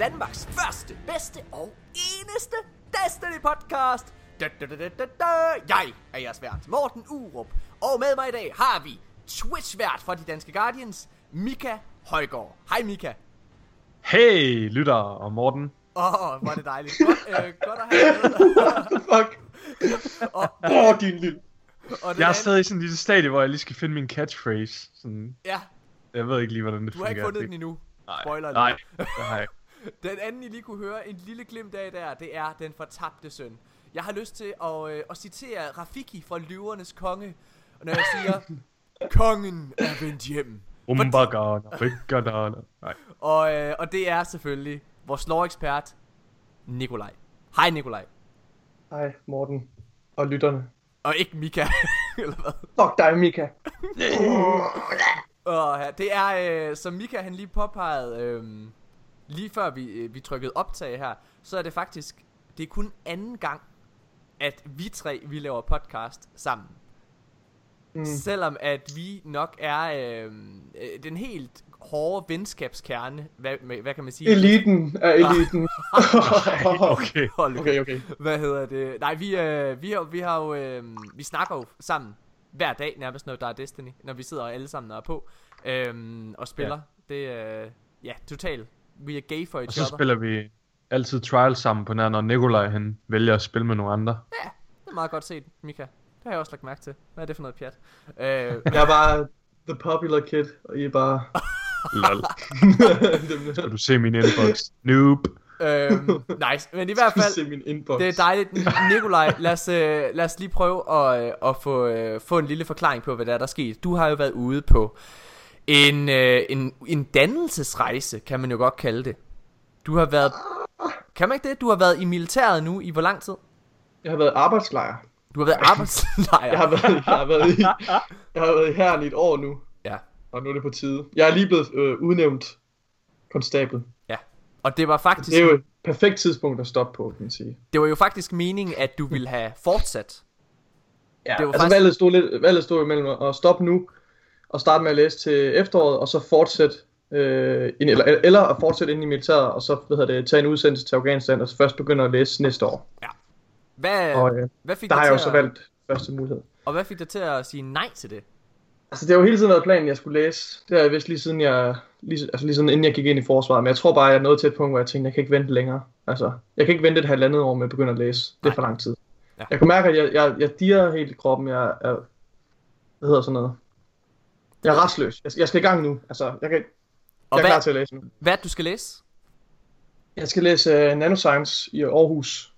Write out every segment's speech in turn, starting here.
Danmarks første, bedste og eneste Destiny podcast. Da, da, da, da. Jeg er jeres vært, Morten Urup, og med mig i dag har vi Twitch-vært for De Danske Guardians, Mika Højgaard. Hej Mika. Hey, lytter og Morten. Åh, oh, hvor er det dejligt. Godt, øh, godt at have dig. Fuck. Åh, oh, din lille. og Jeg er anden- stadig i sådan en lille stadie, hvor jeg lige skal finde min catchphrase. Sådan, Ja, jeg ved ikke lige, hvordan det du har ikke fungerer. fundet Det- den endnu. Nej, Spoiler Nej, alert. Den anden, I lige kunne høre en lille glimt af der, det er den fortabte søn. Jeg har lyst til at, øh, at citere Rafiki fra Løvernes Konge, og når jeg siger, kongen er vendt hjem. Umbagana. Nej. Og, øh, og det er selvfølgelig vores lore-ekspert, Nikolaj. Hej Nikolaj. Hej, Morten. Og lytterne. Og ikke Mika. Eller hvad? Fuck dig, Mika. Og ja, det er, øh, som Mika han lige påpegede, øh, lige før vi, øh, vi trykkede optag her, så er det faktisk, det er kun anden gang, at vi tre, vi laver podcast sammen. Mm. Selvom at vi nok er øh, øh, den helt hårde venskabskerne, hvad, med- hvad kan man sige? Eliten er eliten. Okay. Okay, okay. Hvad hedder det? Nej, vi, øh, vi, har, vi har jo, øh, vi snakker jo sammen hver dag nærmest, når der er Destiny, når vi sidder alle sammen og er på, øhm, og spiller. Ja. Det er, øh, ja, totalt. We are gay for Og each så other. spiller vi altid trials sammen på nær, når Nikolaj han vælger at spille med nogle andre. Det er meget godt set, Mika. Det har jeg også lagt mærke til. Hvad er det for noget pjat? Øh, Jeg er bare the popular kid, og I er bare... Lol. Skal du se min inbox? Noob. øhm, nice. Men i hvert fald, Se min inbox. det er dejligt. Nikolaj, lad os, øh, lad os lige prøve at, øh, at få, øh, få en lille forklaring på, hvad der er, der er sket. Du har jo været ude på en, øh, en, en dannelsesrejse, kan man jo godt kalde det. Du har været... Kan man ikke det? Du har været i militæret nu i hvor lang tid? Jeg har været arbejdslejr. Du har været arbejdslejr. Jeg har været, jeg har været i, jeg har været i herren i et år nu, Ja, og nu er det på tide. Jeg er lige blevet øh, udnævnt konstabel. ja. Og det var faktisk... Det er jo et perfekt tidspunkt at stoppe på, kan man sige. det var jo faktisk meningen, at du ville have fortsat. Ja, Det var altså faktisk- valget, stod lidt, valget stod imellem at stoppe nu, og starte med at læse til efteråret, og så fortsætte, øh, ind, eller, eller at fortsætte ind i militæret, og så hvad hedder det, tage en udsendelse til Afghanistan, og så først begynde at læse næste år. Hvad, Og øh, hvad fik der har jeg jo så valgt første mulighed. Og hvad fik dig til at sige nej til det? Altså det har jo hele tiden været planen, jeg skulle læse. Det har jeg vidst lige siden jeg, lige, altså lige siden inden jeg gik ind i forsvaret, men jeg tror bare, jeg er nået til et punkt, hvor jeg tænkte, jeg kan ikke vente længere. Altså, jeg kan ikke vente et halvandet år med at begynde at læse. Det er for lang tid. Ja. Jeg kan mærke, at jeg, jeg, jeg dirrer helt i kroppen. Jeg er, hvad hedder sådan noget? Jeg er restløs. Jeg, jeg skal i gang nu. Altså, jeg, kan, jeg Og er hvad, klar til at læse nu. hvad du skal læse? Jeg skal læse uh, nanoscience i Aarhus.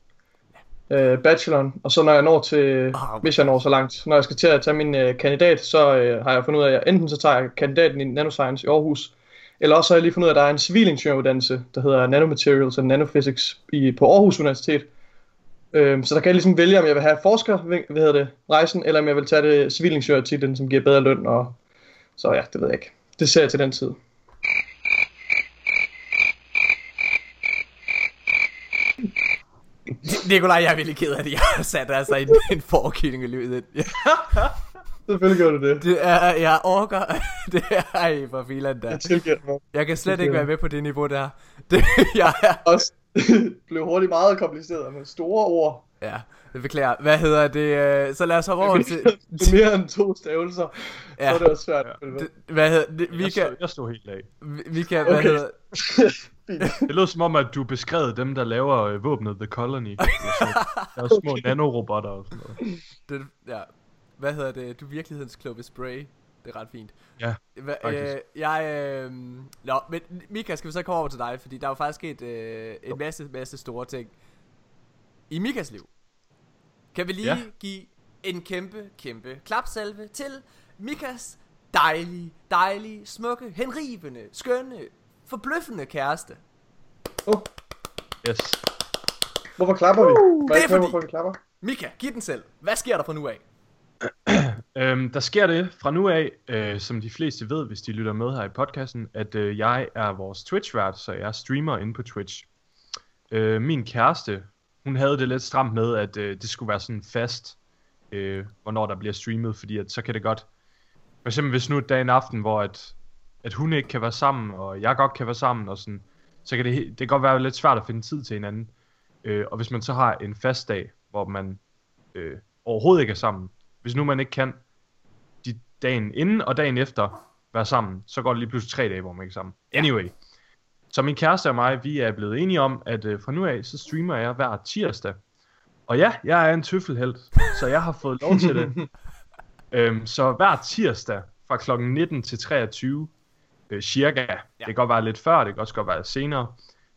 Uh, bacheloren, og så når jeg når til, Ah, hvis jeg når så langt, når jeg skal til at tage min uh, kandidat, så uh, har jeg fundet ud af, at enten så tager jeg kandidaten i nanoscience i Aarhus, eller også har jeg lige fundet ud af, at der er en civilingeniøruddannelse, der hedder nanomaterials and nanophysics i, på Aarhus Universitet. Uh, så der kan jeg ligesom vælge, om jeg vil have forsker, hvad hedder det, rejsen, eller om jeg vil tage det civilingeniørtitlen, som giver bedre løn, og så ja, det ved jeg ikke. Det ser jeg til den tid. Nikolaj, jeg er virkelig ked af det. Jeg har sat altså en, en forkilling i ind. Ja, Selvfølgelig gør du det. Det er, jeg orker. Det er ej, for filan der. Jeg tilgiver mig. Jeg kan slet det ikke være med på det niveau der. Det, jeg er, også blev hurtigt meget kompliceret med store ord. Ja, det beklager. Hvad hedder det? øh, Så lad os hoppe over til... Det er mere end to stavelser, ja. Så er det også svært. Ja. det, hvad hedder det? Vi Jeg kan, stod, jeg stod helt af. vi kan, hvad Okay. hedder... Det lød som om, at du beskrev dem, der laver øh, våbnet The Colony. Altså, der er små nanorobotter og sådan noget. Det, ja. Hvad hedder det? Du er virkelighedens kloge spray. Det er ret fint. Ja, Hva, øh, jeg, øh, nå, men Mika, skal vi så komme over til dig? Fordi der er jo faktisk sket øh, en masse, masse store ting i Mikas liv. Kan vi lige Ja. give en kæmpe, kæmpe klapsalve til Mikas dejlige, dejlige, smukke, henrivende, skønne, forbløffende kæreste. Oh, Yes. hvorfor klapper vi? Må det er fordi- hvorfor vi klapper? Mika, giv den selv. Hvad sker der fra nu af? Øhm, der sker det fra nu af, øh, som de fleste ved, hvis de lytter med her i podcasten, at øh, jeg er vores Twitch-vært, så jeg er streamer inde på Twitch. Øh, min kæreste, hun havde det lidt stramt med, at øh, det skulle være sådan fast, øh, hvornår der bliver streamet, fordi at, så kan det godt... For eksempel hvis nu er en aften, hvor at at hun ikke kan være sammen, og jeg godt kan være sammen, og sådan, så kan det, det kan godt være lidt svært at finde tid til hinanden. Øh, og hvis man så har en fast dag, hvor man øh, overhovedet ikke er sammen, hvis nu man ikke kan de dagen inden og dagen efter være sammen, så går det lige pludselig tre dage, hvor man ikke er sammen. Anyway, så min kæreste og mig, vi er blevet enige om, at øh, fra nu af, så streamer jeg hver tirsdag. Og ja, jeg er en tøffelhelt, så jeg har fået lov til det. øhm, så hver tirsdag fra klokken 19 til 23, øh, cirka, ja. det kan godt være lidt før, det kan også godt være senere,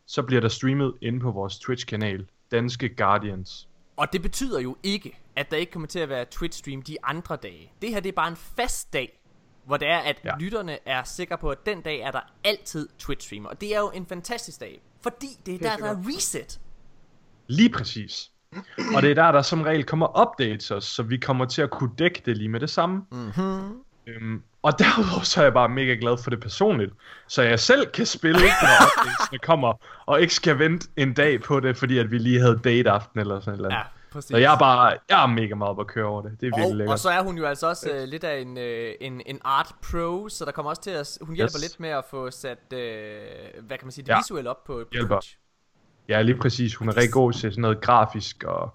så bliver der streamet inde på vores Twitch-kanal, Danske Guardians. Og det betyder jo ikke, at der ikke kommer til at være Twitch-stream de andre dage. Det her det er bare en fast dag, hvor det er, at ja. Lytterne er sikre på, at den dag er der altid Twitch-stream. Og det er jo en fantastisk dag, fordi det er der, der er reset. Lige præcis. Og det er der, der som regel kommer updates også, så vi kommer til at kunne dække det lige med det samme. Mm-hmm. Øhm, og derudover så er jeg bare mega glad for det personligt, så jeg selv kan spille, når updatesene kommer, og ikke skal vente en dag på det, fordi at vi lige havde date aften eller sådan noget. Ja. Præcis. Så jeg er bare, jeg er mega meget på at køre over det. Det er virkelig og, lækkert. og så er hun jo altså også øh, lidt af en, øh, en, en art pro, så der kommer også til at... Hun hjælper Yes. lidt med at få sat, øh, hvad kan man sige, det Ja. visuelle op på, på Hjælper. Twitch. Ja, lige præcis. Hun er rigtig god til sådan noget grafisk og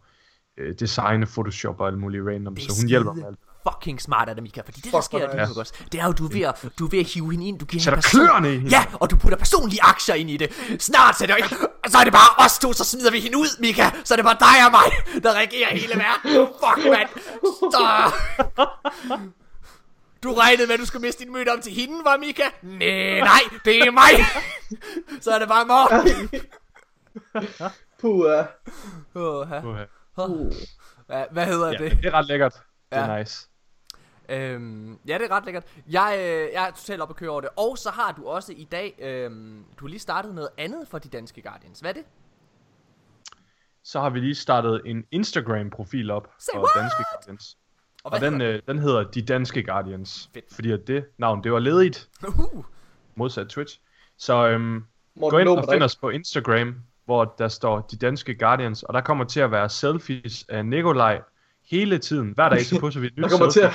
øh, designe, Photoshop og alt muligt random, så hun hjælper med alt. Fucking smart af det, Mika, fordi det der Fuck, sker nice. nu også, det er jo, du er ved at, du er ved at hive hende ind, du giver Sætter person- kløerne i hende. Ja, og du putter personlige aktier ind i det. Snart sætter jeg, så er det bare os to, så smider vi hende ud, Mika. Så er det bare dig og mig, der regerer hele verden. Fuck, mand. Så... Du regnede med, at du skulle miste din møde om til hende, var Mika? Næh, nej, det er mig. så er det bare Morten. Puh, ja. Uha. Hvad, hvad hedder Ja, det? det er ret lækkert. Det er Ja. nice. Øhm, ja, det er ret lækkert. Jeg, øh, jeg er totalt op at køre over det. Og så har du også i dag, øhm, du har lige startet noget andet for de danske Guardians. Hvad er det? Så har vi lige startet en Instagram-profil op Say for what? Danske Guardians. Og Og den, øh, den hedder De Danske Guardians. Fedt. Fordi at det navn, det var ledigt, uh, modsat Twitch. Så øhm, Morten gå ind og find ikke- os på Instagram, hvor der står De Danske Guardians. Og der kommer til at være selfies af Nikolaj hele tiden. Hver dag så poster vi et nyt Der kommer til at-.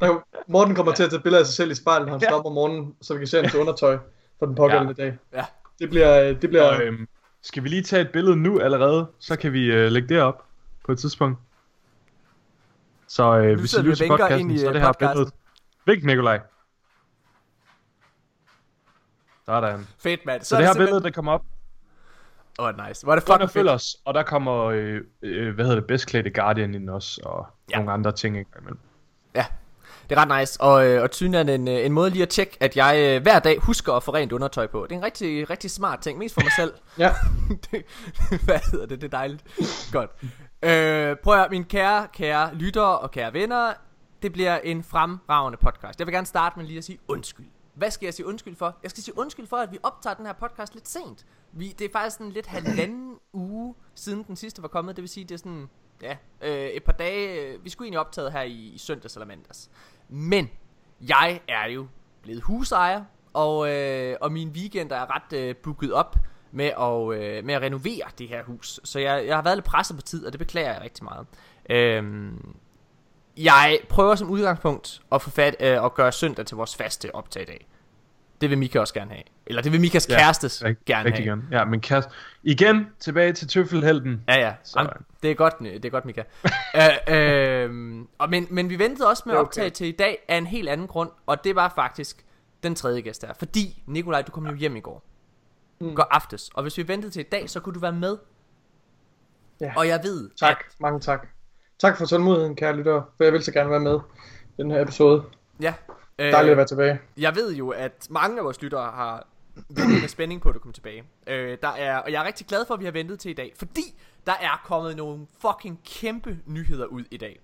Der, Morten kommer til at tage billeder af sig selv i spejlet, når han Ja. stopper om morgenen, så vi kan se hans undertøj for den pågældende dag. ja. Det bliver, det bliver, Og, øhm, skal vi lige tage et billede nu allerede, så kan vi øh, lægge det op på et tidspunkt. Så øh, hvis I lytter til podcasten, i, så er øh, det her podcasten. billedet. Vink, Nikolaj. Sådan. Fedt, mand. Så det her billede, der kommer op, Åh, oh, nice. Er det fucking fedt. os, og der kommer, øh, øh, hvad hedder det, bedst klædte Guardian ind også, og Ja. nogle andre ting ikke imellem. Ja, det er ret nice. Og, øh, og tyden er en, øh, en måde lige at tjekke, at jeg øh, hver dag husker at få rent undertøj på. Det er en rigtig, rigtig smart ting. Mest for mig selv. ja, det, hvad hedder det? Det er dejligt. Godt. Øh, prøv at høre, mine kære, kære lyttere og kære venner. Det bliver en fremragende podcast. Jeg vil gerne starte med lige at sige undskyld. Hvad skal jeg sige undskyld for? Jeg skal sige undskyld for, at vi optager den her podcast lidt sent. Vi, det er faktisk sådan lidt halvanden uge siden den sidste var kommet. Det vil sige, det er sådan, ja, øh, et par dage. Øh, vi skulle egentlig optaget her i, i søndags eller mandags. Men jeg er jo blevet husejer, og, øh, og min weekend er ret øh, booket op med at, øh, med at renovere det her hus. Så jeg, jeg har været lidt presset på tid, og det beklager jeg rigtig meget. Øhm, jeg prøver som udgangspunkt at få fat øh, og gøre søndag til vores faste optag i dag. Det vil Mika også gerne have. Eller det vil Mikas Ja, kæreste Rigt, gerne rigtig have. gerne. Ja, men kæreste. Igen, tilbage til tøffelhelten. Ja, ja. Så- Am- det er godt, det er godt, Mika. øh, øh, og men, men vi ventede også med okay. optage til i dag af en helt anden grund, og det var faktisk den tredje gæst der. Fordi, Nikolaj, du kom jo hjem i går. Mm. Går aftes. Og hvis vi ventede til i dag, så kunne du være med. Ja. Og jeg ved, tak. at... Mange tak. Tak for tålmodigheden, kære lyttere, for jeg vil så gerne være med i den her episode. Ja. Øh, Dejligt at være tilbage. Jeg ved jo, at mange af vores lyttere har ventet med spænding på, at du kommer tilbage. Øh, der er, og jeg er rigtig glad for, at vi har ventet til i dag, fordi der er kommet nogle fucking kæmpe nyheder ud i dag.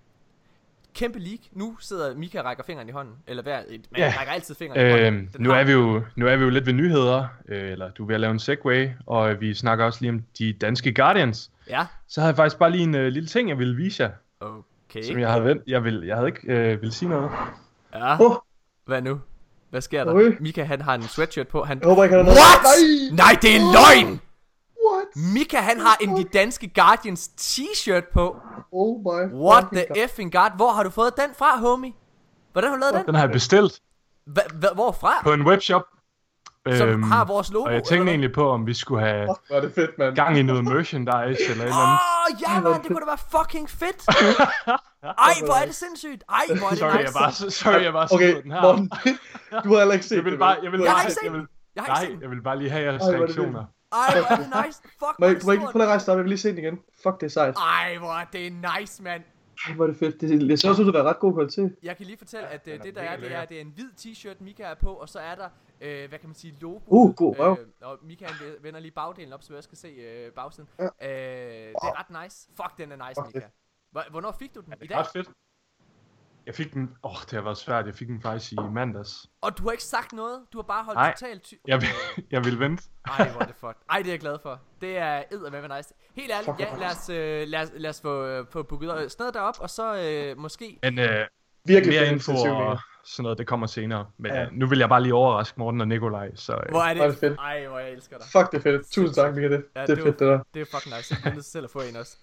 Kæmpe leak. Nu sidder Mika og rækker fingeren i hånden. Eller et, man Ja. rækker altid fingeren i hånden. Øh, Den nu, er vi jo, nu er vi jo lidt ved nyheder, øh, eller du er ved at lave en segway, og vi snakker også lige om de danske Guardians. Ja, Så havde jeg faktisk bare lige en øh, lille ting, jeg ville vise jer, okay. som jeg havde vendt. Jeg, vil, jeg havde ikke øh, ville sige noget. Ja. Åh, Hvad nu? Hvad sker der? Ui. Mika, han har en sweatshirt på. Han... jeg håber ikke, han har noget. What? Nej! Nej, det er løgn! What? Mika, han har en De Danske Guardians t-shirt på. Oh my What the God. effing god? Hvor har du fået den fra, homie? Hvordan har du lavet den? Den har jeg bestilt. Hva, hva, hvorfra? På en webshop. Som Øhm, har vores logo, Og jeg tænkte egentlig på, om vi skulle have er det fedt, mand. gang i noget merchandise eller et eller andet. Åh, oh, ja, man, det kunne da være fucking fedt. Ej, hvor er det sindssygt. Ej, hvor er det Sorry, jeg nice. bare, sorry, jeg bare Okay, den her. Morten, du har heller ikke set Jeg vil det, bare, jeg vil Jeg har bare, ikke set jeg vil, Jeg har ikke nej, jeg vil bare lige have jeres Ej, er reaktioner. Ej, hvor er det nice. Fuck, Må hvor jeg, er jeg det ikke få dig stort. rejse dig op? Jeg vil lige se den igen. Fuck, det er sejt. Ej, hvor er det nice, mand. Hvor er det fedt. Det, det også ud til at være ret god kvalitet. Jeg kan lige fortælle, at øh, det der er, det er, det er en hvid t-shirt, Mika er på, og så er der, øh, hvad kan man sige, logo. Uh, god røv. og Mika han vender lige bagdelen op, så jeg skal se øh, bagsiden. Ja. Øh, det er ret nice. Fuck, den er nice, Fuck, Mika. Hvor- Hvornår fik du den? Er I det dag? ret fedt? Jeg fik den, åh, oh, det har været svært, jeg fik den faktisk i mandags. Og du har ikke sagt noget? Du har bare holdt Nej. totalt ty- Jeg, vil, jeg vil vente. Ej, hvor er det fuck. Ej, det er jeg glad for. Det er eddermame nice. Helt ærligt, Fuck, ja, lad os, øh, lad os, lad os få, øh, få booket øh, noget derop, og så øh, måske... Men øh, Virkelig mere info og sådan noget, det kommer senere. Men Ja. øh, nu vil jeg bare lige overraske Morten og Nikolaj, så øh, Hvor er Hvor er det, det fedt. Ej, hvor jeg elsker dig. Fuck, det er fedt. Tusind tak, Mika. Det, Ja, det er det fedt, det der. Det er fucking nice. Jeg til selv at få en også.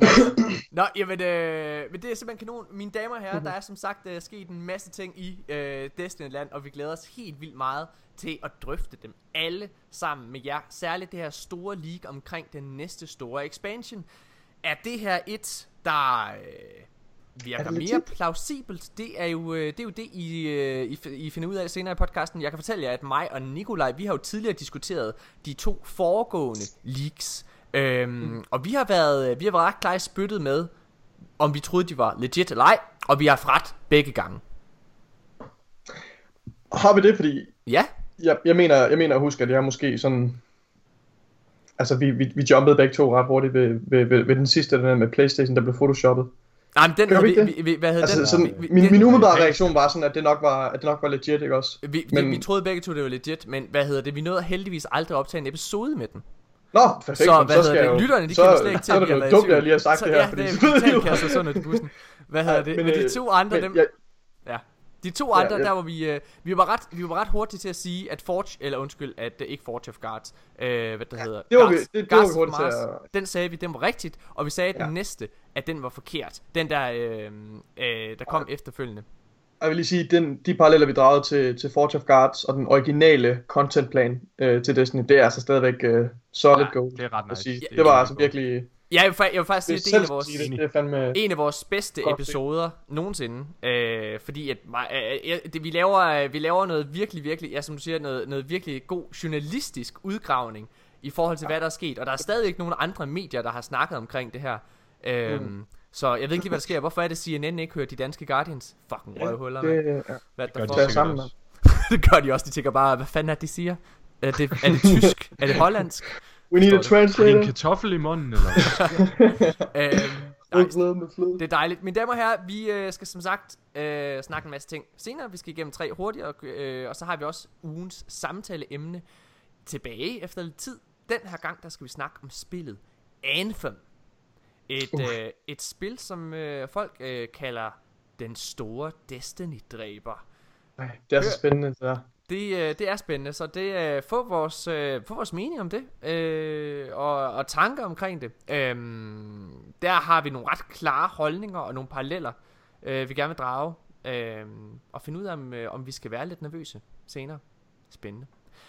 Nå, Nå jamen, øh, men det er simpelthen kanon. Mine damer og herrer, der er som sagt øh, sket en masse ting i øh, Destiny-land, og vi glæder os helt vildt meget til at drøfte dem alle sammen med jer. Særligt det her store leak omkring den næste store expansion. Er det her et, der øh, virker Er mere plausibelt? Det er jo øh, det, er jo det I, øh, I, I finder ud af senere i podcasten. Jeg kan fortælle jer, at mig og Nikolaj, vi har jo tidligere diskuteret de to foregående leaks. Øhm, mm. Og vi har været vi har været ret klar i spyttet med, om vi troede, de var legit eller ej. Og vi har haft ret begge gange. Har vi det, fordi Ja, jeg, jeg, mener, jeg mener at huske, at jeg måske sådan... Altså, vi, vi, vi jumpede begge to ret hurtigt ved, ved, ved, ved den sidste, den der med Playstation, der blev photoshoppet. Nej, men den Gør vi vi, vi, vi, hvad hedder Altså, den? sådan, vi, vi, min, den- min umiddelbare reaktion var sådan, at det nok var, at det nok var legit, ikke også? vi, vi, men- vi, troede begge to, det var legit, men hvad hedder det? Vi nåede heldigvis aldrig at optage en episode med den. Nå, perfekt. Så, hvad så skal hedder jeg det? jo... Lytterne, de så, kender slet ikke til, at det vi har været dumt, jeg lige har sagt så, det her, ja, fordi... det er totalt kastet sådan i bussen. Hvad hedder det? men, Men de øh, to andre, men dem, jeg, Ja. De to andre, ja. der var vi, øh, vi var ret, vi var ret hurtige til at sige, at Forge, eller undskyld, at uh, ikke Forge of Guards, øh, hvad det hedder, det var vi- Guards- det- det Guards var vi of til Mars, at- den sagde vi, den var rigtigt, og vi sagde, at den Ja. næste, at den var forkert. Den der, øh, øh, der kom efterfølgende. Jeg vil lige sige, den, de paralleller, vi dragede til, til Forge of Guards og den originale contentplan øh, til Destiny, det er altså stadigvæk øh, solid Ja, gold. det er ret at nice. sige. Det Det, var altså virkelig... Ja, jeg vil, jeg vil faktisk sige, Det er en af vores, det, det er fandme... en af vores bedste Godt, det- episoder nogensinde. Øh, fordi at, øh, øh, det, vi, laver, øh, vi laver noget virkelig, virkelig, ja, som du siger, noget, noget virkelig god journalistisk udgravning i forhold til, hvad der er sket. Og der er stadig ikke nogen andre medier, der har snakket omkring det her. Øhm, Mm. Så jeg ved ikke lige, hvad der sker. Hvorfor er det, CNN ikke hører de danske Guardians? Fucking røvhuller, det, ja. Hvad Gør der de sammen, også. det gør de også. De tænker bare, hvad fanden er det, de siger? Er det, er det tysk? er det hollandsk? We need a Er det en translator. kartoffel i munden, eller? øhm, nej. Det er dejligt. Mine damer og herrer, vi øh, skal som sagt øh, snakke en masse ting senere. Vi skal igennem tre hurtigt, og, øh, og så har vi også ugens samtaleemne tilbage efter lidt tid. Den her gang, der skal vi snakke om spillet Anthem. Et, Uh. øh, et spil, som øh, folk øh, kalder den store Destiny-dræber. Det er så spændende, der. Det, øh, det er spændende, så det øh, få vores øh, få vores mening om det øh, og, og tanker omkring det. Øhm, der har vi nogle ret klare holdninger og nogle paralleller, øh, vi gerne vil drage øh, og finde ud af om, øh, om vi skal være lidt nervøse senere. Spændende.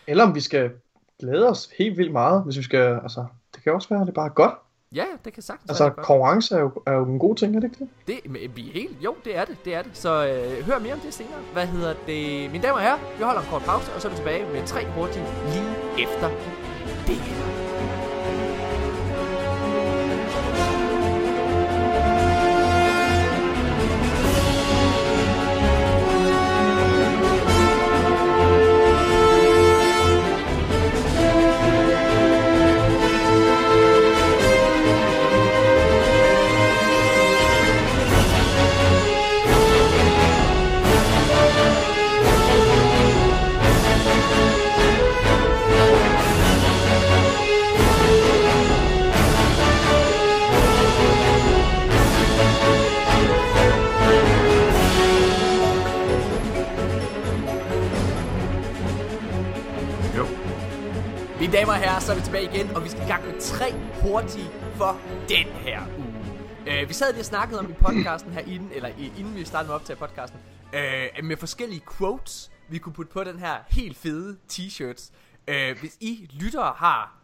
Eller om vi skal glæde os helt vildt meget, hvis vi skal, altså, det kan også være, det bare er godt. Ja, det kan sagtens Altså, konkurrence er jo, er jo en god ting, er det ikke det? Det, men vi er helt, jo, det er det, det er det. Så øh, hør mere om det senere. Hvad hedder det? Mine damer og herrer, vi holder en kort pause, og så er vi tilbage med tre hurtige lige efter det så er vi tilbage igen, og vi skal i gang med tre hurtige for den her uge. Uh, vi sad lige og snakkede om i podcasten her inden, eller inden vi startede med at optage podcasten, uh, med forskellige quotes, vi kunne putte på den her helt fede t-shirts. Øh, hvis I lyttere har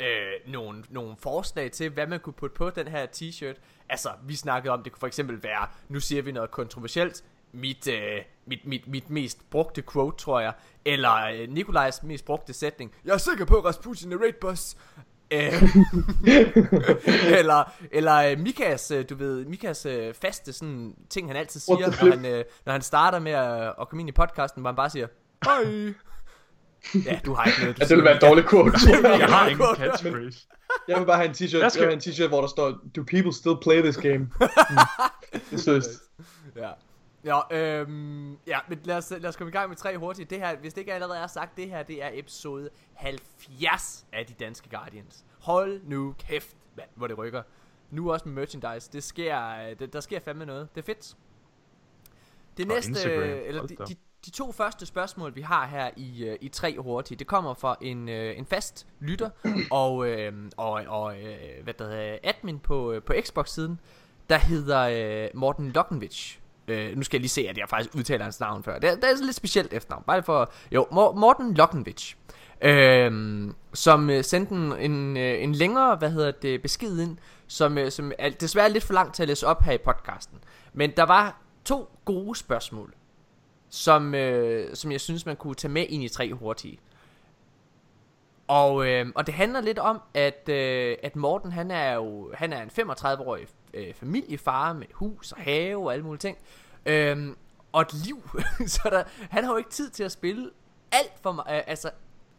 øh, nogle, nogle forslag til, hvad man kunne putte på den her t-shirt. Altså, vi snakkede om, det kunne for eksempel være, nu siger vi noget kontroversielt, mit, øh, mit, mit, mit mest brugte quote, tror jeg. Eller øh, Nikolajs mest brugte sætning. Jeg er sikker på, at Rasputin er raid boss. Øh, eller eller øh, Mikas, øh, du ved, Mikas faste sådan ting, han altid siger, når han, øh, når han starter med at, at komme ind i podcasten, hvor han bare siger, hej. Ja, du har ikke noget, du Ja, det ville være en dårlig quote. Jeg har ingen catchphrase. Jeg vil bare have en t-shirt, jeg skal- vil have en t-shirt, hvor der står, Do people still play this game? Mm. Det er. Ja. Ja, øhm, ja, men lad os, lad os komme i gang med tre hurtigt. Det her, hvis det ikke allerede er sagt, det her det er episode 70 af De Danske Guardians. Hold nu kæft, mand, hvor det rykker. Nu også med merchandise. Det sker, øh, det, der sker fandme noget. Det er fedt. Det næste, Instagram. øh, eller de, de, de to første spørgsmål, vi har her i, øh, i tre hurtigt, det kommer fra en, en fast lytter og, øh, og, og øh, hvad der hedder, admin på, på Xbox-siden, der hedder øh, Morten Lokkenvich. Øh, nu skal jeg lige se, at jeg faktisk udtaler hans navn før. Det, er- det er lidt specielt efternavn. Bare for... Jo, Morten Lokkenvich. Øh, som øh, sendte en, en, øh, en længere, hvad hedder det, besked ind, som, øh, som er desværre lidt for langt til at læse op her i podcasten. Men der var to gode spørgsmål, som, øh, som jeg synes, man kunne tage med ind i tre hurtige. Og, øh, og det handler lidt om, at, øh, at Morten han er jo han er en 35-årig øh, familiefar med hus og have og alle mulige ting. Øh, og et liv. så der, han har jo ikke tid til at spille alt for meget. Øh, altså,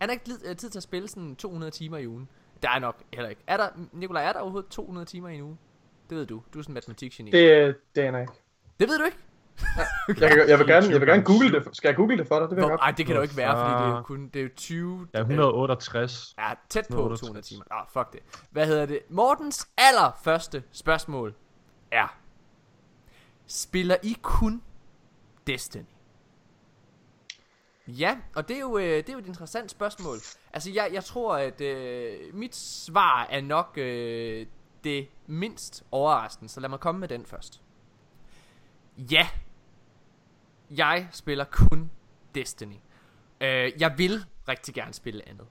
han har ikke tid, øh, tid til at spille sådan 200 timer i ugen. Der er nok heller ikke. Er der, Nikolaj, er der overhovedet 200 timer i en uge? Det ved du. Du er sådan en matematikgeni. Det, Det, det er ikke. det ved du ikke? Jeg, kan, jeg, vil gerne, jeg vil gerne google det. Skal jeg google det for dig? Det vil jeg Hvor, godt. ej, det kan det jo ikke være, fordi det er jo kun det er jo 20... Ja, 168. Ja, tæt på 168. 200 timer. Ah, fuck det. Hvad hedder det? Mortens allerførste spørgsmål er... Spiller I kun Destiny? Ja, og det er jo, øh, det er jo et interessant spørgsmål. Altså, jeg, jeg tror, at øh, mit svar er nok øh, det mindst overraskende, så lad mig komme med den først. Ja, jeg spiller kun Destiny. Øh, jeg vil rigtig gerne spille andet.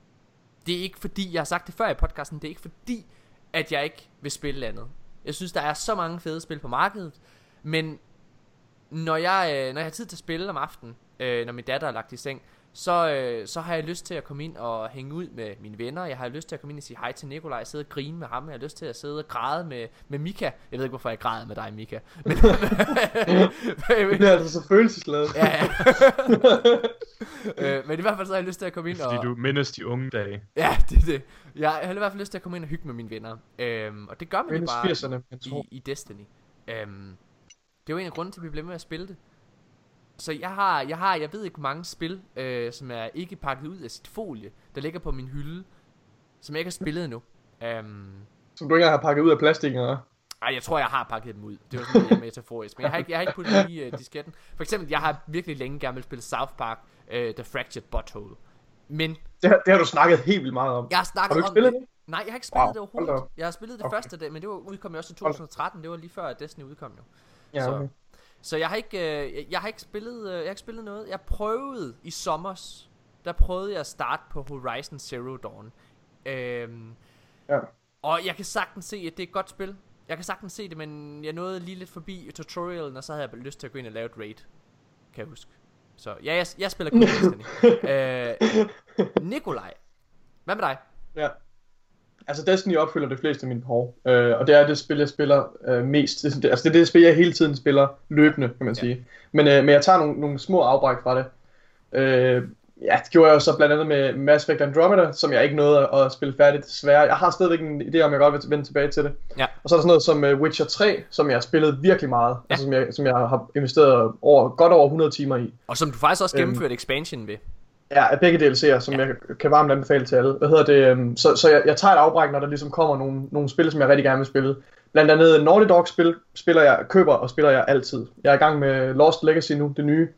Det er ikke fordi, jeg har sagt det før i podcasten, det er ikke fordi, at jeg ikke vil spille andet. Jeg synes, der er så mange fede spil på markedet, men når jeg, øh, når jeg har tid til at spille om aftenen, øh, når min datter er lagt i seng, så, øh, så har jeg lyst til at komme ind og hænge ud med mine venner. Jeg har lyst til at komme ind og sige hej til Nikolaj, sidde og grine med ham. Jeg har lyst til at sidde og græde med, med Mika. Jeg ved ikke, hvorfor jeg græder med dig, Mika. Men, Det er altså så følelsesladet. ja, ja. øh, men i hvert fald så har jeg lyst til at komme ind Fordi og... du mindes de unge dage. Ja, det er det. Jeg har i hvert fald lyst til at komme ind og hygge med mine venner. Øhm, og det gør man jo bare 80'erne, jeg tror. i, i Destiny. Øhm, det er jo en af grunden til, at vi bliver med at spille det. Så jeg har, jeg har, jeg ved ikke hvor mange spil, øh, som er ikke pakket ud af sit folie, der ligger på min hylde, som jeg ikke har spillet endnu. Øhm, Som du ikke har pakket ud af plastikken, eller? ej, jeg tror, jeg har pakket dem ud. Det var sådan lidt metaforisk. Men jeg har ikke, jeg har ikke puttet dem i uh, disketten. For eksempel, jeg har virkelig længe gerne vil spille South Park, uh, The Fractured Butthole. Men Det, har- det har du snakket helt vildt meget om. jeg har snakket Har du ikke om spillet det. det? Nej, jeg har ikke spillet Wow, det overhovedet. Jeg har spillet det Okay. første dag, men det var, udkom jo også i 2013. Det var lige før, at Destiny udkom jo. Ja, okay. Så jeg har ikke, øh, jeg- jeg har ikke spillet, øh, jeg har ikke spillet noget. Jeg prøvede i sommers, der prøvede jeg at starte på Horizon Zero Dawn. Øhm, Ja. og jeg kan sagtens se, at det er et godt spil. Jeg kan sagtens se det, men jeg nåede lige lidt forbi tutorialen, og så havde jeg lyst til at gå ind og lave et raid. Kan jeg huske. Så ja, jeg, jeg spiller kun Destiny. øh, Nikolaj, hvad med dig? Ja. Altså Destiny opfylder de fleste af mine behov, øh, og det er det spil, jeg spiller øh, mest. Det, det, altså det er det spil, jeg hele tiden spiller løbende, kan man Ja. sige. Men, øh, men jeg tager nogle, nogle små afbræk fra det. Øh, ja, det gjorde jeg jo så blandt andet med Mass Effect Andromeda, som jeg ikke nåede at, at spille færdigt desværre. Jeg har stadigvæk en idé om, jeg godt vil vende tilbage til det. Ja. Og så er der sådan noget som uh, Witcher 3, som jeg har spillet virkelig meget. Ja. Altså som jeg, som jeg har investeret over, godt over 100 timer i. Og som du faktisk også Øhm. gennemførte expansion ved. Ja, af begge DLC'er, som ja. jeg kan varmt anbefale til alle. Hvad hedder det? øhm, Så, så jeg, jeg tager et afbræk, når der ligesom kommer nogle, nogle spil, som jeg rigtig gerne vil spille. Blandt andet Naughty Dog spil spiller jeg, køber og spiller jeg altid. Jeg er i gang med Lost Legacy nu, det nye.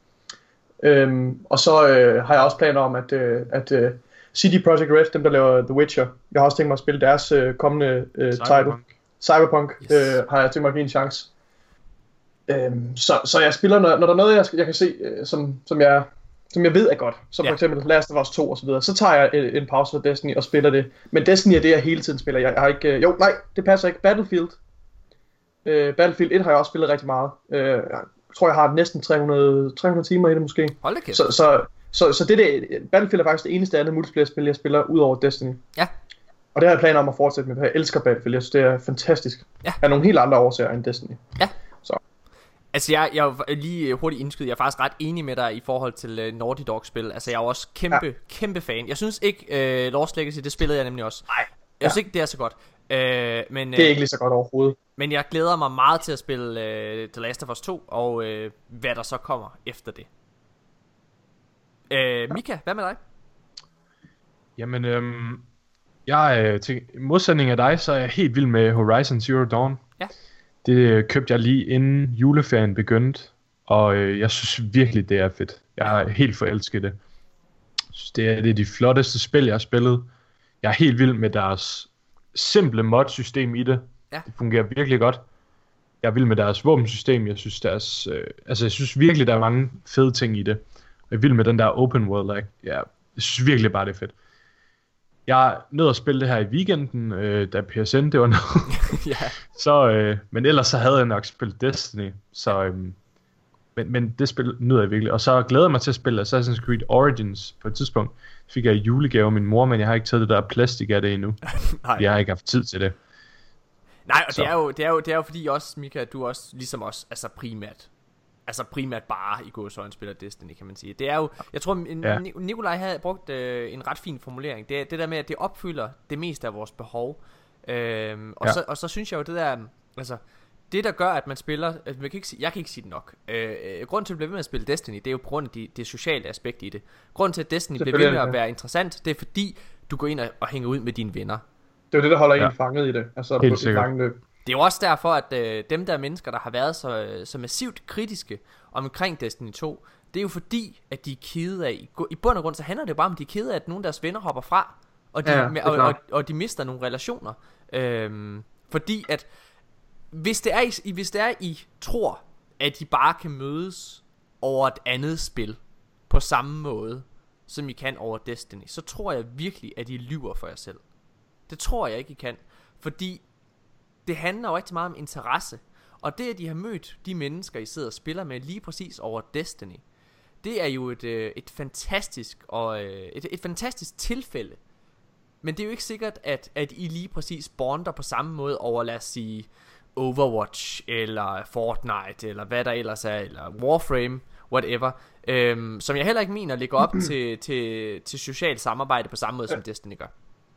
Øhm, og så øh, har jeg også planer om, at, øh, at øh, CD Projekt Red, dem der laver The Witcher, jeg har også tænkt mig at spille deres øh, kommende øh, title. Cyberpunk. Cyberpunk Yes. yes. øh, har jeg tænkt mig at give en chance. Øhm, så, så jeg spiller, når, når der er noget, jeg, jeg kan se, øh, som, som jeg som jeg ved er godt, som Ja. for eksempel Last of Us 2 og så videre, så tager jeg en, en pause fra Destiny og spiller det. Men Destiny er det, jeg hele tiden spiller. Jeg, har ikke, øh, jo, nej, det passer ikke. Battlefield. Øh, Battlefield 1 har jeg også spillet rigtig meget. Øh, jeg tror, jeg har næsten 300, 300 timer i det måske. Hold da kæft. Så, så, så, så det der, Battlefield er faktisk det eneste andet multiplayer-spil, jeg spiller ud over Destiny. Ja. Og det har jeg planer om at fortsætte med, for jeg elsker Battlefield. Jeg synes, det er fantastisk. Ja. Af nogle helt andre årsager end Destiny. Altså, jeg, jeg er lige øh, hurtigt indskyde. Jeg er faktisk ret enig med dig i forhold til uh, Naughty Dog-spil. Altså, jeg er også kæmpe, ja. kæmpe fan. Jeg synes ikke, uh, Lost Legacy, det spillede jeg nemlig også. Nej. Jeg synes ikke, det er så godt. Uh, men, Det er ikke lige så godt overhovedet. men jeg glæder mig meget til at spille uh, The Last of Us 2, og uh, hvad der så kommer efter det. Uh, Mika, hvad med dig? Jamen, øhm, jeg er til modsætning af dig, så er jeg helt vild med Horizon Zero Dawn. Ja. Det øh, købte jeg lige inden juleferien begyndte, og øh, jeg synes virkelig, det er fedt. Jeg er helt forelsket det. Jeg synes, det er, det er de flotteste spil, jeg har spillet. Jeg er helt vild med deres simple mod-system i det. Ja. Det fungerer virkelig godt. Jeg er vild med deres våbensystem. Jeg synes, deres, øh, altså, jeg synes virkelig, der er mange fede ting i det. Jeg er vild med den der open world. Like, ja, jeg synes virkelig bare, det er fedt. Jeg nød at spille det her i weekenden, øh, da PSN det var noget. ja. så, øh, men ellers så havde jeg nok spillet Destiny. Så, øh, men, men det spil nyder jeg virkelig. Og så glæder jeg mig til at spille Assassin's Creed Origins på et tidspunkt. Fik jeg i julegave af min mor, men jeg har ikke taget det der plastik af det endnu. Nej. Jeg har ikke haft tid til det. Nej, og Så. det er, jo, det, er jo, det er jo fordi også, Mika, at du også, ligesom os, altså primært, altså primært bare i gåsøjne spiller Destiny, kan man sige. Det er jo, jeg tror, Ja. Nikolaj havde brugt øh, en ret fin formulering. Det det der med, at det opfylder det meste af vores behov. Øhm, og, Ja. så, og så synes jeg jo, det der, altså, det der gør, at man spiller, altså, man kan ikke sige, jeg kan ikke sige det nok. Øh, øh, grunden til at blive ved med at spille Destiny, det er jo på grund af de, det sociale aspekt i det. Grunden til, at Destiny bliver ved med at det være interessant, det er fordi, du går ind og, og hænger ud med dine venner. Det er jo det, der holder Ja. en fanget i det. Altså Helt på sikkert. et langt løb. Det er jo også derfor, at øh, dem der mennesker, der har været så, så massivt kritiske omkring Destiny 2, det er jo fordi, at de er kede af, i bund og grund, så handler det jo bare om, at de er kede af, at nogle af deres venner hopper fra, og de, Ja, og, og, og de mister nogle relationer. Øhm, fordi at, hvis det, er, I, hvis det er, I tror, at I bare kan mødes over et andet spil, på samme måde, som I kan over Destiny, så tror jeg virkelig, at I lyver for jer selv. Det tror jeg ikke, I kan. Fordi det handler jo rigtig meget om interesse. Og det, at de har mødt de mennesker, I sidder og spiller med lige præcis over Destiny, det er jo et, øh, et fantastisk og øh, et, et fantastisk tilfælde. Men det er jo ikke sikkert, at, at I lige præcis bonder på samme måde over, lad os sige, Overwatch, eller Fortnite, eller hvad der ellers er, eller Warframe, whatever. Øhm, som jeg heller ikke mener ligger op til, til, til socialt samarbejde på samme måde, som Destiny gør.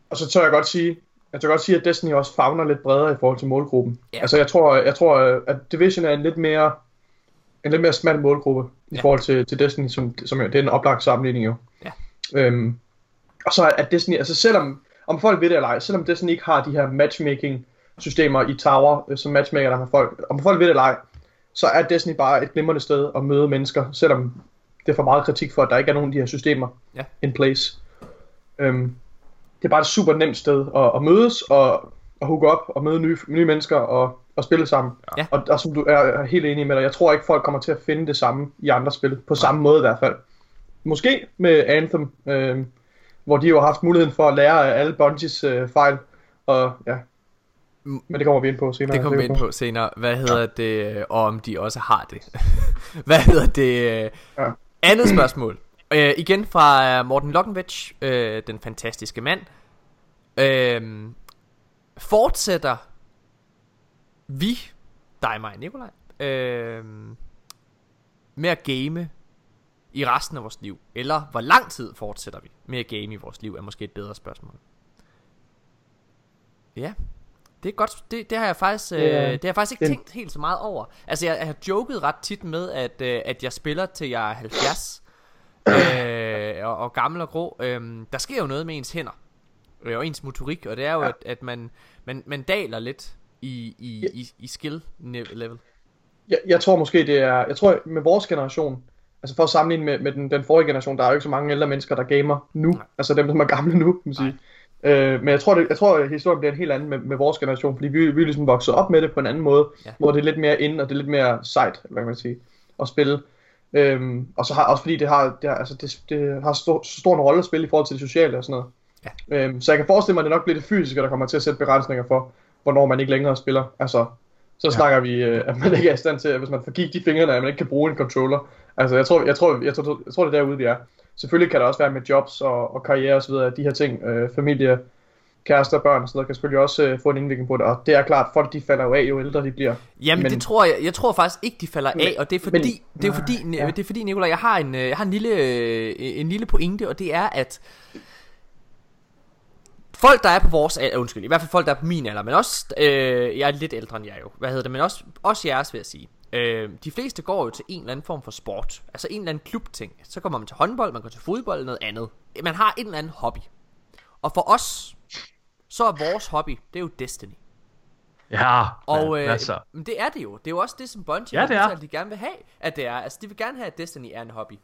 Og så tør jeg godt sige, jeg tør godt sige, at Destiny også fagner lidt bredere i forhold til målgruppen. Ja. Altså jeg tror, jeg tror, at Division er en lidt mere en lidt mere smal målgruppe i Ja. forhold til, til Destiny, som, som jo, det er en oplagt sammenligning jo. Ja. Øhm, og så er Destiny, altså selvom, om folk ved det eller ej, selvom Destiny ikke har de her matchmaking systemer i Tower, øh, som matchmaker der med folk, om folk ved det eller ej, så er Destiny bare et glimrende sted at møde mennesker, selvom det får meget kritik for, at der ikke er nogen af de her systemer Ja. in place. Øhm, det er bare et super nemt sted at, at mødes og, og hook op og møde nye, nye mennesker og, og spille sammen. Ja. Og, og som du er, helt enig med dig, jeg tror ikke folk kommer til at finde det samme i andre spil, på samme måde i hvert fald. Måske med Anthem, øh, hvor de jo har haft muligheden for at lære alle Bungies øh, fejl, og ja, men det kommer vi ind på senere. Det kommer vi ind på senere. Hvad hedder det, og om de også har det. Hvad hedder det? øh, Ja. Andet spørgsmål. Øh, igen fra øh, Morten Lockenwitch, øh, den fantastiske mand. Øh, fortsætter vi, dig, mig og Nikolaj, øh, med at game i resten af vores liv? Eller hvor lang tid fortsætter vi med at game i vores liv, er måske et bedre spørgsmål. Ja, det er godt. Det, det har jeg faktisk, øh, det har jeg faktisk ikke Det- tænkt helt så meget over. Altså, jeg, jeg har joket ret tit med, at, øh, at jeg spiller til jeg er 70. øh, og, og gammel og grå. Øh, der sker jo noget med ens hænder. øh, Og ens motorik. Og det er jo, Ja. at, at man, man, man daler lidt i, i, i, i skill level. Jeg, jeg tror måske det er, jeg tror med vores generation, altså for at sammenligne med, med den, den forrige generation, der er jo ikke så mange ældre mennesker, der gamer nu, Nej. altså dem, som er gamle nu, kan man sige. Øh, men jeg tror, det, jeg tror, at historien bliver en helt anden med, med vores generation, fordi vi, vi er ligesom vokset op med det på en anden måde, Ja. hvor det er lidt mere ind, og det er lidt mere sejt, hvad kan man sige, at spille. Øhm, og så har også fordi det har, det har, altså det, det har stor, stor en rolle at spille i forhold til det sociale og sådan noget. Ja. Øhm, så jeg kan forestille mig, at det nok bliver det fysiske, der kommer til at sætte begrænsninger for, hvornår man ikke længere spiller. Altså, så ja. snakker vi, øh, at man ikke er i stand til, at hvis man får gik de fingrene, at man ikke kan bruge en controller. Altså, jeg tror, jeg tror, jeg tror, jeg tror det er derude, vi er. Selvfølgelig kan der også være med jobs og, og karriere og så videre, de her ting, øh, familie, kærester, børn og sådan noget, kan selvfølgelig også øh, få en indvikling på det. Og det er klart, folk de falder jo af, jo ældre de bliver. Jamen men, det tror jeg, jeg tror faktisk ikke de falder Men- af, og det er fordi, men- det er jo fordi, ja. det er fordi Nicolaj, jeg har en, øh, jeg har en lille, øh, en lille pointe, og det er at folk der er på vores alder, undskyld, i hvert fald folk der er på min alder, men også, øh, jeg er lidt ældre end jeg jo, hvad hedder det, men også, også jeres vil jeg sige. Øh, de fleste går jo til en eller anden form for sport, altså en eller anden klubting. Så kommer man til håndbold, man går til fodbold noget andet. Man har en eller anden hobby. Og for os, så er vores hobby, det er jo Destiny. Ja, Og hvad, øh, hvad så? men det er det jo. Det er jo også det, som Bungie Ja, det er. de gerne vil have, at det er. Altså, de vil gerne have, at Destiny er en hobby.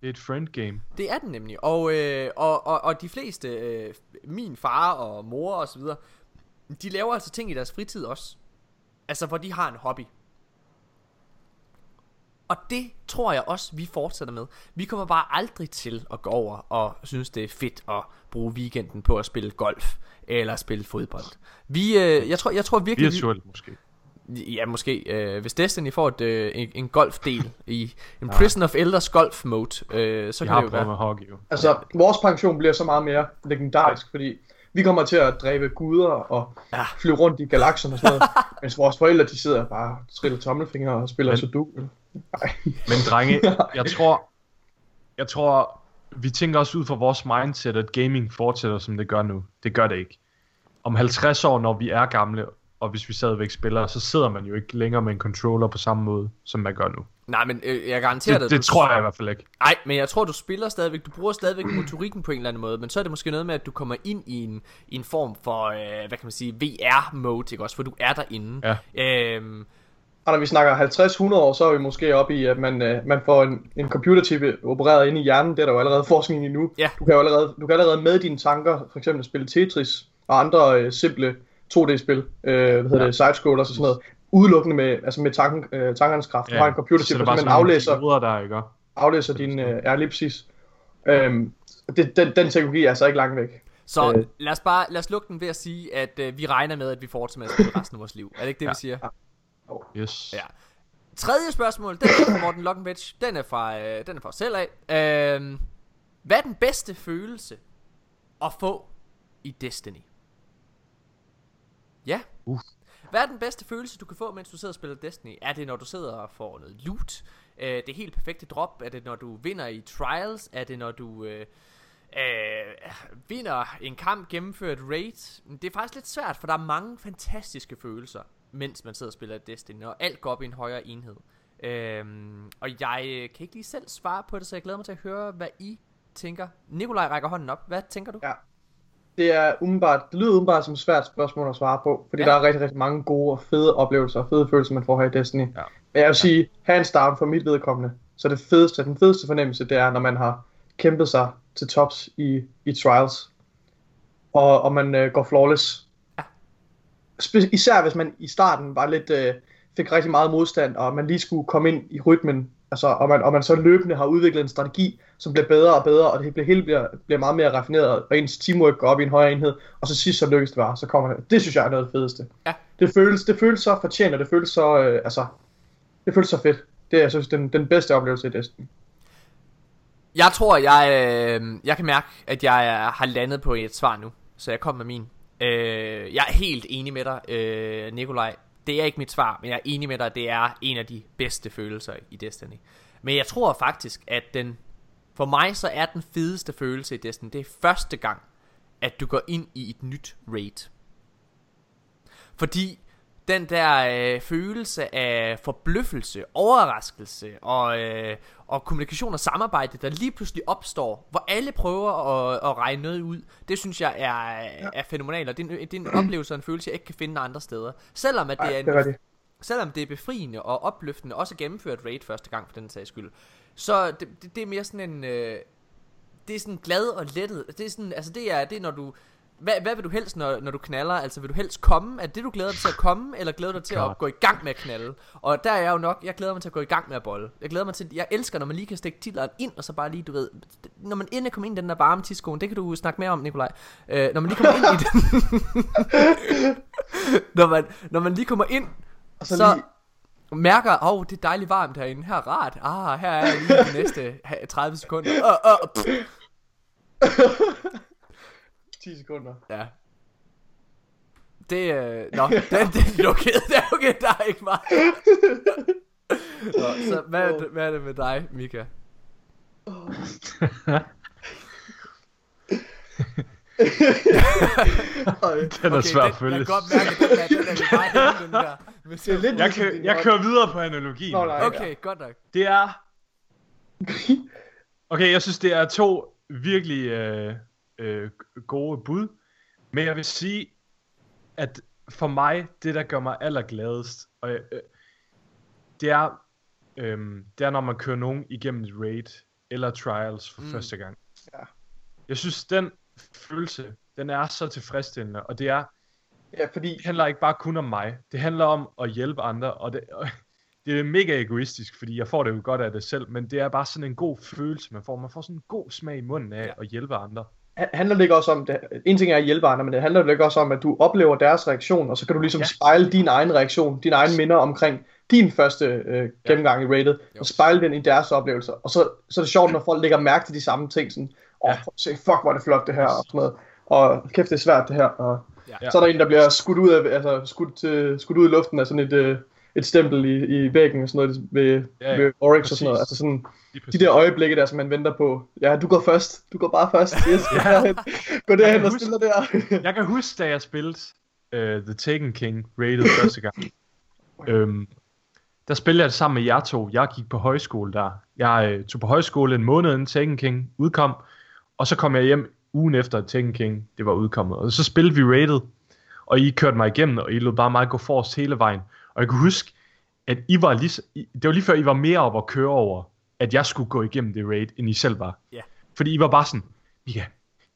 Det er et friend game. Det er den nemlig. Og, øh, og, og, og de fleste, øh, min far og mor og så videre, de laver altså ting i deres fritid også. Altså, hvor de har en hobby. Og det tror jeg også, vi fortsætter med. Vi kommer bare aldrig til at gå over og synes, det er fedt at bruge weekenden på at spille golf eller spille fodbold. Vi, øh, jeg, tror, jeg tror virkelig... vi- Virtuelt måske. Ja, måske. Øh, hvis Destiny får et, øh, en, en golfdel i en Prison of Elders golf mode, øh, så Jeg kan har det jo være. med hockey jo. Altså, vores pension bliver så meget mere legendarisk, fordi vi kommer til at dræbe guder og Ja. ja. flyve rundt i galakserne og sådan noget, mens vores forældre, de sidder bare og triller tommelfingre og spiller Men- Sudoku. Nej. Men drenge, jeg tror, jeg tror, vi tænker også ud fra vores mindset, at gaming fortsætter, som det gør nu. Det gør det ikke. Om 50 år, når vi er gamle, og hvis vi stadigvæk spiller, så sidder man jo ikke længere med en controller på samme måde, som man gør nu. Nej, men øh, jeg garanterer Det, dig, det du- tror jeg i hvert fald ikke. Nej, men jeg tror, du spiller stadigvæk, du bruger stadigvæk motorikken på en eller anden måde, men så er det måske noget med, at du kommer ind i en, i en form for, øh, hvad kan man sige, VR-mode, ikke også, for du er derinde. Ja. Øhm, Og når vi snakker 50-100 år, så er vi måske oppe i, at man, øh, man får en, en computerchip opereret inde i hjernen. Det er der jo allerede forskning i nu. Ja. Du kan jo allerede, du kan allerede med dine tanker, for eksempel spille Tetris og andre øh, simple 2D-spil, øh, hvad hedder Ja. det, sidescrollers og sådan noget, udelukkende med, altså med tanken, øh, tankernes kraft. Du har en computerchip, så simpelthen aflæser, Hoveder der, ikke? aflæser din, øh, ja lige præcis. Øhm, det, den, den teknologi er altså ikke langt væk. så Øh. lad os bare, lad os lukke den ved at sige, at øh, vi regner med, at vi fortsætter med at spille resten af vores liv. Er det ikke det, Ja. vi siger? Yes. Ja. Tredje spørgsmål, den er fra Morten Lockenbach. Den er fra, øh, den er fra os selv af. Øh, hvad er den bedste følelse at få i Destiny? Ja. Uh. Hvad er den bedste følelse, du kan få, mens du sidder og spiller Destiny? Er det, når du sidder og får noget loot? Øh, det helt perfekte drop? Er det, når du vinder i trials? Er det, når du øh, øh, vinder en kamp, gennemfører et raid? Det er faktisk lidt svært, for der er mange fantastiske følelser, mens man sidder og spiller Destiny, og alt går op i en højere enhed. Øhm, og jeg kan ikke lige selv svare på det, så jeg glæder mig til at høre, hvad I tænker. Nikolaj rækker hånden op. Hvad tænker du? Ja. Det er umiddelbart, det lyder umiddelbart som et svært spørgsmål at svare på, fordi Ja. ja. der er rigtig, rigtig mange gode og fede oplevelser og fede følelser, man får her i Destiny. Ja. Men jeg vil sige, hands down for mit vedkommende, så det fedeste, den fedeste fornemmelse, det er, når man har kæmpet sig til tops i, i trials, og, og man øh, går flawless. Ja. Spe- især hvis man i starten var lidt, øh, fik rigtig meget modstand, og man lige skulle komme ind i rytmen, altså, og, man, og man så løbende har udviklet en strategi, som bliver bedre og bedre, og det bliver, hele bliver, bliver meget mere raffineret, og ens teamwork går op i en højere enhed, og så sidst så lykkes det bare, så kommer det. Det synes jeg er noget af det fedeste. Ja. Det føles, det føles så fortjent, og det føles så, øh, altså, det føles så fedt. Det er, jeg synes, den, den bedste oplevelse i Destiny. Jeg tror, jeg, øh, jeg kan mærke, at jeg har landet på et svar nu. Så jeg kom med min. Øh, jeg er helt enig med dig, øh, Nikolaj. Det er ikke mit svar, men jeg er enig med dig, at det er en af de bedste følelser i Destiny. Men jeg tror faktisk, at den, for mig så er den fedeste følelse i Destiny, det er første gang, at du går ind i et nyt raid. Fordi den der øh, følelse af forbløffelse, overraskelse og, øh, og kommunikation og samarbejde, der lige pludselig opstår, hvor alle prøver at, at regne noget ud, det synes jeg er, er fænomenalt, og det er, en, det er en oplevelse og en følelse, jeg ikke kan finde andre steder. Selvom at det, Ej, er en, det er rigtigt. selvom det er befriende og opløftende også at gennemføre et raid første gang for den sags skyld, så det, det, det er mere sådan en, øh, det er sådan glad og lettet, det er sådan, altså det er, det er når du, hvad, hvad vil du helst, når, når du knaller? Altså, vil du helst komme? Er det, du glæder dig til at komme, eller glæder du dig til God. at gå i gang med at knalde? Og der er jeg jo nok, jeg glæder mig til at gå i gang med at bolle. Jeg glæder mig til, jeg elsker, når man lige kan stikke titlen ind, og så bare lige, du ved, når man endelig kommer ind i den der varme tidskoen, det kan du snakke mere om, Nikolaj. Øh, når man lige kommer ind i den, når, man, når man lige kommer ind, Og så, så, lige, mærker, åh, oh, det er dejligt varmt herinde, her er rart, ah, her er jeg lige de næste ha- 30 sekunder, uh, uh. 10 sekunder. Ja. Det, øh, nå, den, den er lukket. Det er okay, der er ikke meget. Nå, så hvad er, det, hvad er det med dig, Mika? Øj. Den er svær at følge. Jeg kan godt mærke, at den der, den vi bare den der. Det er lidt Jeg, ligesom kø- jeg kører videre på analogien. Nå, nej. Okay, godt nok. Det er... Okay, jeg synes, det er to virkelig øh, øh, gode bud. Men jeg vil sige, at for mig, det der gør mig allergladest, og, øh, det er, øh, det er, når man kører nogen igennem et raid eller trials for Mm. første gang. Ja. Jeg synes, den følelse, den er så tilfredsstillende, og det er, Ja, fordi det handler ikke bare kun om mig. Det handler om at hjælpe andre, og det, og det er mega egoistisk, fordi jeg får det jo godt af det selv, men det er bare sådan en god følelse, man får. Man får sådan en god smag i munden af Ja. at hjælpe andre. Ha- handler det ikke også om, det, en ting er at hjælpe andre, men det handler det ikke også om, at du oplever deres reaktion, og så kan du ligesom Ja. ja. spejle din egen reaktion, dine egne minder omkring din første øh, gennemgang i rated, og spejle den i deres oplevelser. Og så, så er det sjovt, når folk lægger mærke til de samme ting, sådan, åh, Ja. ja. se, fuck, hvor er det flot det her, og sådan noget. Og kæft, det er svært det her. Og Ja. så er der en, der bliver skudt ud, af, altså, skudt, til, skudt ud i luften af sådan et, øh, et stempel i, i væggen og sådan noget ved, Ja, ja, ved Oryx og Præcis. sådan noget. Altså sådan, de der øjeblikke der, som man venter på. Ja, du går først. Du går bare først. Yes, ja. Gå derhen og huske- stille der. Jeg kan huske, da jeg spillede uh, The Taken King rated første gang. øhm, der spillede jeg det sammen med jer to. Jeg gik på højskole der. Jeg øh, tog på højskole en måned inden Taken King udkom. Og så kom jeg hjem ugen efter at Taken King det var udkommet. Og så spillede vi rated. Og I kørte mig igennem, og I lod bare mig gå forrest hele vejen. Og jeg kan huske, at I var lige, det var lige før I var mere op at køre over, at jeg skulle gå igennem det raid, end I selv var. Ja. Fordi I var bare sådan, Mika,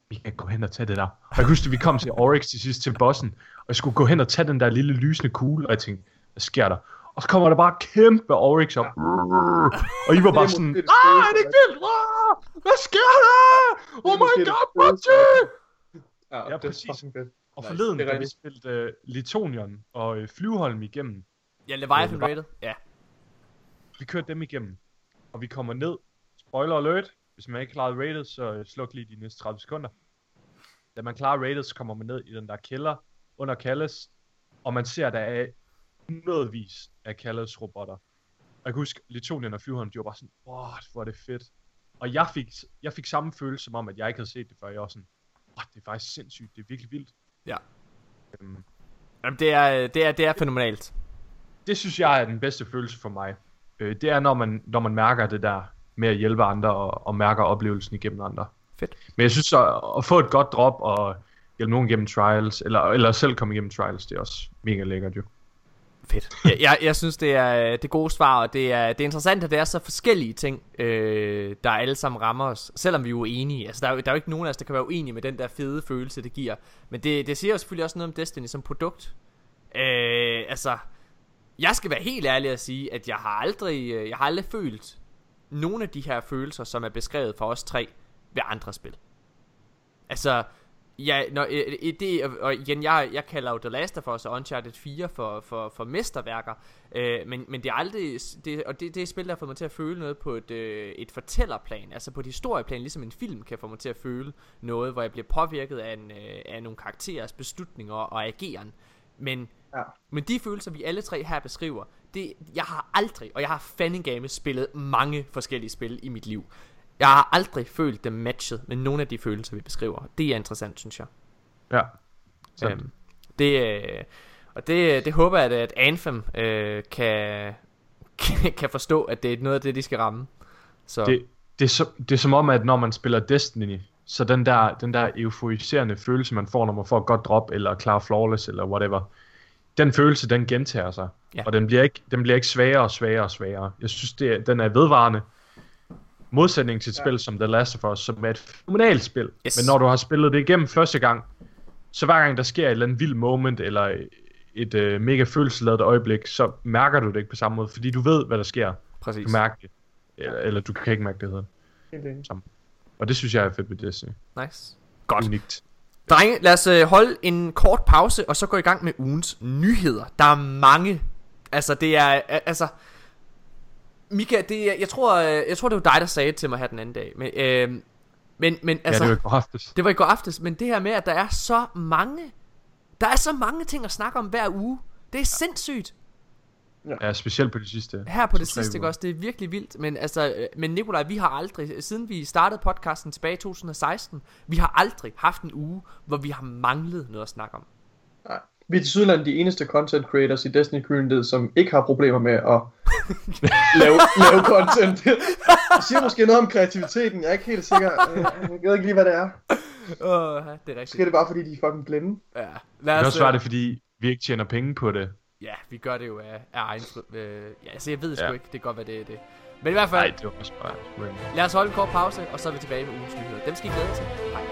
vi kan gå hen og tage det der. Og jeg kan huske, at vi kom til Oryx til sidst til bossen, og jeg skulle gå hen og tage den der lille lysende kugle, og jeg tænkte, hvad sker der? Og så kommer der bare kæmpe Oryx op. Og I var bare sådan, ah, er det ikke vildt? Hvad sker der? Oh my god, Bungie! Ja, Ja, det er præcis. Og Nice. forleden, da vi spillede uh, Litonion og uh, Flyveholm igennem, Ja, Leviathan det var- rated. Ja. vi kørte dem igennem, og vi kommer ned. Spoiler alert, hvis man ikke klarer rated, så øh, sluk lige de næste 30 sekunder. Da man klarer rated, så kommer man ned i den der kælder under Kalles, og man ser, der er hundredvis af Kalles robotter. Og jeg kan huske, Litonien og Flyveren, de var bare sådan, wow, hvor er det fedt. Og jeg fik, jeg fik samme følelse som om, at jeg ikke havde set det før. Jeg var sådan, wow, det er faktisk sindssygt, det er virkelig vildt. Ja. Øhm, Jamen, det er, det er, det er fænomenalt. det synes jeg er den bedste følelse for mig. Øh, det er, når man, når man mærker det der med at hjælpe andre og, og mærker oplevelsen igennem andre. Fedt. Men jeg synes, at, at få et godt drop og hjælpe nogen igennem trials, eller, eller selv komme igennem trials, det er også mega lækkert jo. Fedt. Jeg, jeg, jeg synes, det er øh, det gode svar, og det er, det er interessant, at det er så forskellige ting, øh, der alle sammen rammer os, selvom vi er uenige. Altså, der er, jo- der er jo ikke nogen af os, der kan være uenige med den der fede følelse, det giver. Men det, det siger jo selvfølgelig også noget om Destiny som produkt. Øh, altså, jeg skal være helt ærlig at sige, at jeg har aldrig, øh, jeg har aldrig følt nogle af de her følelser, som er beskrevet for os tre ved andre spil. Altså, Ja, når, øh, øh, det, og- og igen, jeg, jeg kalder jo The Last of Us og Uncharted 4 for, for, for mesterværker, øh, men, men det er aldrig, det, og det, det er spil, der har fået mig til at føle noget på et, øh, et fortællerplan, altså på et historieplan, ligesom en film kan få mig til at føle noget, hvor jeg bliver påvirket af, en, øh, af nogle karakterers beslutninger og ageren. Men, Ja. men de følelser, vi alle tre her beskriver, det, jeg har aldrig, og jeg har fandingame spillet mange forskellige spil i mit liv. Jeg har aldrig følt dem matchet med nogle af de følelser, vi beskriver. Det er interessant, synes jeg. Ja. Sandt. Øhm, det, øh, og det, det håber jeg, at Anthem øh, kan, kan, forstå, at det er noget af det, de skal ramme. Så Det, det, er så, det er som om, at når man spiller Destiny, så den der, den der euforiserende følelse, man får, når man får et godt drop, eller klar flawless, eller whatever, den følelse, den gentager sig. Ja. Og den bliver, ikke, den bliver ikke svagere og svagere og svagere. Jeg synes, det den er vedvarende. Modsætning til et Ja. spil som The Last of Us, som er et fenomenalt spil. Yes. Men når du har spillet det igennem første gang, så hver gang der sker et eller andet vildt moment, eller et øh, mega følelsesladet øjeblik, så mærker du det ikke på samme måde, fordi du ved, hvad der sker. Præcis. Du mærker det. Eller, eller du kan ikke mærke det, hedder det. Helt enig. Og det synes jeg er fedt ved Destiny. Nice. Godt. Unikt. Drenge, lad os øh, holde en kort pause, og så gå i gang med ugens nyheder. Der er mange. Altså, det er... Altså... Mika, det er, jeg tror, øh, jeg tror, det var dig, der sagde det til mig her den anden dag. Men, øh, men, men altså, ja, det var ikke aftes. det var i går aftes, men det her med, at der er så mange, der er så mange ting at snakke om hver uge. Det er sindssygt. Ja, specielt på det sidste. Her på det sidste, ikke også? Det er virkelig vildt. Men altså, øh, men Nikolaj, vi har aldrig, siden vi startede podcasten tilbage i 2016, vi har aldrig haft en uge, hvor vi har manglet noget at snakke om. Nej. Vi er til Sydland de eneste content creators i Destiny Community, som ikke har problemer med at lave, lave content. Det siger måske noget om kreativiteten, jeg er ikke helt sikker. Øh, Jeg ved ikke lige, hvad det er. Uh, det er rigtigt. det bare, fordi de er fucking blinde. Ja, Det lad kan os, også være det, fordi vi ikke tjener penge på det. ja, vi gør det jo af, af egen fri- øh, Ja, altså jeg ved det sgu Ja. ikke. Det kan godt være, det er det. Men i hvert fald, Nej, det var også bare lad os holde en kort pause, og så er vi tilbage med ugens nyheder. Dem skal I glæde jer til. Hej.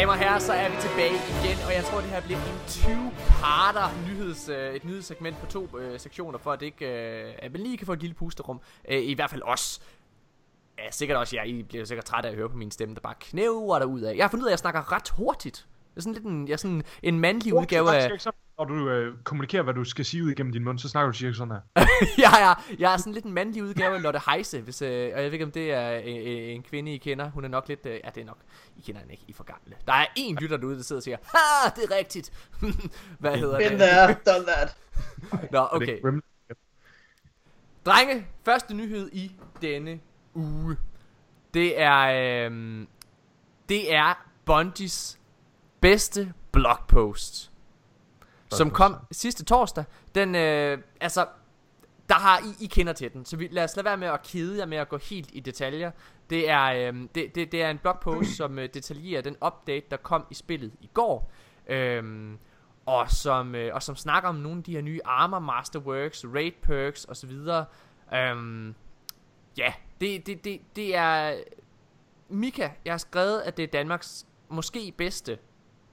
Damer og herrer, så er vi tilbage igen, og jeg tror, det her bliver en 20-parter nyheds, øh, et nyhedssegment på to øh, sektioner, for at det ikke, øh, at man lige kan få et lille pusterum. Øh, I hvert fald os. Ja, sikkert også jer. I bliver sikkert trætte af at høre på min stemme, der bare knæver der ud af. Jeg har fundet ud af, at jeg snakker ret hurtigt. Jeg er sådan lidt en, jeg er sådan en mandlig udgave af... Når du øh, kommunikerer, hvad du skal sige ud igennem din mund, så snakker du cirka sådan her. jeg, er, jeg er sådan lidt en mandlig udgave af Lotte Heise, hvis, øh, og jeg ved ikke, om det er øh, øh, en kvinde, I kender. Hun er nok lidt... Øh, ja, det er nok... I kender hende ikke, I for gamle. Der er en lytter derude, der sidder og siger, ha, det er rigtigt. Hvad hedder Been det? there, done that. Nå, Er det okay. Drenge, første nyhed i denne uge. Det er... Øh, det er Bungies bedste blogpost. Som kom sidste torsdag. Den, øh, altså, der har I, I kender til den, så vi, lad os lade være med at kede jer med at gå helt i detaljer. Det er, øh, det, det, det er en blogpost, som øh, detaljerer den update, der kom i spillet i går. Øhm, og, som, øh, og som snakker om nogle af de her nye Armor Masterworks, Raid Perks osv. Øhm, ja, det, det, det, det er... Mika, jeg har skrevet, at det er Danmarks måske bedste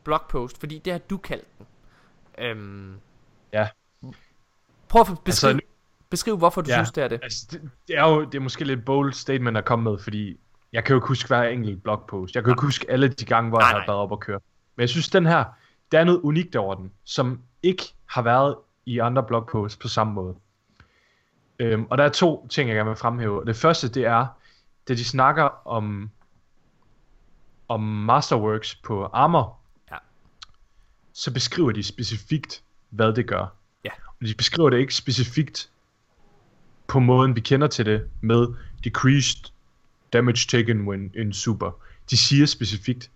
blogpost, fordi det har du kaldt den. Øhm, Ja. Prøv at beskrive, Altså, beskriv hvorfor du Ja. synes, det er det. Altså, det, det, er jo det er måske lidt bold statement at komme med, fordi jeg kan jo ikke huske hver enkelt blogpost. Jeg kan jo ikke huske alle de gange, hvor Nej, jeg har været op og køre. Men jeg synes, den her, der er noget unikt over den, som ikke har været i andre blogposts på samme måde. Øhm, og der er to ting, jeg gerne vil fremhæve. Det første, det er, da de snakker om, om Masterworks på Armor. Så beskriver de specifikt, hvad det gør. Ja. Og de beskriver det ikke specifikt på måden, vi kender til det, med decreased damage taken when in super. De siger specifikt,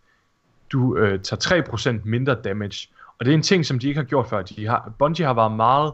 du øh, tager 3% mindre damage. Og det er en ting, som de ikke har gjort før. De har, Bungie har været meget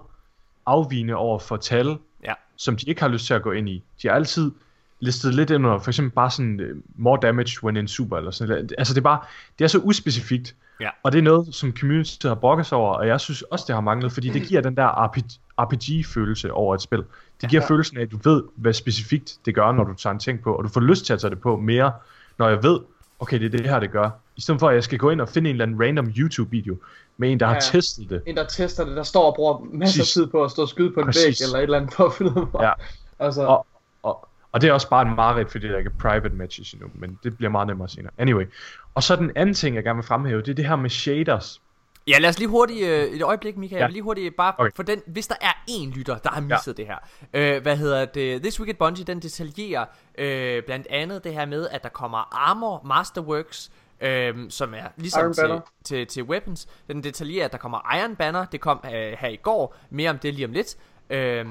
afvigende over for tal, Ja. som de ikke har lyst til at gå ind i. De har altid listet lidt ind under, for eksempel bare sådan, uh, more damage when in super, eller sådan noget. Altså det er bare, det er så uspecifikt, Ja. og det er noget, som community har brokket sig over, og jeg synes også, det har manglet, fordi det giver den der RPG, RPG-følelse over et spil. Det giver Ja. følelsen af, at du ved, hvad specifikt det gør, når du tager en ting på, og du får lyst til at tage det på mere, når jeg ved, okay, det er det her, det gør. I stedet for, at jeg skal gå ind og finde en eller anden random YouTube-video med en, der har Ja. testet det. En, der tester det, der står og bruger masser af tid på at stå og skyde på en Præcis. væg eller et eller andet for at finde ud Ja. Altså, Og, og, og det er også bare en mareridt, fordi der ikke er private matches endnu, men det bliver meget nemmere senere. Anyway. Og så den anden ting, jeg gerne vil fremhæve, det er det her med shaders. Ja, lad os lige hurtigt, øh, et øjeblik, Michael, ja. Ja. jeg vil lige hurtigt bare, okay. For den, hvis der er en lytter, der har misset ja. det her, øh, hvad hedder det, This Week at Bungie, den detaljerer øh, blandt andet det her med, at der kommer Armor Masterworks, øh, som er ligesom til, til, til Weapons, den detaljerer, at der kommer Iron Banner, det kom øh, her i går, mere om det lige om lidt, øh,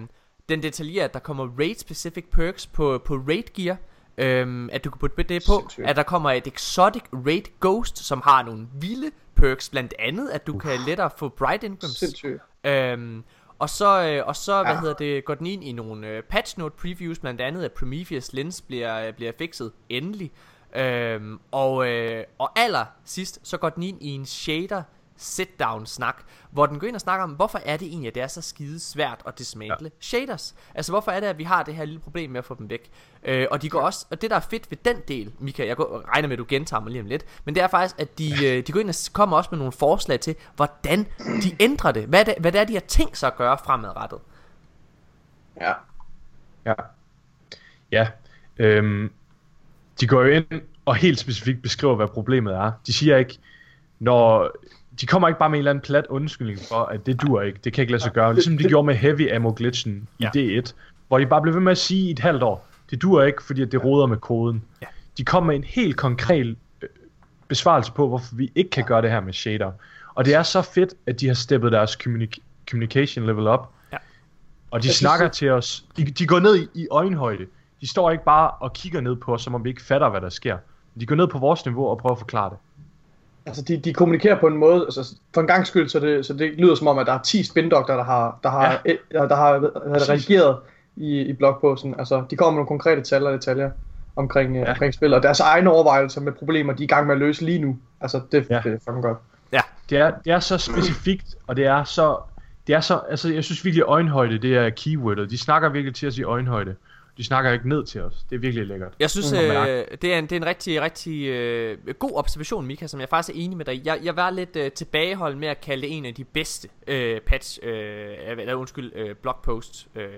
den detaljerer, at der kommer Raid Specific Perks på, på Raid Gear, Øhm, at du kan putte det på, Sindssygt. at der kommer et Exotic Raid Ghost, som har nogle vilde perks, blandt andet, at du kan lettere få Bright Incomes. Sindssygt. Øhm, og så, øh, og så hvad Ja. hedder det, går den ind i nogle øh, patch note previews, blandt andet at Prometheus Lens bliver, øh, bliver fikset endelig. Øhm, og, øh, og aller sidst, så går den ind i en shader sit down snak, hvor den går ind og snakker om, hvorfor er det egentlig, at det er så skide svært at dismantle ja. shaders. Altså hvorfor er det, at vi har det her lille problem med at få dem væk. Øh, og de går også, og det der er fedt ved den del, Mika, jeg går, regner med, at du gentager mig lige om lidt, men det er faktisk, at de, øh, de går ind og kommer også med nogle forslag til, hvordan de ændrer det. Hvad det, hvad det er, de har tænkt sig at gøre fremadrettet. Ja. Ja. Ja. Øhm, de går jo ind og helt specifikt beskriver, hvad problemet er. De siger ikke, når... De kommer ikke bare med en eller anden plat undskyldning for, at det dur ikke, det kan ikke lade sig gøre. Ligesom de gjorde med Heavy Ammo Glitchen i Ja. D1, hvor de bare blev ved med at sige i et halvt år, det dur ikke, fordi at det roder med koden. Ja. De kom med en helt konkret øh, besvarelse på, hvorfor vi ikke kan gøre det her med shader. Og det er så fedt, at de har steppet deres communic- communication level op. Ja. Og de Jeg synes, snakker det- til os. De, de går ned i, i øjenhøjde. De står ikke bare og kigger ned på os, som om vi ikke fatter, hvad der sker. De går ned på vores niveau og prøver at forklare det. Altså, de, de kommunikerer på en måde, altså, for en gang skyld, så det, så det lyder som om, at der er 10 spindokter, der har, der har, ja. der har, det, Præcis. redigeret i, i blogposten. Altså, de kommer med nogle konkrete tal og detaljer omkring, ja. Ja. omkring spil, og deres egne overvejelser med problemer, de er i gang med at løse lige nu. Altså, det, Ja. ja. det er fucking godt. Det er, det er så specifikt, og det er så... Det er så, altså jeg synes virkelig øjenhøjde, det er keywordet. De snakker virkelig til os i øjenhøjde. De snakker ikke ned til os. Det er virkelig lækkert. Jeg synes, øh, det, er en, det er en rigtig, rigtig øh, god observation, Mika, som jeg faktisk er enig med dig. Jeg, jeg var lidt øh, tilbageholdt med at kalde det en af de bedste øh, patch, øh, eller undskyld, øh, blogposts øh,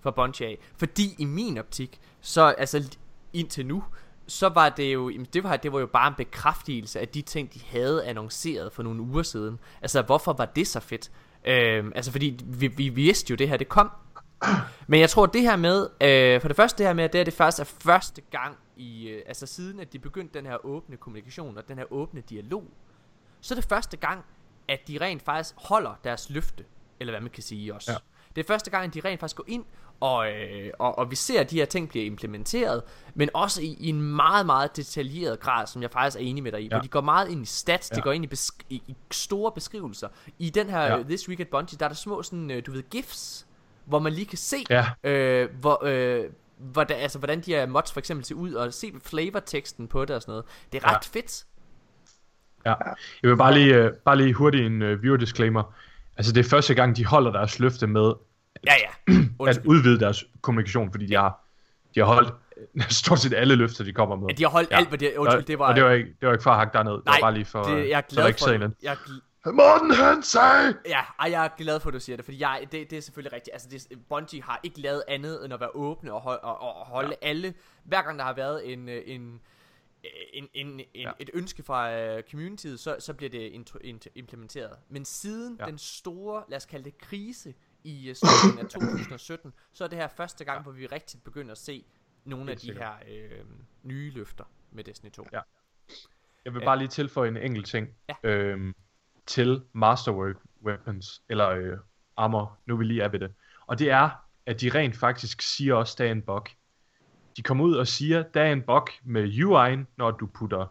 for Bungie af. Fordi i min optik, så altså indtil nu, så var det jo, det var, det var jo bare en bekræftelse af de ting, de havde annonceret for nogle uger siden. Altså, hvorfor var det så fedt? Øh, altså, fordi vi, vi vidste jo, det her det kom. Men jeg tror det her med, øh, for det første det her med, at det, er det faktisk er første gang i, øh, altså siden at de begyndte den her åbne kommunikation og den her åbne dialog, så er det første gang, at de rent faktisk holder deres løfte, eller hvad man kan sige også. Ja. Det er første gang, at de rent faktisk går ind, og, øh, og, og vi ser, at de her ting bliver implementeret, men også i, i en meget, meget detaljeret grad, som jeg faktisk er enig med dig i, ja. De går meget ind i stats, ja. de går ind i, besk- i, i store beskrivelser. I den her Ja. ja. This Week at Bungie, der er der små sådan, øh, du ved, gifs, hvor man lige kan se, Ja, øh, hvor, øh, hvordan, altså, hvordan de her mods for eksempel ser ud, og se flavorteksten på det og sådan noget. Det er Ja. ret fedt. ja. Jeg vil bare lige, uh, bare lige hurtigt en uh, viewer disclaimer. Altså det er første gang, de holder deres løfte med Ja, ja. at udvide deres kommunikation, fordi de har, de har holdt øh, stort set alle løfter, de kommer med. Ja, de har holdt Ja. alt, hvad de Undskyld, det var... og det var ikke, det var ikke for at hakke derned. det nej, var bare lige for, det, jeg er glad ikke for, det. jeg, Morten han sagde! Ja, ej, jeg er glad for, at du siger det, fordi jeg, det, det er selvfølgelig rigtigt. Altså, det, Bungie har ikke lavet andet end at være åbne og, hold, og, og holde ja. alle... Hver gang der har været en, øh, en, en, en, en, ja. Et ønske fra uh, communityet, så, så bliver det intro, implementeret. Men siden ja. Den store, lad os kalde det krise, i uh, slutningen af 2017, så er det her første gang, ja. hvor vi rigtig begynder at se nogle af de sikkert. her øh, nye løfter med Destiny 2. Ja. Jeg vil bare lige tilføje en enkelt ting Ja. øhm, til Masterwork Weapons, eller øh, Armor, nu vi lige er ved det. Og det er, at de rent faktisk siger også, der er en bug. De kommer ud og siger, der er en bug med UI'en, når du putter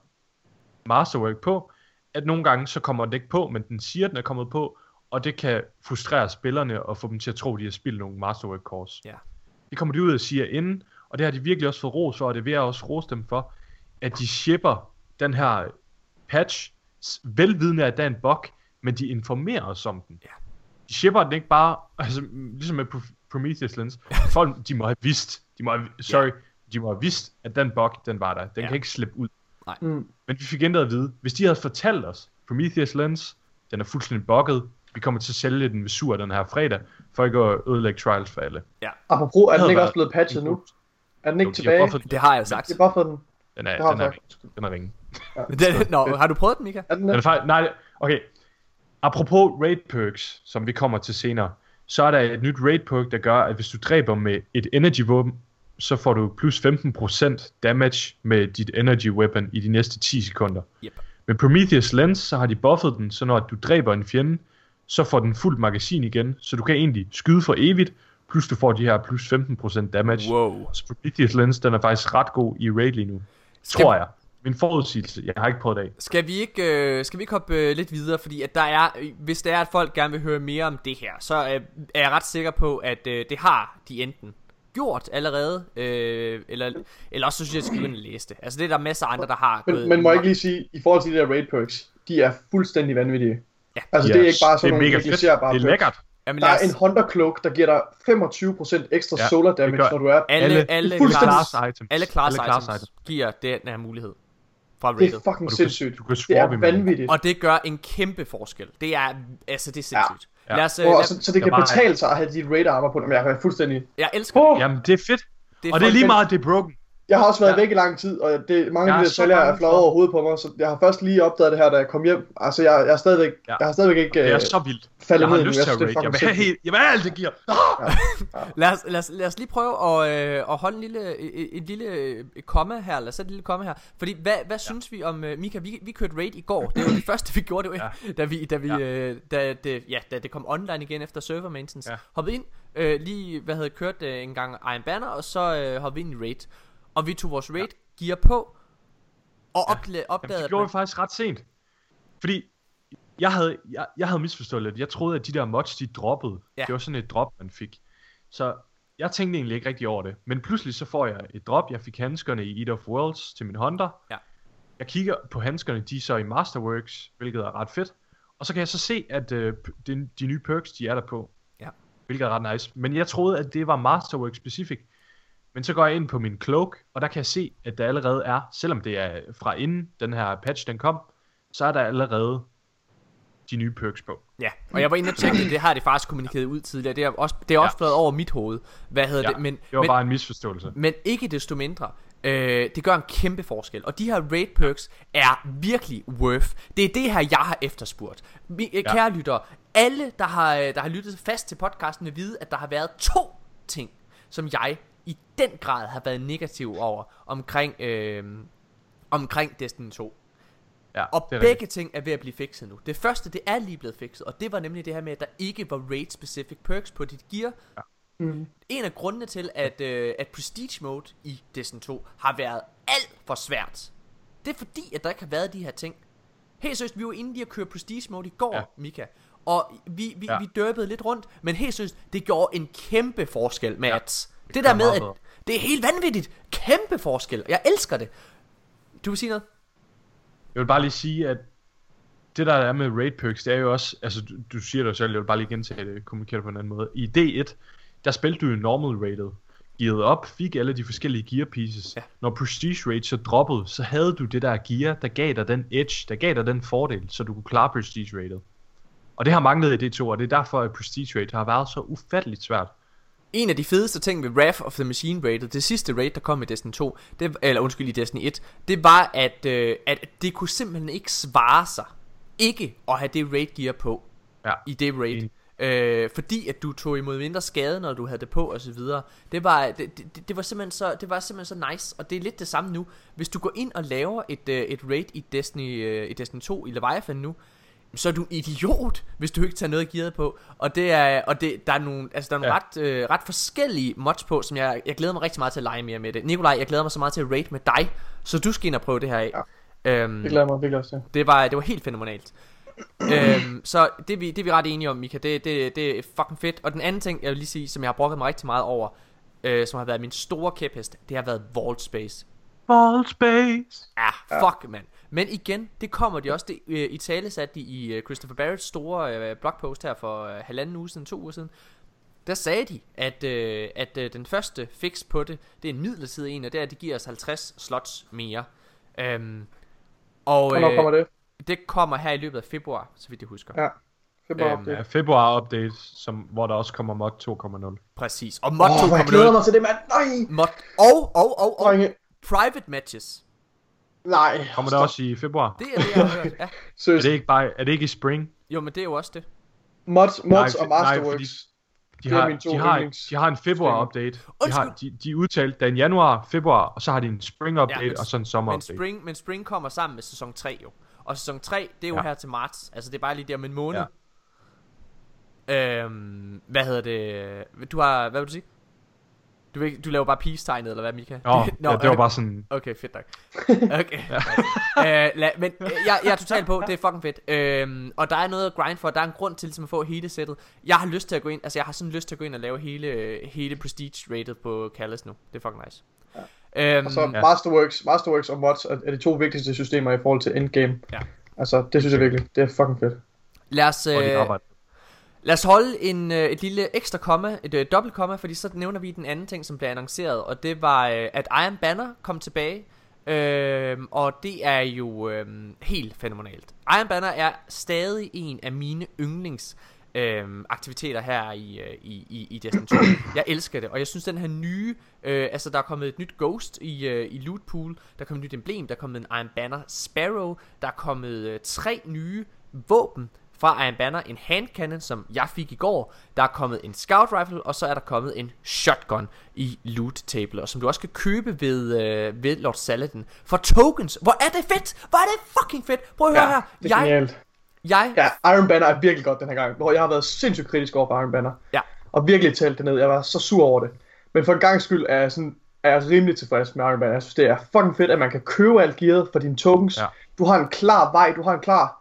Masterwork på, at nogle gange så kommer den ikke på, men den siger, at den er kommet på, og det kan frustrere spillerne og få dem til at tro, at de har spillet nogle Masterwork Course. Ja. Det kommer de ud og siger inden, og det har de virkelig også fået ros for, og det vil jeg også rose dem for, at de shipper den her patch, velvidende at der er en bug, men de informerer os om den. Ja. De shipper den ikke bare, altså ligesom med Pro- Prometheus Lens, folk, de må have vidst, de må have, sorry, de må have vidst, at den bug, den var der. Den Ja. kan ikke slippe ud. Mm. Men vi fik ændret at vide, hvis de havde fortalt os, Prometheus Lens, den er fuldstændig bugget, vi kommer til at sælge den ved sur den her fredag, for ikke at ødelægge trials for alle. Apropos, er den ikke også blevet patchet nu? Er den Jo, ikke de har tilbage? buffet den. Det har jeg jo sagt. De har buffet den. Den er, den er. Den er ringe. Den, nå, har du prøvet den, Mika? Er den er faktisk, nej, nej, okay. Apropos raid perks, som vi kommer til senere, så er der et nyt raid perk, der gør, at hvis du dræber med et energy våben, så får du plus 15% damage med dit energy weapon i de næste 10 sekunder. Yep. Med Prometheus Lens, så har de buffet den, så når du dræber en fjende, så får den fuldt magasin igen, så du kan egentlig skyde for evigt, Plus du får de her plus 15% damage. Wow. Så Prometheus Lens, den er faktisk ret god i raid lige nu. Skal- Tror jeg. Min forudsigelse. Jeg har ikke prøvet det af. Skal vi ikke, øh, skal vi ikke hoppe øh, lidt videre, fordi at der er, øh, hvis det er, at folk gerne vil høre mere om det her, så øh, er jeg ret sikker på, at øh, det har de enten gjort allerede, øh, eller, eller også så synes jeg, at jeg skal begynde at læse det. Altså det er der masser af andre, der har Men, men må jeg ikke lige sige, i forhold til de der raid perks, de er fuldstændig vanvittige. Ja. Altså det er ikke bare sådan det er nogle mega fedt. Det er perks. lækkert. Jamen, Der er os, en Hunter Cloak, der giver dig 25% ekstra Ja, solar det damage, når du er... alle, alle- alle, fuldstændig- class, items. alle class Alle class items items. giver den her mulighed fra Det er rated. fucking Og du kan- sindssygt. du kan Det er vanvittigt. Og det gør en kæmpe forskel. Det er, altså det er sindssygt. Ja. Lad os, øh, Og lad, så, så det kan betale sig at have dit raid armor på dem. Jeg er fuldstændig... jeg elsker det. Oh, Jamen, det er fedt. det er Og det er lige meget, det er broken. Jeg har også været Ja. væk i lang tid, og det, mange af de detaljer er fløjet over hovedet på mig, så jeg har først lige opdaget det her, da jeg kom hjem. Altså, jeg, jeg, er, stadigvæk, Ja. jeg har stadigvæk ikke Det er øh, så vildt. faldet Jeg har ned lyst til Jeg at raid. Jeg vil fucking have helt... Jeg vil have alt, det giver. Lad os, lad, os, lad os lige prøve at, øh, at holde en lille, et, et lille øh, komma her, lad os sætte et lille komma her. Fordi hvad, hvad ja. synes vi om, uh, Mika, vi, vi kørte raid i går, det var det første vi gjorde, det var, ja. da, vi, da, vi, Ja. øh, da, det, ja, da det kom online igen efter server maintenance. Ja. Ja. Hoppede ind, øh, lige, hvad havde kørt øh, en gang Iron Banner, og så øh, hoppede vi ind i raid. Og vi tog vores raid gear på, og Ja. opla- Jamen, opdagede, det gjorde vi faktisk ret sent. Fordi jeg havde, jeg, jeg havde misforstået lidt. Jeg troede, at de der mods, de droppede. Ja. Det var sådan et drop, man fik. Så jeg tænkte egentlig ikke rigtig over det. Men pludselig så får jeg et drop. Jeg fik handskerne i Eat of Worlds til min Hunter. Ja. Jeg kigger på handskerne, de er så i Masterworks, hvilket er ret fedt. Og så kan jeg så se, at øh, de, de nye perks, de er der på. Ja. Hvilket er ret nice. Men jeg troede, at det var Masterworks specific. Men så går jeg ind på min cloak, og der kan jeg se, at der allerede er, selvom det er fra inden den her patch den kom, så er der allerede de nye perks på. Ja, og jeg var inde og tjekke det, det har det faktisk kommunikeret ud tidligere. Det er også, det er også Ja. flået over mit hoved. Hvad hedder Ja, det? Men, det var men, bare en misforståelse. Men ikke desto mindre, øh, det gør en kæmpe forskel. Og de her raid perks er virkelig worth. Det er det her, jeg har efterspurgt. Mi, ja. Kære lyttere, alle, der har, øh, der har lyttet fast til podcasten, vil vide, at der har været to ting, som jeg i den grad har været negativ over omkring, øh, omkring Destiny 2. Ja, Og det er begge rigtigt. ting er ved at blive fikset nu. Det første, det er lige blevet fikset, og det var nemlig det her med, at der ikke var raid-specific perks på dit gear. Mm. En af grundene til, at, øh, at Prestige Mode i Destiny 2 har været alt for svært, det er fordi, at der ikke har været de her ting. Helt seriøst, vi var inde lige at køre Prestige Mode i går, ja. Ja. Mika. Og vi, vi, ja. Ja. vi dørbede lidt rundt, men helt seriøst, det gjorde en kæmpe forskel, Mads. Ja, det, det der med, at det er helt vanvittigt. Kæmpe forskel. Jeg elsker det. Du vil sige noget? Jeg vil bare lige sige, at det der er med raid perks, det er jo også, altså du, du siger det jo selv, jeg vil bare lige gentage det, kommunikere det på en anden måde. I D1, der spillede du jo normal rated, gearet op, fik alle de forskellige gear pieces. Ja. Når prestige raid så droppede, så havde du det der gear, der gav dig den edge, der gav dig den fordel, så du kunne klare prestige rated. Og det har manglet i D2, og det er derfor, at prestige raid har været så ufatteligt svært. En af de fedeste ting ved Wrath of the Machine Rated, det sidste raid, der kom i Destiny 2, det, eller undskyld, i Destiny 1, det var, at, øh, at det kunne simpelthen ikke svare sig, ikke at have det raid gear på, Ja. i det raid. Enig. Øh, fordi at du tog imod mindre skade, når du havde det på og så videre. Det var, det, det, det var simpelthen så, det var simpelthen så nice, og det er lidt det samme nu. Hvis du går ind og laver et, øh, et raid i Destiny, øh, i Destiny 2 i Leviathan nu, så er du en idiot, hvis du ikke tager noget gearet på. Og det er, og det, der er nogle, altså der er nogle ja. Ja. ret, øh, ret forskellige mods på, som jeg, jeg glæder mig rigtig meget til at lege mere med det. Nikolaj, jeg glæder mig så meget til at raid med dig, så du skal ind og prøve det her af. Ja. Øhm, Det glæder mig virkelig også til. det var, det var helt fænomenalt. øhm, så det er, vi, det er vi ret enige om, Mika. Det, det, det er fucking fedt. Og den anden ting, jeg vil lige sige, som jeg har brokket mig rigtig meget over, øh, som har været min store kæphest, det har været Vault Space. Ball space! Ja, fuck, mand. Men igen, det kommer de også. Det, øh, I tale satte de i øh, Christopher Barretts store øh, blogpost her for øh, halvanden uge siden, to uger siden. Der sagde de, at, øh, at øh, den første fix på det, det er en midlertidig en, og det er, at det giver os 50 slots mere. Øhm, og Hvornår kommer det? det kommer her i løbet af februar, så vidt jeg husker. Ja. Februar Øhm, update. Ja, februar update, som, hvor der også kommer mod 2.0. Præcis. Og mod Åh, 2.0. hvor jeg glæder mig til det, mand. Nej! Mod, og, og, og, og, Drenge. private matches. Nej. Kommer der også i februar? Det er det, jeg har hørt. Ja. Er Seriøst. det ikke bare, er det ikke i spring? Jo, men det er jo også det. Mods, mods Nej, og nej, Masterworks. fordi- De Det er har, de, har, de har en februar update. De har, de, de er udtalt, der er en januar, februar, og så har de en spring update, men- og så en sommer Men spring, men spring kommer sammen med sæson 3 jo. Og sæson 3, det er jo ja. Ja. her til marts. Altså det er bare lige der om en måned. Ja. Ja. Øhm, hvad hedder det? Du har, hvad vil du sige? Du, du laver bare peace-tegnet, eller hvad, Mika? Nå, ja, det var bare sådan... Okay, fedt nok. Okay. ja. øh, la, men øh, jeg, jeg er totalt på, det er fucking fedt. Øhm, og der er noget at grind for, der er en grund til ligesom at få hele sættet. Jeg har lyst til at gå ind, altså jeg har sådan lyst til at gå ind og lave hele, hele prestige rated på Callis nu. Det er fucking nice. Ja. Øhm, og så ja. Masterworks, Masterworks og Mods er, er de to vigtigste systemer i forhold til endgame. Ja. Altså, det synes jeg virkelig, det er fucking fedt. Lad os, øh, Lad os holde en, øh, et lille ekstra komma, et øh, dobbelt komma, fordi så nævner vi den anden ting, som blev annonceret, og det var, øh, at Iron Banner kom tilbage, øh, og det er jo øh, helt fænomenalt. Iron Banner er stadig en af mine yndlings øh, aktiviteter her i, øh, i, i, i Destiny 2. Jeg elsker det, og jeg synes den her nye, øh, altså der er kommet et nyt Ghost i, øh, i Loot Pool, der er kommet et nyt emblem, der er kommet en Iron Banner Sparrow, der er kommet øh, tre nye våben, fra Iron Banner en hand cannon, som jeg fik i går. Der er kommet en scout rifle, og så er der kommet en shotgun i loot table, og som du også kan købe ved, øh, ved Lord Saladin for tokens. Hvor er det fedt! Hvor er det fucking fedt! Prøv at høre ja, her. Det er jeg, jeg... Ja, Iron Banner er virkelig godt den her gang, hvor jeg har været sindssygt kritisk over for Iron Banner. Ja. Og virkelig talt det ned. Jeg var så sur over det. Men for en gang skyld er jeg sådan er jeg rimelig tilfreds med Iron Banner. Jeg synes, det er fucking fedt, at man kan købe alt gearet for dine tokens. Ja. Du har en klar vej, du har en klar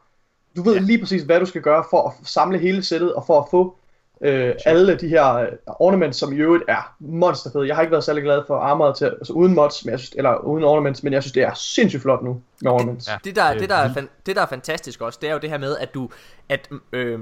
du ved ja. lige præcis, hvad du skal gøre for at samle hele sættet, og for at få øh, alle de her øh, ornaments, som i øvrigt er monsterfede. Jeg har ikke været særlig glad for armor til, altså uden mods, men jeg synes, eller uden ornaments, men jeg synes, det er sindssygt flot nu med ornaments. Det, ja, det, der, det, der er, fan, det, der er fantastisk også, det er jo det her med, at du, at øh,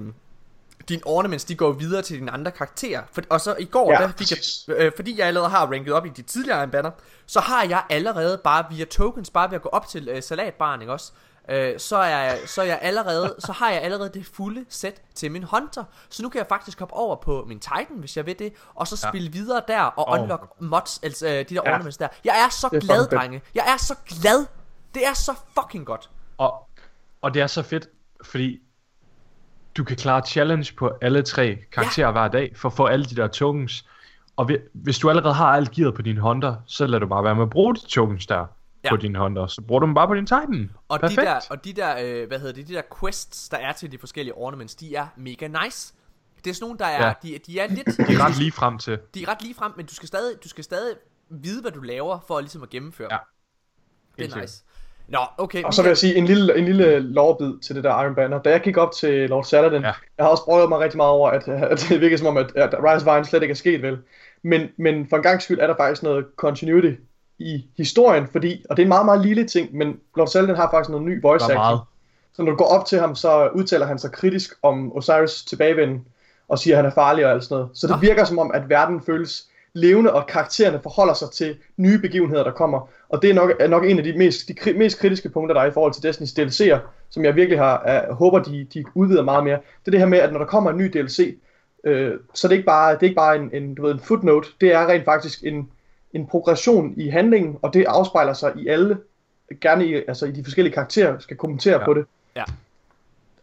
dine ornaments, de går videre til dine andre karakterer. For, og så i går, ja, der fik jeg, øh, fordi jeg allerede har ranket op i de tidligere banner, så har jeg allerede bare via tokens, bare ved at gå op til øh, salatbaren, ikke også? Øh, så, er jeg, så, er jeg allerede, så har jeg allerede det fulde sæt til min Hunter. Så nu kan jeg faktisk hoppe over på min Titan, hvis jeg vil det, og så spille ja. videre der og oh. unlock mods, altså øh, de der ja. ornaments der. Jeg er så er glad, drenge. Jeg er så glad. Det er så fucking godt. Og, og det er så fedt, fordi du kan klare challenge på alle tre karakterer ja. hver dag, for at få alle de der tokens. Og hvis du allerede har alt gearet på din Hunter, så lader du bare være med at bruge de tokens der ja. på din Hunter, så bruger du dem bare på din Titan. Og Perfekt. de der, og de der øh, hvad hedder det, de der quests, der er til de forskellige ornaments, de er mega nice. Det er sådan nogle, der er, ja. de, de er lidt... De er ret lige frem til. De er ret lige frem, men du skal stadig, du skal stadig vide, hvad du laver, for ligesom at gennemføre ja. Det er nice. Nå, okay. Og så vil jeg sige en lille, en lille lovbid til det der Iron Banner. Da jeg gik op til Lord Saladin, ja. jeg har også brugt mig rigtig meget over, at, at det virker som om, at, at Rise of Iron slet ikke er sket vel. Men, men for en gang skyld er der faktisk noget continuity i historien, fordi, og det er en meget, meget lille ting, men Lord Selden har faktisk noget ny voice acting. Så når du går op til ham, så udtaler han sig kritisk om Osiris tilbagevenden, og siger, at han er farlig og alt sådan noget. Så det virker som om, at verden føles levende, og karaktererne forholder sig til nye begivenheder, der kommer. Og det er nok, er nok en af de mest, de mest kritiske punkter, der er i forhold til Destiny's DLC'er, som jeg virkelig har, er, håber, de, de udvider meget mere. Det er det her med, at når der kommer en ny DLC, øh, så det er ikke bare, det er ikke bare en, en, du ved, en footnote, det er rent faktisk en, en progression i handlingen, og det afspejler sig i alle, gerne i, altså i de forskellige karakterer, skal kommentere ja. på det. Ja.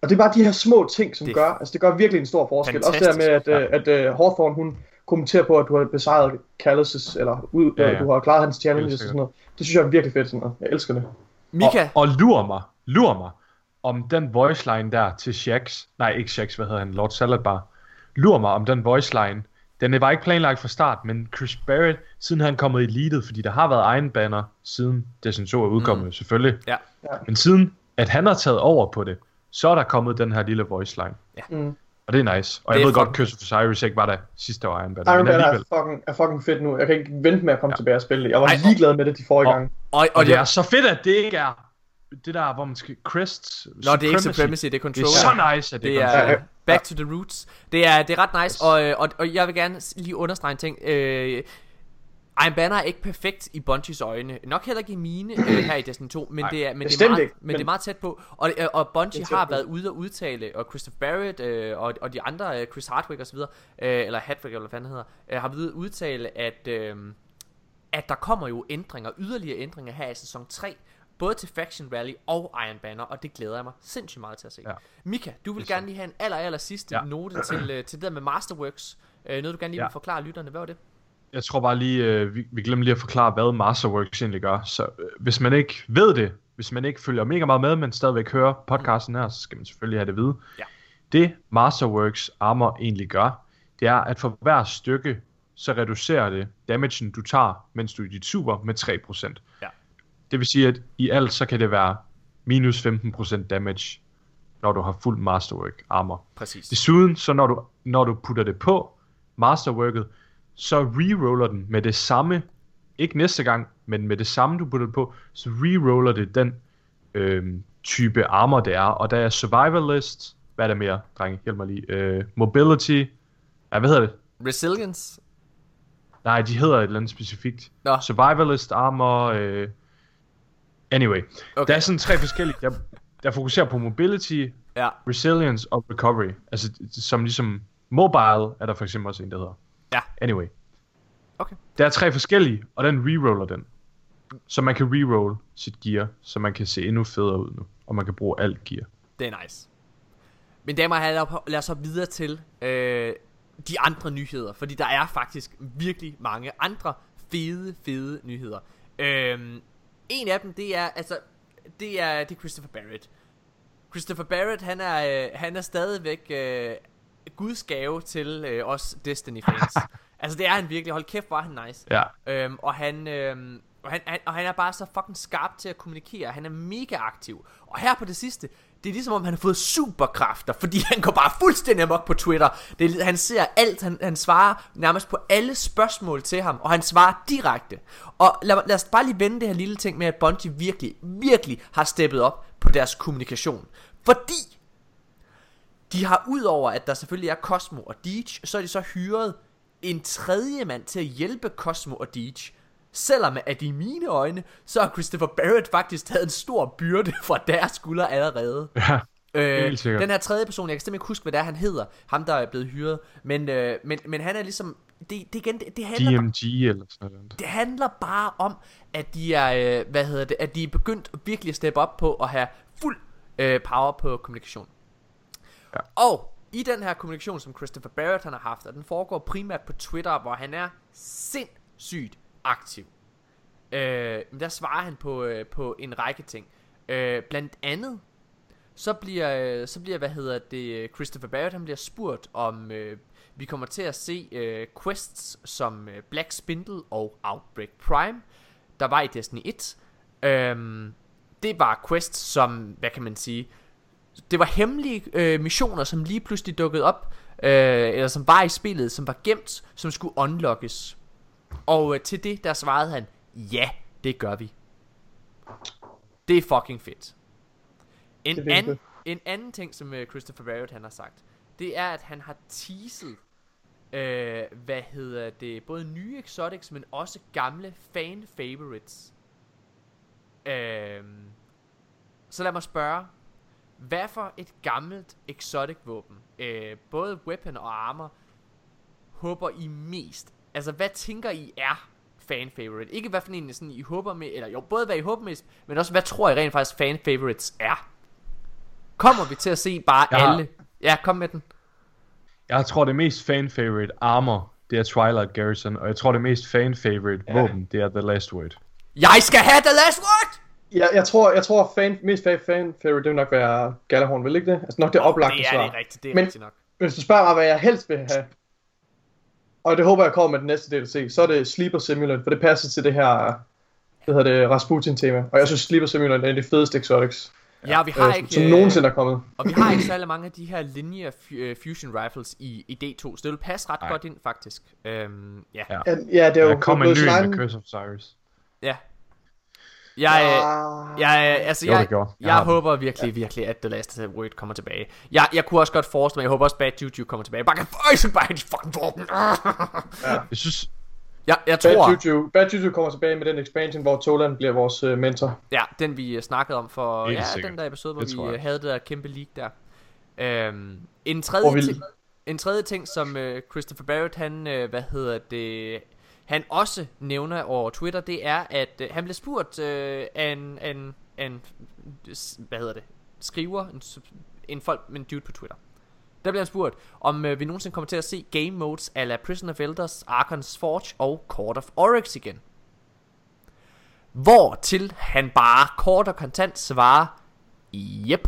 Og det er bare de her små ting, som det gør, altså det gør virkelig en stor forskel. Fantastisk. Også der med, at, ja. at, at uh, Hawthorne, hun kommenterer på, at du har besejret Calluses, eller ud, ja, ja. du har klaret hans challenges og sådan noget. Det synes jeg er virkelig fedt sådan noget. Jeg elsker det. Mika. Og, og lur mig, lur mig, om den voice line der til Shax, nej ikke Shax, hvad hedder han, Lord Saladbar, lur mig om den voice line den var ikke planlagt fra start, men Chris Barrett, siden han kommet i leadet, fordi der har været egen banner, siden Destiny 2 er udkommet, mm. selvfølgelig. Ja. ja. Men siden, at han har taget over på det, så er der kommet den her lille voice line. Ja. Mm. Og det er nice. Og det jeg ved godt, Curse of Osiris ikke var der sidste år Iron Banner. Iron Banner er fucking, er fucking fedt nu. Jeg kan ikke vente med at komme ja. tilbage og spille det. Jeg var Ej, ligeglad med det de forrige og, gange. Og, og, og det er så fedt, at det ikke er det der, hvor man skal crests. Nå, det er ikke supremacy, det er control. Det er så nice, at det, det er, back to the roots. Det er, det er ret nice, og, og, og jeg vil gerne lige understrege en ting. Øh, Iron Banner er ikke perfekt i Bungies øjne. Nok heller ikke i mine øh, her i Destiny 2, men, det er, men, det, er meget, men, men det er meget tæt på. Og, øh, og Bungie har været ude og udtale, og Christopher Barrett øh, og, og de andre, øh, Chris Hardwick osv., øh, eller Hadwick, eller hvad fanden hedder, øh, har været udtale, at, øh, at der kommer jo ændringer, yderligere ændringer her i sæson 3, både til Faction Rally og Iron Banner, og det glæder jeg mig sindssygt meget til at se. Ja. Mika, du vil gerne lige have en aller, aller sidste ja. note til, uh, til det der med Masterworks. Uh, noget du gerne lige ja. vil forklare lytterne. Hvad var det? Jeg tror bare lige, uh, vi, vi glemmer lige at forklare, hvad Masterworks egentlig gør. Så uh, hvis man ikke ved det, hvis man ikke følger mega meget med, men stadigvæk hører podcasten her, så skal man selvfølgelig have det vide. Ja. Det Masterworks armor egentlig gør, det er, at for hver stykke, så reducerer det damagen, du tager, mens du er i dit super, med 3%. Ja. Det vil sige, at i alt, så kan det være minus 15% damage, når du har fuld Masterwork armor. Præcis. Desuden, så når du, når du putter det på Masterworket, så reroller den med det samme, ikke næste gang, men med det samme, du putter det på, så reroller det den øhm, type armor, det er. Og der er Survivalist, hvad er der mere, drenge? Hjælp mig lige. Øh, mobility, ja, hvad hedder det? Resilience. Nej, de hedder et eller andet specifikt. Nå. Survivalist armor, øh, anyway. Okay. Der er sådan tre forskellige, der, der fokuserer på mobility, Ja. resilience og recovery. Altså, som ligesom mobile er der for eksempel også en, der hedder. Ja. Anyway. Okay. Der er tre forskellige, og den reroller den. Så man kan reroll sit gear, så man kan se endnu federe ud nu. Og man kan bruge alt gear. Det er nice. Men damer og herrer, lad os hoppe videre til øh, de andre nyheder. Fordi der er faktisk virkelig mange andre fede, fede nyheder. Øh, en af dem, det er, altså, det er, det er Christopher Barrett. Christopher Barrett, han er, øh, han er stadigvæk øh, Guds gave til øh, os Destiny-fans. altså, det er han virkelig. Hold kæft, er han nice. Ja. Øhm, og han, øhm, og, han, han, og han er bare så fucking skarp til at kommunikere. Han er mega aktiv. Og her på det sidste, det er ligesom om han har fået superkræfter, fordi han går bare fuldstændig amok på Twitter. Det er, han ser alt, han, han svarer nærmest på alle spørgsmål til ham, og han svarer direkte. Og lad, lad os bare lige vende det her lille ting med, at Bungie virkelig, virkelig har steppet op på deres kommunikation. Fordi de har udover at der selvfølgelig er Cosmo og Deej, så er de så hyret en tredje mand til at hjælpe Cosmo og Deej. Selvom at i mine øjne, så har Christopher Barrett faktisk taget en stor byrde fra deres skulder allerede. Ja. Øh, den her tredje person, jeg kan simpelthen ikke huske, hvad det er, han hedder. Ham, der er blevet hyret. Men, øh, men, men han er ligesom... Det, det, igen, det, det handler DMG eller sådan noget. det handler bare om, at de er, øh, hvad hedder det, at de er begyndt virkelig at steppe op på at have fuld øh, power på kommunikation. Ja. Og i den her kommunikation, som Christopher Barrett han har haft, og den foregår primært på Twitter, hvor han er sindssygt aktiv. Øh, men der svarer han på, øh, på en række ting. Øh, blandt andet, så bliver, øh, så bliver, hvad hedder det, Christopher Barrett, han bliver spurgt om, øh, vi kommer til at se øh, quests som øh, Black Spindle og Outbreak Prime, der var i Destiny 1. Øhm, det var quests som, hvad kan man sige, det var hemmelige øh, missioner, som lige pludselig dukkede op, øh, eller som var i spillet, som var gemt, som skulle unlockes. Og øh, til det, der svarede han, ja, det gør vi. Det er fucking fedt. En, anden, en anden ting, som øh, Christopher Barrett han har sagt, det er, at han har teaset, øh, hvad hedder det, både nye exotics, men også gamle fan favorites. Øh, så lad mig spørge, hvad for et gammelt exotic våben, øh, både weapon og armor, håber I mest? Altså, hvad tænker I er fan favorite? Ikke hvad for en sådan I håber med, eller jo, både hvad I håber mest, men også hvad tror I rent faktisk fan favorites er? Kommer vi til at se bare Jeg har- alle? Ja, kom med den. Jeg tror det mest fan favorite armor, det er Twilight Garrison, og jeg tror det mest fan favorite Ja. våben, det er The Last Word. Jeg skal have the last word! Jeg, jeg tror, jeg tror fan, mest fan, fan favorite, det vil nok være Galahorn, vil ikke det? Altså nok det oplagte Det er svar. det rigtigt, det er Men- rigtigt nok. Hvis du spørger mig, hvad jeg helst vil have, og det håber jeg kommer med den næste DLC, så er det Sleeper Simulant, for det passer til det her, hvad hedder det, Rasputin-tema. Og jeg synes, Sleeper Simulant er en af de fedeste exotics, Ja, og vi har øh, ikke... som øh, nogensinde er kommet. Og vi har ikke særlig mange af de her linje fu- øh, fusion rifles i, i D2, så det vil passe ret Nej. godt ind faktisk. Øhm, ja. Ja. Ja, ja, det er jo Der kom en ny med Curse of Cyrus. ja. Jeg, jeg, altså, Jo, jeg. Jeg jeg, håber virkelig, virkelig, at The Last Word kommer tilbage. Jeg, jeg kunne også godt forestille mig, jeg håber også, Bad Juju kommer tilbage. Bare kan øj, så bare de fucking våben. Jeg synes, Jeg, jeg Bad tror, Juju, Bad Juju kommer tilbage med den expansion, hvor Toland bliver vores uh, mentor. ja, den vi øh, snakkede om for, Helt ja, sikkert. den der episode, hvor Det vi øh, havde det der kæmpe leak der. Øhm, en Hvor tredje vi- ting, en tredje ting, som øh, Christopher Barrett, han, øh, hvad hedder det, han også nævner over Twitter, det er, at øh, han blev spurgt øh, af en, en, en, hvad hedder det, skriver, en, en folk, en dude på Twitter. Der bliver han spurgt, om øh, vi nogensinde kommer til at se game modes a la Prison of Elders, Arkon's Forge og Court of Oryx igen. Hvor til han bare kort og kontant svarer, Yep.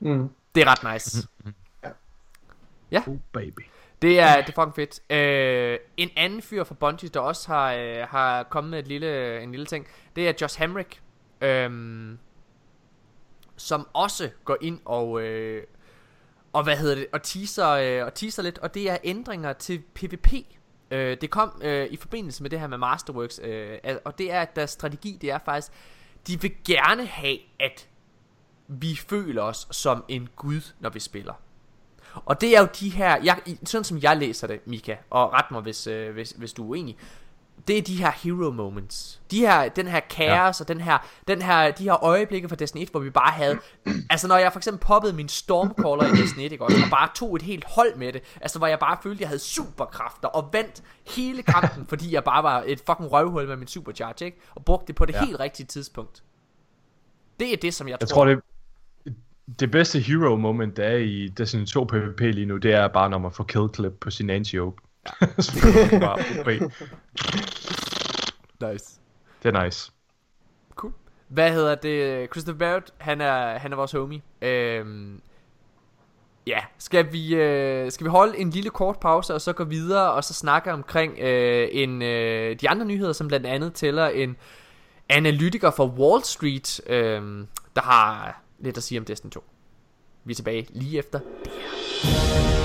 Mm. Det er ret nice. Oh, baby. Det er, det er fucking fedt. Øh, en anden fyr fra Bungie, der også har, øh, har kommet med et lille, en lille ting, det er Josh Hamrick. øh, som også går ind og, øh, og hvad hedder det, og teaser, øh, og teaser lidt, og det er ændringer til PvP. Øh, det kom øh, i forbindelse med det her med Masterworks, øh, og det er, at deres strategi, det er faktisk, de vil gerne have, at vi føler os som en gud, når vi spiller. Og det er jo de her, jeg, sådan som jeg læser det, Mika, og ret mig, hvis, øh, hvis, hvis du er uenig, det er de her hero moments. De her, den her kaos, ja. og den her, den her, de her øjeblikke fra Destiny 1, hvor vi bare havde... altså, når jeg for eksempel poppede min Stormcaller i Destiny 1, ikke også, og bare tog et helt hold med det, altså, hvor jeg bare følte, jeg havde superkræfter, og vandt hele kampen, fordi jeg bare var et fucking røvhul med min supercharge, ikke? Og brugte det på det. Ja. helt rigtige tidspunkt. Det er det, som jeg, Jeg tror... tror, det, det bedste hero moment, der er i Destiny 2 PvP lige nu, det er bare, når man får kill clip på sin anti-ope. Er det bare OP. Nice. Det er nice. Cool. Hvad hedder det? Christopher Barrett, han er, han er vores homie. Øhm, ja, skal vi, øh, skal vi holde en lille kort pause, og så gå videre, og så snakke omkring øh, en, øh, de andre nyheder, som blandt andet tæller en analytiker fra Wall Street, øh, der har lidt at sige om Destiny 2. Vi er tilbage lige efter det her.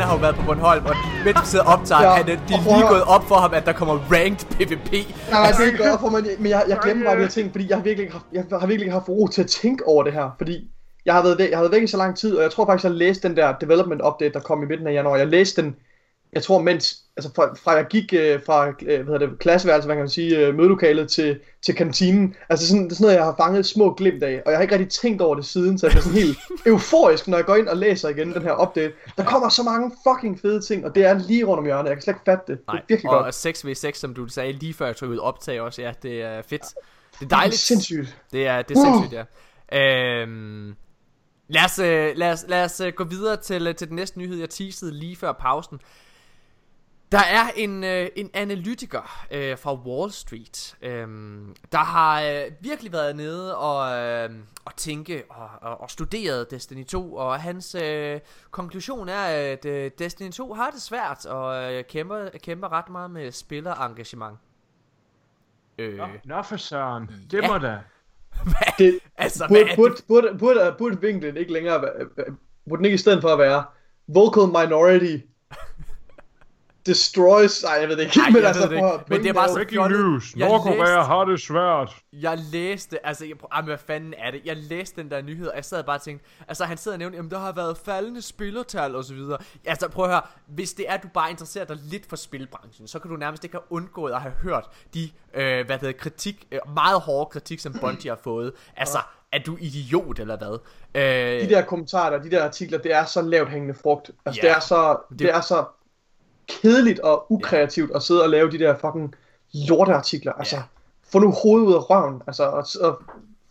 Han har jo været på Bornholm, og mens vi sidder og optager, Ja, han, de og er lige gået op for ham, at der kommer ranked PvP. Nej, det er ikke godt for mig, men jeg, jeg glemmer bare de her ting, fordi jeg har virkelig jeg har virkelig haft ro til at tænke over det her, fordi jeg har været væk, jeg har været væk i så lang tid, og jeg tror faktisk, jeg læste den der development update, der kom i midten af januar. Jeg læste den, jeg tror mens, altså fra, fra jeg gik øh, fra øh, hvad hedder det, klasseværelset, hvad kan man sige, øh, mødelokalet til, til kantinen. Altså sådan, det er sådan noget, jeg har fanget små glimt af, og jeg har ikke rigtig tænkt over det siden, så jeg bliver sådan helt euforisk, når jeg går ind og læser igen den her update. Der kommer så mange fucking fede ting, og det er lige rundt om hjørnet. Jeg kan slet ikke fatte det. Det er virkelig og godt. 6v6, som du sagde lige før jeg trykkede optag også, ja, det er fedt. Det er Det er dejligt. sindssygt. Det er, det er sindssygt, ja. Øhm, lad, os, øh, lad, os, lad os øh, gå videre til, til den næste nyhed, jeg teasede lige før pausen. Der er en, øh, en analytiker øh, fra Wall Street, øh, der har øh, virkelig været nede og, øh, og tænke og, og, og studeret Destiny 2, og hans øh, konklusion er, at øh, Destiny 2 har det svært og øh, kæmper, kæmper ret meget med spillerengagement. Øh, Nå, nå for søren. Det Ja. må da. Det, altså, hvad burde, burde, burde, burde, burde vinklen ikke længere være, burde den ikke i stedet for at være vocal minority destroys, ej jeg ved det ikke, Ej, men altså det ikke. Men det er bare så Breaking news. Nordkorea har det svært. Jeg læste, altså, jeg, ah, men hvad fanden er det? Jeg læste den der nyhed, og jeg sad bare og tænkte, altså han sidder og nævner, jamen der har været faldende spillertal og så videre. Altså prøv at høre, hvis det er, du bare interesserer dig lidt for spilbranchen, så kan du nærmest ikke have undgået at have hørt de, øh, hvad hedder, kritik, øh, meget hårde kritik, som Bungie har fået. Altså, er du idiot eller hvad? Øh, de der kommentarer, de der artikler, det er så lavt hængende frugt. Altså Ja. det er så, Det- det er så kedeligt og ukreativt at sidde og lave de der fucking lorteartikler. Altså, få nu hovedet ud af røven, altså, og, og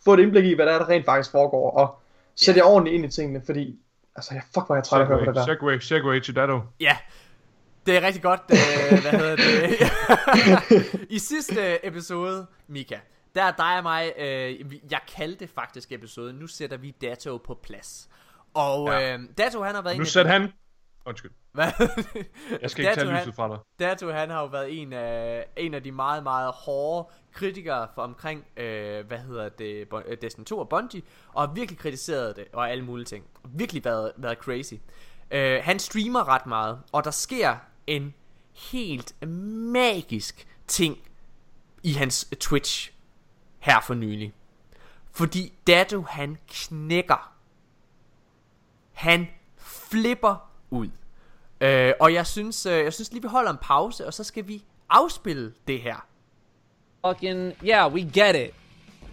få et indblik i, hvad der er, der rent faktisk foregår, og sætte jer ordentligt ind i tingene, fordi, altså, jeg fuck, hvor jeg træt af at høre på det der. segway, segway til Datto. Ja, det er rigtig godt. Øh, hvad hedder det? I sidste episode, Mika, der er dig og mig, øh, jeg kaldte faktisk episoden, nu sætter vi Dato på plads. Og Ja. øh, Dato han har været Nu en sæt han... Undskyld. Hvad? Jeg skal ikke tage han, lyset fra dig. Dato han har jo været en af, en af de meget, meget hårde kritikere for omkring, øh, hvad hedder det, øh, Destiny 2 og Bungie, og har virkelig kritiseret det, og alle mulige ting. Og virkelig været, været crazy. Øh, han streamer ret meget, og der sker en helt magisk ting i hans Twitch her for nylig. Fordi Dato han knækker. Han flipper ud. Øh, og jeg synes, øh, jeg synes lige, vi holder en pause, og så skal vi afspille det her. Fucking yeah, we get it.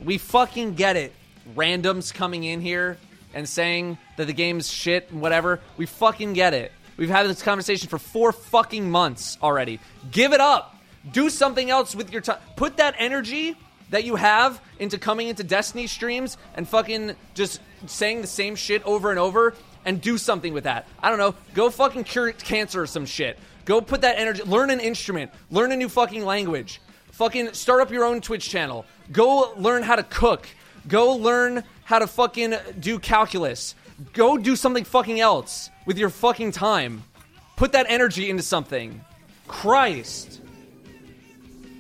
We fucking get it. Randoms coming in here and saying that the game's shit and whatever. We fucking get it. We've had this conversation for four fucking months already. Give it up. Do something else with your time. Put that energy that you have into coming into Destiny streams and fucking just saying the same shit over and over and do something with that. I don't know. Go fucking cure cancer or some shit. Go put that energy. Learn an instrument. Learn a new fucking language. Fucking start up your own Twitch channel. Go learn how to cook. Go learn how to fucking do calculus. Go do something fucking else with your fucking time. Put that energy into something. Christ.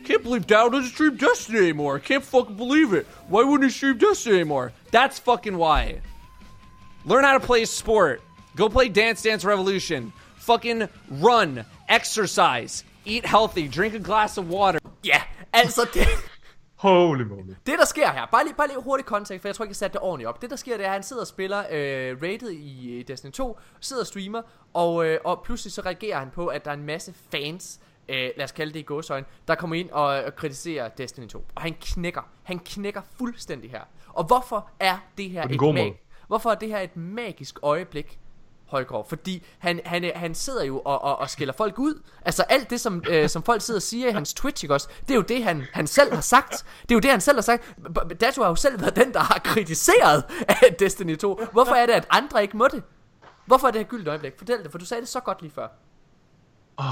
Can't believe Dow doesn't stream Destiny anymore. Can't fucking believe it. Why wouldn't he stream Destiny anymore? That's fucking why. Learn how to play a sport. Go play Dance Dance Revolution. Fucking run. Exercise. Eat healthy. Drink a glass of water. Ja, altså det, Holy moly. det der sker her, bare lige, bare lige hurtigt kontekst, for jeg tror ikke, jeg satte det ordentligt op. Det der sker, det er, at han sidder og spiller øh, Rated i øh, Destiny 2, sidder og streamer, og, øh, og pludselig så reagerer han på, at der er en masse fans, øh, lad os kalde det i gåsøjne, der kommer ind og, og kritiserer Destiny 2. Og han knækker, han knækker fuldstændig her. Og hvorfor er det her et mag- måde. Hvorfor er det her et magisk øjeblik, Højgaard? Fordi han, han, han sidder jo og, og, og skiller folk ud. Altså alt det, som, øh, som folk sidder og siger i hans Twitch, ikke også? Det er jo det, han, han selv har sagt. Det er jo det, han selv har sagt. Dato har jo selv været den, der har kritiseret Destiny 2. Hvorfor er det, at andre ikke må det? Hvorfor er det her gyldent øjeblik? Fortæl det, for du sagde det så godt lige før. Åh.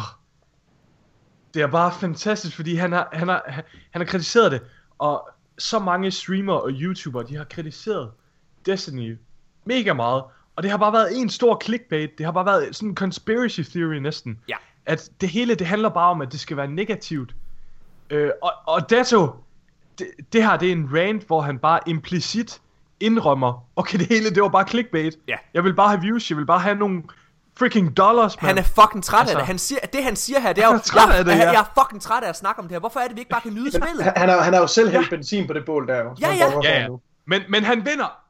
Det er bare fantastisk, fordi han har, han har, han, han har kritiseret det, og så mange streamere og YouTubere, de har kritiseret Destiny mega meget, og det har bare været en stor clickbait, det har bare været sådan en conspiracy theory næsten, Ja. at det hele, det handler bare om, at det skal være negativt. Øh, og, og Dato, det, det her, det er en rant, hvor han bare implicit indrømmer, okay, det hele, det var bare clickbait. Ja. Jeg vil bare have views, jeg vil bare have nogle freaking dollars, man. Han er fucking træt Altså- af det. Han siger, det han siger her, det er jo, Han er træt jeg, af det, jeg, ja. jeg er fucking træt af at snakke om det her. Hvorfor er det, vi ikke bare kan nyde spillet? Han, han, har, han har jo selv hældt benzin på det bål der jo. Ja, ja. Ja, ja. Men, men han vinder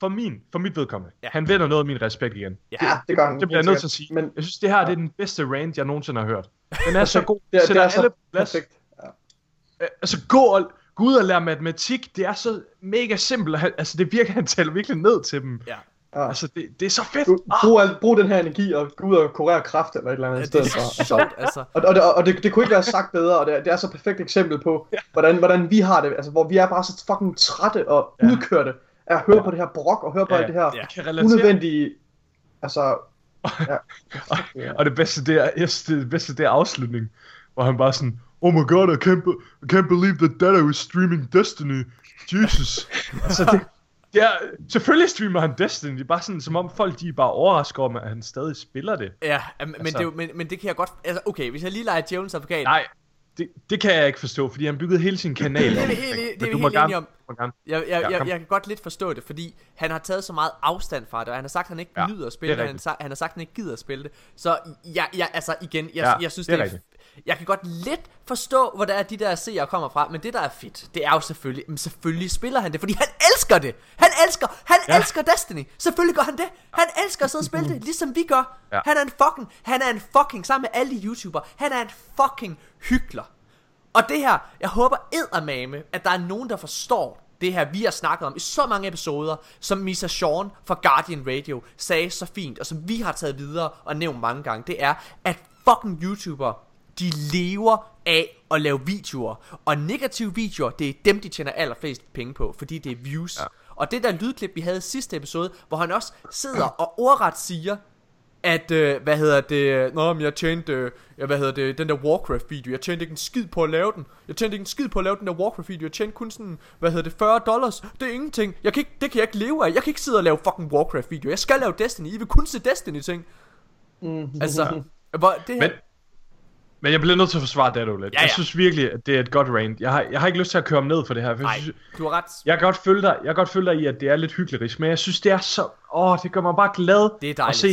for min, for mit vedkommende. Ja. Ja. Han vinder noget af min respekt igen. Ja, det gør han. Det bliver jeg nødt til at sige. Men. Jeg synes, det her det er den bedste rant, jeg nogensinde har hørt. Den er så god. det, er- det er så alle på plads. perfekt. Ja. Øh, Altså, gå, og, gå ud og lære matematik. Det er så mega simpelt. Altså, det virker, han taler virkelig ned til dem. Ja. Ja. Altså, det, det er så fedt. Brug, Ah, brug, al- brug den her energi og gå ud og kurere kraft eller et eller andet i Det stedet er for. så Altså, sjovt, altså. Og, og, det, og det, det kunne ikke være sagt bedre, og det, er- det er så perfekt eksempel på, ja. hvordan, hvordan vi har det, altså hvor vi er bare så fucking trætte og ja. Ja. udkørte at høre ja. på det her brok, og høre på Ja, det her ja. unødvendige, altså, ja. ja. Og det bedste, det er, synes, det bedste, det er afslutningen. Hvor han bare sådan, Oh my god, I can't, be- I can't believe that Data is streaming Destiny. Jesus. altså, det, ja, selvfølgelig streamer han Destiny. Det er bare sådan, som om folk de er bare overrasket om, at han stadig spiller det. Ja, men, altså. Det, er men, men det kan jeg godt... Altså, okay, hvis jeg lige leger Jones advokat... Nej, det, det kan jeg ikke forstå, fordi han byggede hele sin kanal. Det er vi det. helt- det er vi du helt enige om. Jeg, jeg, jeg, jeg kan godt lidt forstå det, fordi han har taget så meget afstand fra det, og han har sagt, at han ikke Ja, nyder at spille det det, han, han har sagt, at han ikke gider at spille det. Så jeg, jeg, altså igen, jeg, Ja, jeg synes, det er det er. Jeg kan godt lidt forstå, hvor der er de der seere kommer fra, men det der er fedt, det er jo selvfølgelig, men selvfølgelig spiller han det, fordi han elsker det. Han elsker, han ja. Elsker Destiny. Selvfølgelig gør han det. Han elsker at sidde og spille det, ligesom vi gør. Ja. Han er en fucking, han er en fucking, sammen med alle de YouTubere, han er en fucking hykler. Og det her, jeg håber eddermame, at der er nogen, der forstår det her, vi har snakket om i så mange episoder, som Misa Sean fra Guardian Radio sagde så fint, og som vi har taget videre og nævnt mange gange, det er, at fucking YouTubere, de lever af at lave videoer. Og negative videoer, det er dem, de tjener allerflest penge på, fordi det er views. Ja. Og det der lydklip, vi havde i sidste episode, hvor han også sidder og ordret siger, at, øh, hvad hedder det, nå, men jeg tjente, øh, hvad hedder det, den der Warcraft-video, jeg tjente ikke en skid på at lave den, jeg tjente ikke en skid på at lave den der Warcraft-video, jeg tjente kun sådan, hvad hedder det, 40 dollars, det er ingenting, jeg kan ikke, det kan jeg ikke leve af, jeg kan ikke sidde og lave fucking Warcraft-video, jeg skal lave Destiny, I vil kun se Destiny-ting, Mm. altså, hvor, det her, Men, men jeg bliver nødt til at forsvare Dado lidt. Ja, ja. Jeg synes virkelig, at det er et godt rant. Jeg har, jeg har ikke lyst til at køre ham ned for det her. For nej, jeg, synes, du har ret, jeg, kan godt følge dig, jeg kan godt følge dig i, at det er lidt hyklerisk, men jeg synes, det er så... Åh, det gør mig bare glad Det er at dejligt. se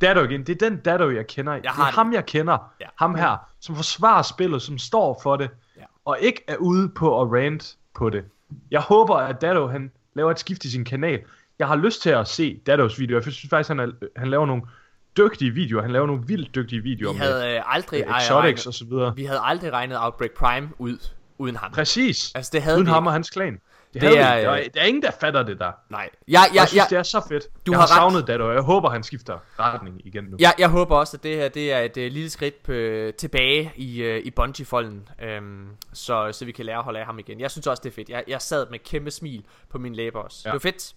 Dado igen. Det er den Dado, jeg kender. Jeg det er det. ham, jeg kender. Ja. Ham her, som forsvarer spillet, som står for det, Ja. og ikke er ude på at rant på det. Jeg håber, at Dado, han laver et skift i sin kanal. Jeg har lyst til at se Dados videoer. Jeg synes faktisk, han, er, han laver nogle dygtige videoer. Han laver nogle vildt dygtige videoer Vi med havde øh, aldrig øh, ej, exotics regnet, og så videre. vi havde aldrig regnet Outbreak Prime ud uden ham. Præcis. Altså, det havde Uden vi ham og hans klan. Det, Det er, er, der, øh, er, der er ingen, der fatter det der. Nej. Jeg, Jeg, jeg, synes, jeg, det er så fedt. Du jeg har har savnet det, og jeg håber, han skifter retning igen nu. jeg, jeg håber også, at det her det er et øh, lille skridt øh, tilbage i, øh, i Bungie-folden, øhm, så, så vi kan lære at holde af ham igen. Jeg synes også, det er fedt. Jeg, jeg sad med kæmpe smil på mine læber også. Ja. Det var fedt.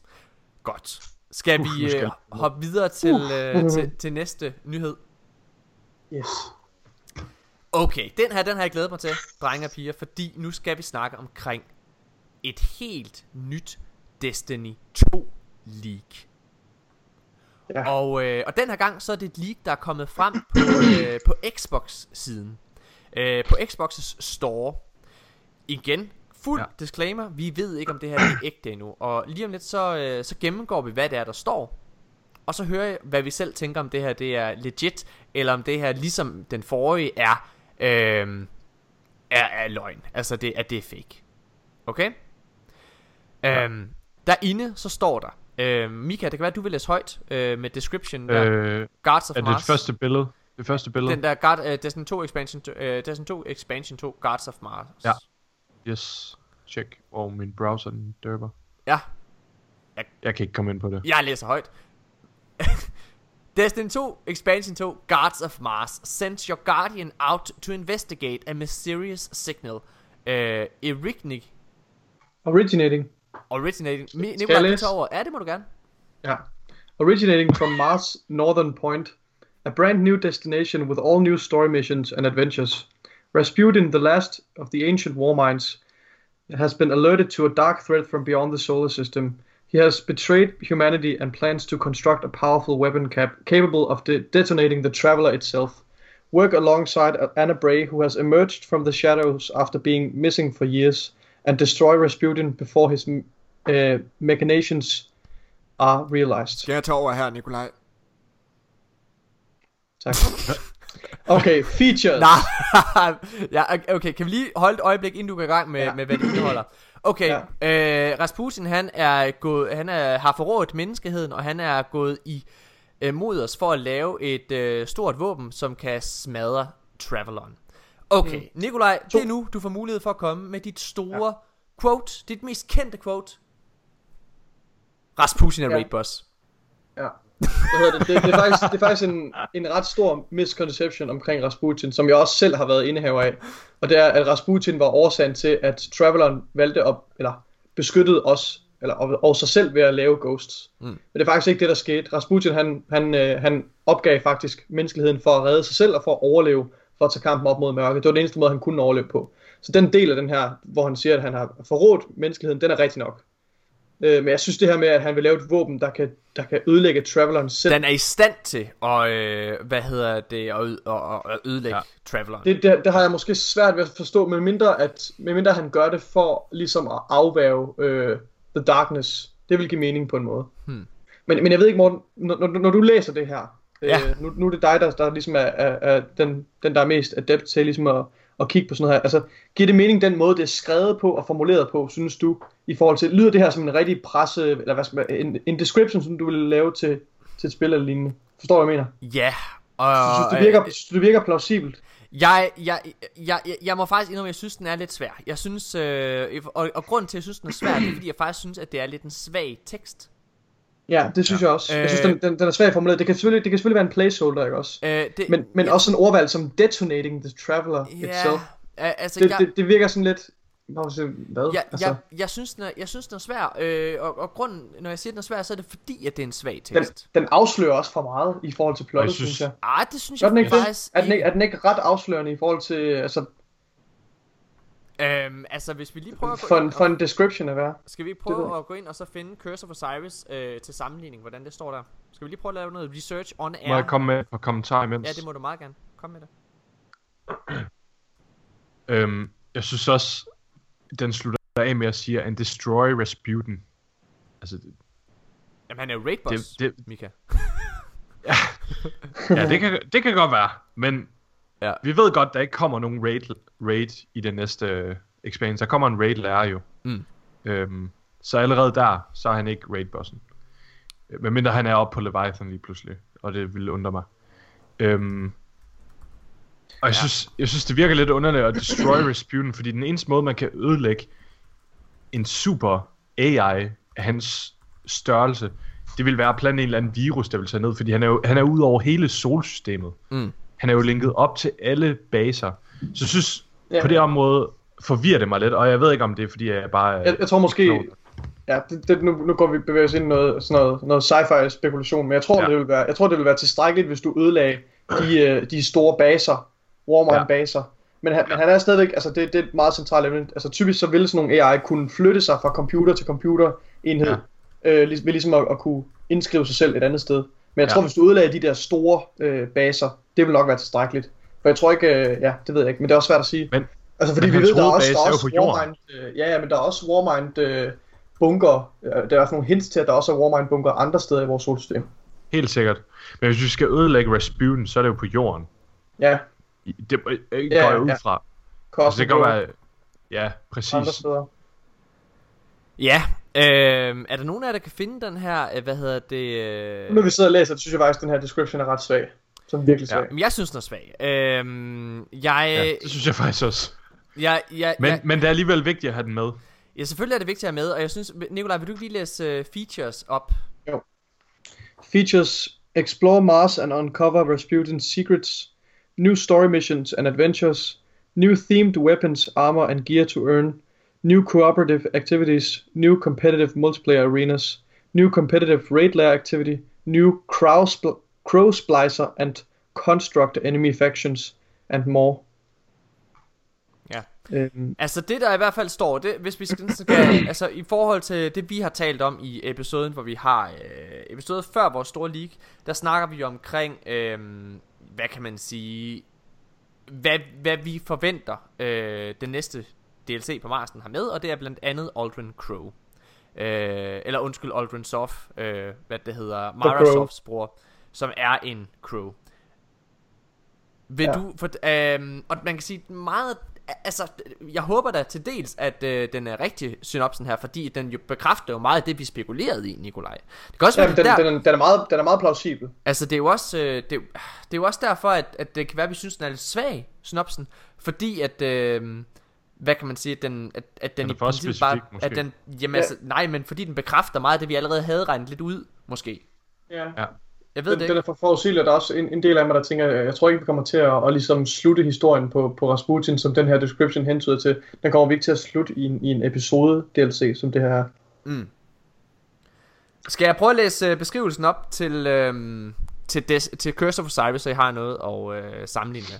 Godt. Skal Uh, vi skal øh, hoppe videre til, øh, til, til næste nyhed? Yes. Okay, den her, den har jeg glædet mig til, drenge og piger, fordi nu skal vi snakke omkring et helt nyt Destiny 2 leak. Ja. Og, øh, og den her gang, så er det et leak, der er kommet frem på, øh, på Xbox-siden. Øh, på Xbox's store. Igen, fuld ja. Disclaimer, vi ved ikke, om det her er ægte endnu. Og lige om lidt, så, øh, så gennemgår vi, hvad det er, der står. Og så hører jeg, hvad vi selv tænker, om det her det er legit, eller om det her, ligesom den forrige, er, øh, er, er løgn. Altså, det, at det er fake. Okay? Ja. Øhm, derinde, så står der, øh, Mika, det kan være, du vil læse højt øh, med description der. Øh, Guards of er det Mars. det første billede? Det første billede? Den der Guard, uh, Destiny 2 expansion, to, uh, Destiny 2 expansion 2 Guards of Mars. Ja. Yes. Check. Og min browser den dørber. Ja, Jeg kan ikke komme ind på det. jeg læser højt. Destiny 2 expansion 2 Guards of Mars sends your guardian out to investigate a mysterious signal. Uh, Erignic Originating. originating. Mi- jeg du læse? tager over. Ja, det må du gerne. Yeah. Originating from Mars' northern point, a brand new destination with all new story missions and adventures. Rasputin, the last of the ancient war minds, has been alerted to a dark threat from beyond the solar system. He has betrayed humanity and plans to construct a powerful weapon cap- capable of de- detonating the Traveler itself. Work alongside Anna Bray, who has emerged from the shadows after being missing for years, and destroy Rasputin before his uh, machinations are realized. Skal jeg tage over her, Nikolaj? Tak. Okay, features. Nej, ja, okay, kan vi lige holde et øjeblik, inden du går i gang med, ja. Med hvad det indeholder? Okay, ja. øh, Rasputin, han er gået, han er, har forrådt menneskeheden, og han er gået i øh, mod os for at lave et øh, stort våben, som kan smadre Traveleren. Okay, mm. Nikolaj, det er nu, du får mulighed for at komme med dit store ja. quote, dit mest kendte quote. Rasputin er Ja. raid boss. Ja. Hvad hedder det? Det, det, er faktisk, det er faktisk en, en ret stor misconception omkring Rasputin, som jeg også selv har været indehaver af. Og det er, at Rasputin var årsagen til, at Traveleren valgte at, eller beskyttede os, eller og, og sig selv ved at lave Ghosts. Mm. Men det er faktisk ikke det, der skete. Rasputin, han, han, øh, han opgav faktisk menneskeligheden for at redde sig selv og for at overleve, for at tage kampen op mod mørket. Det var den eneste måde, han kunne overleve på. Så den del af den her, hvor han siger, at han har forrådt menneskeligheden, den er rigtig nok. Øh, men jeg synes det her med, at han vil lave et våben, der kan, der kan ødelægge Traveleren selv, Den er i stand til at, øh, hvad hedder det, at, ø- at, at ødelægge ja. Ja. Traveleren. Det, det, det har jeg måske svært ved at forstå, med mindre, at, med mindre han gør det for ligesom at afværge øh, The Darkness. Det vil give mening på en måde. Hmm. Men, men jeg ved ikke, Morten, når, når, når du læser det her, Ja. øh, nu, nu er det dig, der, der ligesom er, er, er den, den, der er mest adept til ligesom at, at kigge på sådan noget her. Altså, giver det mening den måde, det er skrevet på og formuleret på, synes du, i forhold til, lyder det her som en rigtig presse, eller hvad skal man, en, en description, som du ville lave til, til et spil eller lignende? Forstår du, hvad jeg mener? Ja, og... Synes, det virker, du, det virker plausibelt. Jeg, jeg, jeg, jeg, jeg må faktisk indrømme, at jeg synes, den er lidt svær. Jeg synes, øh, og, og grunden til, at jeg synes, den er svær, det er, fordi jeg faktisk synes, at det er lidt en svag tekst. Ja, det synes ja. jeg også. Jeg synes, Øh. den, den, den er svært formuleret. Det kan selvfølgelig, det kan selvfølgelig være en placeholder, ikke også? Øh, det, Men, men ja, også en ordvalg som detonating the traveler ja, itself. altså, Det, jeg, det, det virker sådan lidt... Hvad? jeg, altså, jeg, jeg, synes, den er, jeg synes, den er svær, øh, og, og grunden, når jeg siger, den er svær, så er det fordi, at det er en svag den, tekst. den afslører også for meget i forhold til plottet, Jeg synes, synes- jeg. Ej, det synes jeg den ikke faktisk? Er den ikke, er den ikke ret afslørende i forhold til... Altså, Øhm, altså, hvis vi lige prøver at gå for, ind, en, for en description af hvad? Skal vi prøve at gå ind og så finde Curse of Osiris øh, til sammenligning, hvordan det står der? Skal vi lige prøve at lave noget research on air? Må jeg komme med et kommentar imens? Ja, det må du meget gerne. Kom med det. Øhm, jeg synes også, den slutter af med at sige, and destroy Rasputin. Altså, det, Jamen, han er jo raid boss, Det- det, Mika. ja, det kan, det kan godt være, men Ja. vi ved godt, der ikke kommer nogen raid, raid i den næste øh, expansion. Der kommer en raid lærer jo. Mm. Øhm, så allerede der, så er han ikke raid-bossen. Øh, Medmindre han er oppe på Leviathan lige pludselig. og det ville undre mig. Øhm, og jeg, ja. synes, jeg synes, det virker lidt underligt at destroy Rasputin, fordi den eneste måde, man kan ødelægge en super AI af hans størrelse, det vil være at plante en eller anden virus, der vil tage ned, fordi han er jo han er ud over hele solsystemet. Mm. Han er jo linket op til alle baser. Så jeg synes, Ja. på det område forvirrer det mig lidt, og jeg ved ikke, om det er, fordi jeg bare... Jeg, jeg tror måske, ja, det, det, nu, nu går vi bevæger os ind i noget, sådan noget, noget sci-fi spekulation, men jeg tror, Ja. ja. det vil være, jeg tror, det vil være tilstrækkeligt, hvis du ødelagde de, øh, de store baser, Warmind-baser. Men, han, men han er stadigvæk, altså det, det er et meget centralt element. Altså typisk så vil sådan nogle AI kunne flytte sig fra computer til computer enhed, ja. øh, ved ligesom at, at kunne indskrive sig selv et andet sted. Men jeg Ja. tror, hvis du ødelagde de der store øh, baser, det vil nok være tilstrækkeligt. For jeg tror ikke, øh, ja, det ved jeg ikke, men det er også svært at sige. Men, Altså fordi Men vi ved, der er også, der er også på jorden. Warmind, øh, ja, ja, men der er også Warmind øh, bunker. Øh, Der er også nogle hints til, at der også er Warmind bunker andre steder i vores solsystem. Helt sikkert. Men hvis vi skal ødelægge Rasputin, så er det jo på jorden. Ja, Det øh, går Ja, jeg ud ja. fra. Cosmic Altså, det kan være... Ja, præcis. andre steder. Ja, øh, er der nogen af jer, der kan finde den her, øh, hvad hedder det? Øh... Nu når vi sidder og læser, det synes jeg faktisk, at den her description er ret svag. Som virkelig svag. Jamen, jeg synes, den er svag. Øh, jeg, Ja, det synes jeg faktisk også. jeg, jeg, Men, jeg, men det er alligevel vigtigt at have den med. ja, selvfølgelig er det vigtigt at have med, og jeg synes, Nikolaj, vil du ikke lige læse uh, features op? Features Explore Mars and uncover Rasputin's secrets. New story missions and adventures. New themed weapons, armor and gear to earn. New cooperative activities. New competitive multiplayer arenas. New competitive raid lair activity. New crow, spl- crow splicer and construct enemy factions and more. Ja. Øhm, Altså det der i hvert fald står, det, hvis vi skal, skal altså i forhold til det vi har talt om i episoden, hvor vi har øh, episoden før vores store league, der snakker vi omkring, øh, hvad kan man sige, hvad, hvad vi forventer øh, den næste DLC på Marsen har med, og det er blandt andet Aldrin Crow. Øh, eller undskyld, Aldrin Soft, øh, hvad det hedder, Crow. Microsofts bror, som er en Crow. Vil ja. Du, for, øhm, og man kan sige meget, altså, jeg håber da til dels, at øh, den er rigtig synopsen her, fordi den jo bekræfter jo meget af det, vi spekulerede i, Nikolaj. Det kan også ja, være, den, der, den, den, er meget, den er meget plausibel. altså det er jo også, øh, det, er det er jo også derfor, at, at det kan være, at vi synes, den er lidt svag, synopsen, fordi at, øh, hvad kan man sige, at den, at, at den Er det i princippet bare, måske? at den, jamen Ja. altså, nej, men fordi den bekræfter meget af det, vi allerede havde regnet lidt ud, måske. Ja. Ja. Jeg ved Den, det den ikke. er for forudsigelig, og der er også en, en del af mig, der tænker, jeg, tror ikke, vi kommer til at, at ligesom slutte historien på, på Rasputin, som den her description hentyder til. Den kommer vi ikke til at slutte i en, i en episode DLC, som det her er. Skal jeg prøve at læse øh, beskrivelsen op til, øhm, til, Des- til Curse of Osiris, så I har noget at øh, sammenligne med?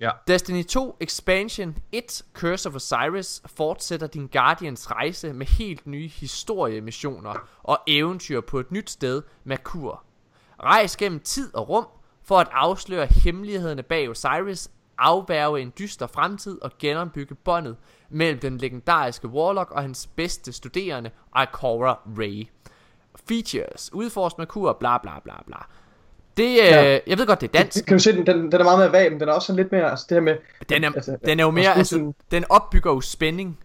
Ja. Destiny 2 Expansion 1 Curse of Osiris fortsætter din Guardians rejse med helt nye historiemissioner og eventyr på et nyt sted, Merkur. Rejs gennem tid og rum for at afsløre hemmelighederne bag Osiris, afværge en dyster fremtid og genopbygge båndet mellem den legendariske Warlock og hans bedste studerende, Ikora Ray. Features, udforsk Merkur, bla bla bla bla. Det, øh, Ja. jeg ved godt, det er dansk. Kan vi se, den, den, den er meget mere vag, men den er også sådan lidt mere, altså det her med... Den er, altså, den er jo mere, altså, den opbygger jo spænding.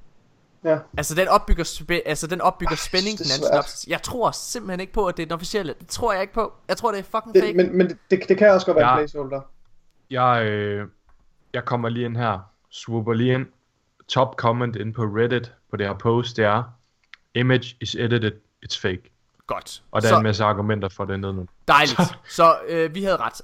Ja. Altså, den opbygger, spæ- altså, den opbygger spænding, det den anden synopsis. Jeg tror simpelthen ikke på, at det er den officielle. Det tror jeg ikke på. Jeg tror, det er fucking fake. Det, men men det, det kan også godt være Ja. en placeholder. Jeg, øh, jeg kommer lige ind her, swooper lige ind. Top comment ind på Reddit på det her post, det er Image is edited, it's fake. Godt. Og der så er en masse argumenter for det nede nu. dejligt. så øh, vi havde ret.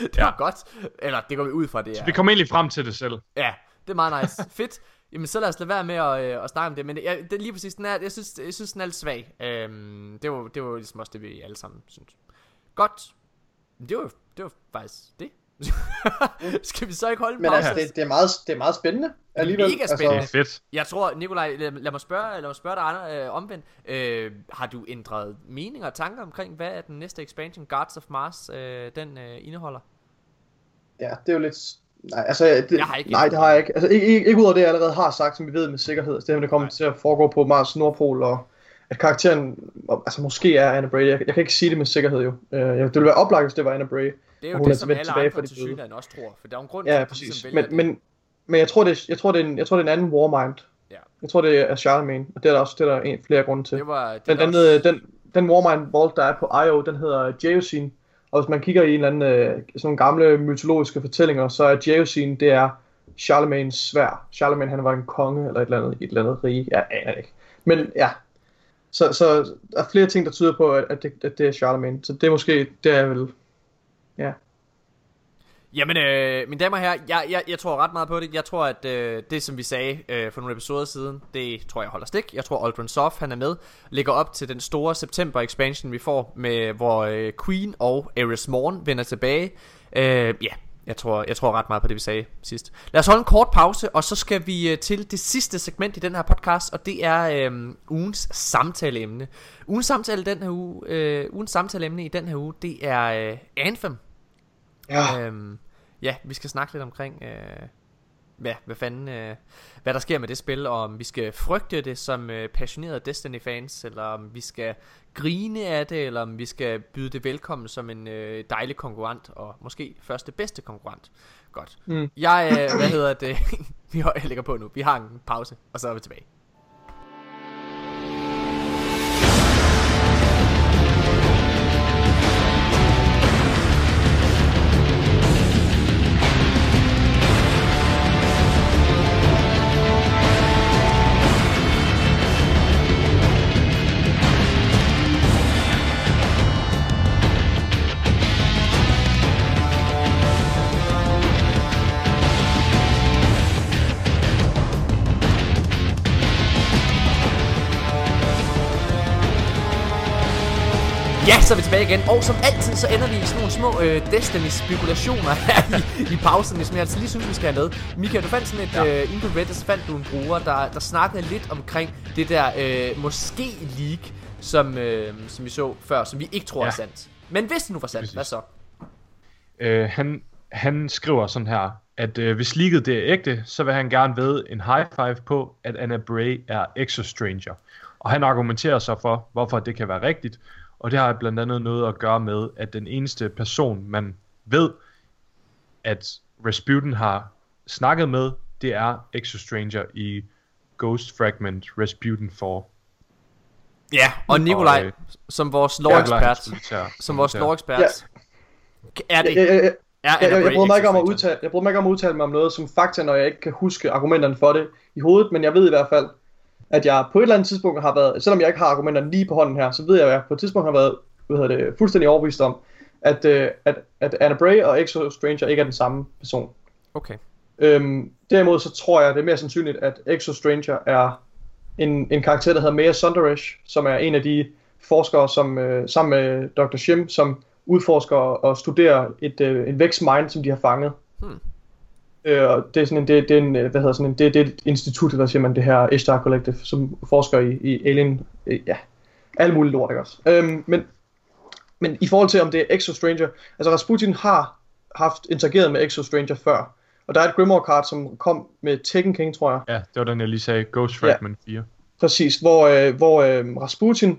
det var Ja. godt. Eller det går vi ud fra, det er. Vi kommer egentlig frem til det selv. Ja, det er meget nice. Fedt. Jamen, så lad os lade være med at, øh, at snakke om det. Men jeg, det, lige præcis, den er, jeg, synes, jeg synes, den er lidt svag. Øhm, det, var, det var ligesom også det, vi alle sammen synes. Godt. Det var, det var faktisk det. Skal vi så ikke holde en Men altså, det, det, er meget, det er meget spændende alligevel. mega spændende. Det er fedt. Jeg tror, Nikolaj, lad, lad mig spørge, lad mig spørge dig andre, øh, omvendt. Øh, har du ændret mening og tanker omkring, hvad er den næste expansion, Guards of Mars, øh, den øh, indeholder? Ja, det er jo lidt... Nej, altså, det, Jeg har ikke nej, det har jeg ikke. Altså, ikke, ikke, ikke ud af det, jeg allerede har sagt, som vi ved med sikkerhed. Altså, det her, det kommer Nej. til at foregå på Mars Nordpol, og at karakteren altså, måske er Anna Bray. Jeg, jeg kan ikke sige det med sikkerhed, jo. Uh, det ville være oplagt, hvis det var Anna Bray. Det er jo er det, som alle andre til synligheden også tror. For der er en grund Ja, til, præcis. ligesom Men, men, men jeg tror, det, er- jeg, tror, det er en, jeg tror, det er en anden Warmind. Ja. Jeg tror, det er Charlemagne, og det er der også det er der en, flere grunde til. det. var, det var andet, også, den, den Warmind Vault, der er på IO, den hedder Geosine. Og hvis man kigger i en eller anden, øh, sådan gamle mytologiske fortællinger, så er Geosine, det er Charlemagne's svær. Charlemagne, han var en konge eller et eller andet, i et eller andet rige. Jeg aner ikke. Men ja, så, så der er flere ting, der tyder på, at, at, det, at det er Charlemagne. Så det er måske, det er vel, ja. Jamen, øh, mine damer og herrer, jeg, jeg, jeg tror ret meget på det. Jeg tror, at øh, det, som vi sagde øh, for nogle episoder siden, det tror jeg holder stik. Jeg tror, Aldrin Soft, han er med, ligger op til den store september-expansion, vi får, med hvor øh, Queen og Ares Morn vender tilbage. Øh, ja, jeg tror, jeg tror ret meget på det, vi sagde sidst. Lad os holde en kort pause, og så skal vi øh, til det sidste segment i den her podcast, og det er øh, ugens samtaleemne. Ugens samtale den her uge, øh, ugens samtaleemne i den her uge, det er øh, Anthem. Ja, Øhm, ja, vi skal snakke lidt omkring, øh, ja, hvad fanden, øh, hvad der sker med det spil, og om vi skal frygte det som øh, passionerede Destiny-fans, eller om vi skal grine af det, eller om vi skal byde det velkommen som en øh, dejlig konkurrent, og måske første bedste konkurrent. Godt. Mm. Jeg, øh, hvad hedder det, vi lægger på nu, vi har en pause, og så er vi tilbage. Tilbage igen, og som altid, så ender vi i sådan nogle små øh, Destiny-spekulationer her i, i pausen, som jeg altså lige synes, vi skal have med. Michael, du fandt sådan et, ja. øh, inde på Reddit, så fandt du en bruger, der, der snakkede lidt omkring det der øh, måske leak, som, øh, som vi så før, som vi ikke tror ja. er sandt. Men hvis det nu var sandt, Præcis. hvad så? Øh, han, han skriver sådan her, at øh, hvis leaget det er ægte, så vil han gerne ved en high five på, at Anna Bray er Exostranger. Og han argumenterer så for, hvorfor det kan være rigtigt, og det har blandt andet noget at gøre med, at den eneste person, man ved, at Rasputin har snakket med, det er Exostranger i Ghost Fragment Rasputin 4. Ja, og Nikolaj, Og, øh, som vores lore-ekspert, militær- som vores lore-ekspert, Ja. er det, Jeg, jeg, jeg, jeg, jeg, bryder mig ikke om at udtale, jeg bryder mig ikke om at udtale mig om noget som fakta, når jeg ikke kan huske argumenterne for det i hovedet, men jeg ved i hvert fald, at jeg på et eller andet tidspunkt har været, selvom jeg ikke har argumenterne lige på hånden her, så ved jeg, at jeg på et tidspunkt har været hvad hedder det, fuldstændig overbevist om, at, øh, at, at Anna Bray og Exo Stranger ikke er den samme person. Okay. Øhm, derimod så tror jeg, det er mere sandsynligt, at Exo Stranger er en, en karakter, der hedder Maya Sundaresh, som er en af de forskere, som øh, sammen med Dr. Shim, som udforsker og studerer et, øh, en Vex Mind, som de har fanget. Hmm. Øh, og det er sådan en, det, det er en, øh, hvad hedder sådan en, det, det er et institut, hvad siger man, det her Ishtar Collective, som forsker i, i alien, øh, ja, alle mulige lort, ikke også? Øhm, men, men i forhold til, om det er Exo Stranger, altså Rasputin har haft interageret med Exo Stranger før, og der er et Grimoire card, som kom med Tekken King, tror jeg, Ja, det var den, jeg lige sagde. Ghost Fragment 4. Præcis, hvor, øh, hvor øh, Rasputin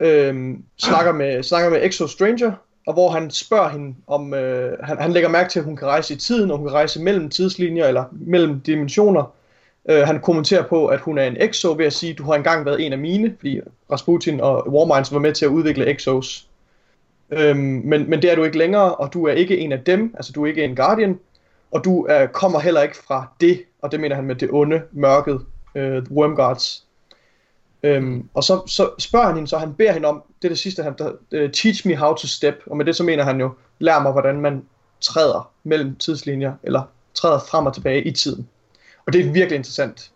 øh, snakker, med, snakker med Exo Stranger, og hvor han spørger hende om, øh, han, han lægger mærke til, at hun kan rejse i tiden, og hun kan rejse mellem tidslinjer, eller mellem dimensioner. Øh, han kommenterer på, at hun er en Exo, ved at sige, du har engang været en af mine, fordi Rasputin og Warminds var med til at udvikle Exos. Øhm, men, men det er du ikke længere, og du er ikke en af dem, altså du er ikke en Guardian, og du øh, kommer heller ikke fra det, og det mener han med det onde, mørket, øh, The Wormguards. Øhm, og så, så spørger han hende, så han beder hende om, det er det sidste, han, der, uh, teach me how to step, og med det så mener han jo, lær mig, hvordan man træder mellem tidslinjer, eller træder frem og tilbage i tiden. Og det er virkelig interessant.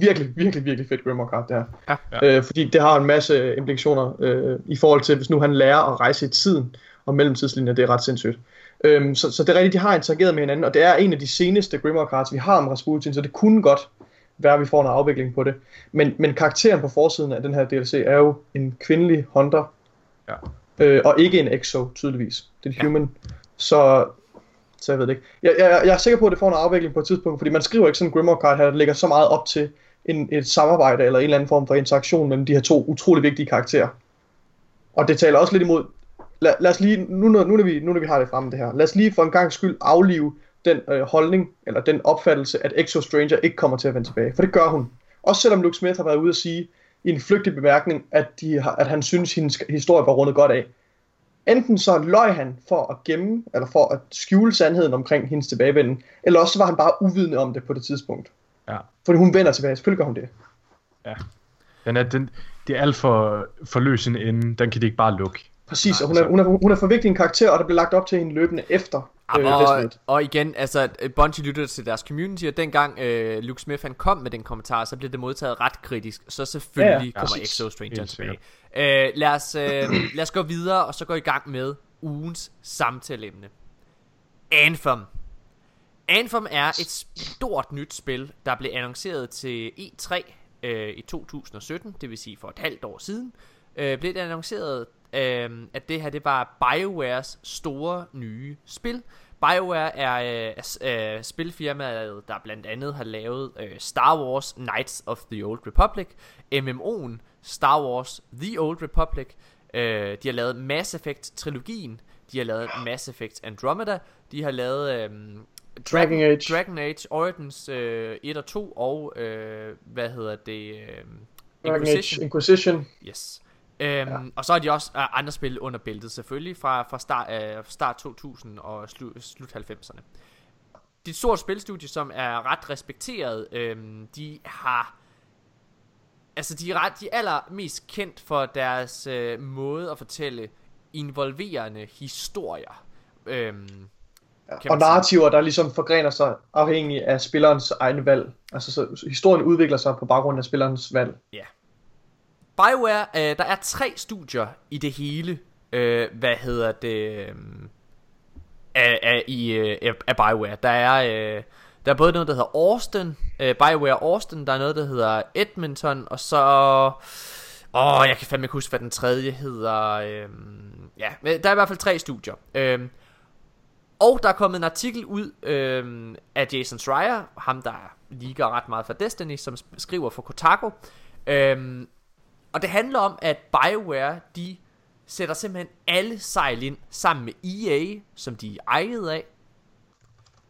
Virkelig, virkelig, virkelig fedt Grimoire card, det her. Ja. Ja. Øh, fordi det har en masse implikationer øh, i forhold til, hvis nu han lærer at rejse i tiden og mellem tidslinjer, det er ret sindssygt. Øhm, så, så det er rigtigt, de har interageret med hinanden, og det er en af de seneste Grimoire cards, vi har om Rasputin, så det kunne godt være, at vi får noget afvikling på det. Men, men karakteren på forsiden af den her DLC er jo en kvindelig hunter, Ja. øh, og ikke en exo, tydeligvis. Det er en human. Så, så jeg ved det ikke. Jeg, jeg, jeg er sikker på, at det får en afvikling på et tidspunkt, fordi man skriver ikke sådan en Grimoire card her, der ligger så meget op til en, et samarbejde eller en eller anden form for interaktion mellem de her to utrolig vigtige karakterer. Og det taler også lidt imod, lad, lad os lige, nu når, nu, når vi, nu når vi har det fremme det her, lad os lige for en gang skyld aflive den øh, holdning, eller den opfattelse, at Exo Stranger ikke kommer til at vende tilbage. For det gør hun. Også selvom Luke Smith har været ude at sige, i en flygtig bemærkning, at, de har, at han synes, hendes historie var rundet godt af. Enten så løj han for at gemme, eller for at skjule sandheden omkring hendes tilbagevenden, eller også så var han bare uvidende om det på det tidspunkt. Ja. Fordi hun vender tilbage, selvfølgelig gør hun det. Ja. Den er, den, det er alt for, for løs en ende. Den kan de ikke bare lukke. Præcis, og hun er, hun, er, hun er for vigtig en karakter, og der bliver lagt op til hende løbende efter øh, og, og igen, altså Bungie lyttede til deres community Og dengang øh, Luke Smith han kom med den kommentar Så blev det modtaget ret kritisk. Så selvfølgelig Ja, ja, ja, kommer præcis. Exo Stranger tilbage. øh, lad, os, øh, lad os gå videre Og så gå i gang med ugens samtaleemne. Anthem. Anthem er et stort nyt spil Der blev annonceret til E3 øh, i 2017 Det vil sige for et halvt år siden. Øh, Blev det annonceret øh, At det her det var BioWares store nye spil BioWare er øh, øh, spilfirmaet, der blandt andet har lavet øh, Star Wars Knights of the Old Republic, MMO'en Star Wars The Old Republic, øh, de har lavet Mass Effect-trilogien, de har lavet Mass Effect Andromeda, de har lavet øh, Dragon Age. Dragon Age Origins øh, 1 og 2, og øh, hvad hedder det? Øh, Dragon Inquisition. Age Inquisition. Yes. Øhm, ja. Og så har de også uh, andre spil under bæltet selvfølgelig Fra, fra start, uh, start 2000 og slu, slut 90'erne Det er et stort spilstudie som er ret respekteret øhm, De har Altså de er, ret, de er allermest kendt for deres øh, måde at fortælle involverende historier øhm, Og narrativer, der ligesom forgrener sig afhængig af spillerens egne valg. Altså så historien udvikler sig på baggrund af spillerens valg. BioWare, øh, der er tre studier i det hele, øh, hvad hedder det, øh, af, af, i, øh, af- BioWare. Der er, øh, der er både noget, der hedder Austin, øh, BioWare Austin, der er noget, der hedder Edmonton, og så... Åh, jeg kan fandme ikke huske, hvad den tredje hedder. Øh, ja, øh, der er i hvert fald tre studier. Øh, og der er kommet en artikel ud øh, af Jason Schreier, ham der ligger ret meget for Destiny, som skriver for Kotaku. Øh, og det handler om, at BioWare, de sætter simpelthen alle sejl ind sammen med EA, som de er ejet af.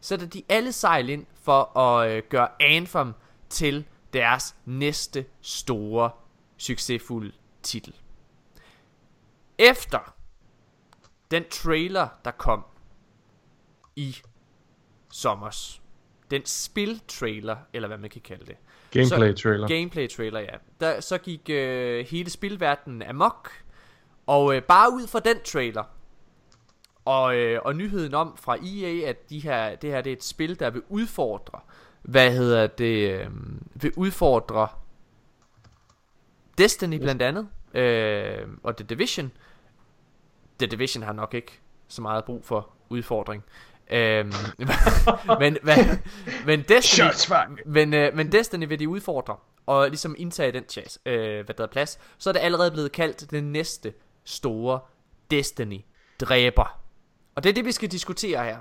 Sætter de alle sejl ind for at øh, gøre Anthem til deres næste store, succesfulde titel. Efter den trailer, der kom i sommers, den spil-trailer, eller hvad man kan kalde det, Gameplay så, trailer. Gameplay trailer, ja. Der, så gik øh, hele spilverdenen amok. Og øh, bare ud fra den trailer, og, øh, og nyheden om fra EA, at de her, det her det er et spil, der vil udfordre, hvad hedder det, øh, vil udfordre Destiny blandt andet, øh, og The Division. The Division har nok ikke så meget brug for udfordring. Øhm, men, men, men Destiny, men, øh, men Destiny vil de udfordre Og ligesom indtage den chance, øh, hvad der er plads. Så er det allerede blevet kaldt den næste store Destiny dræber Og det er det vi skal diskutere her.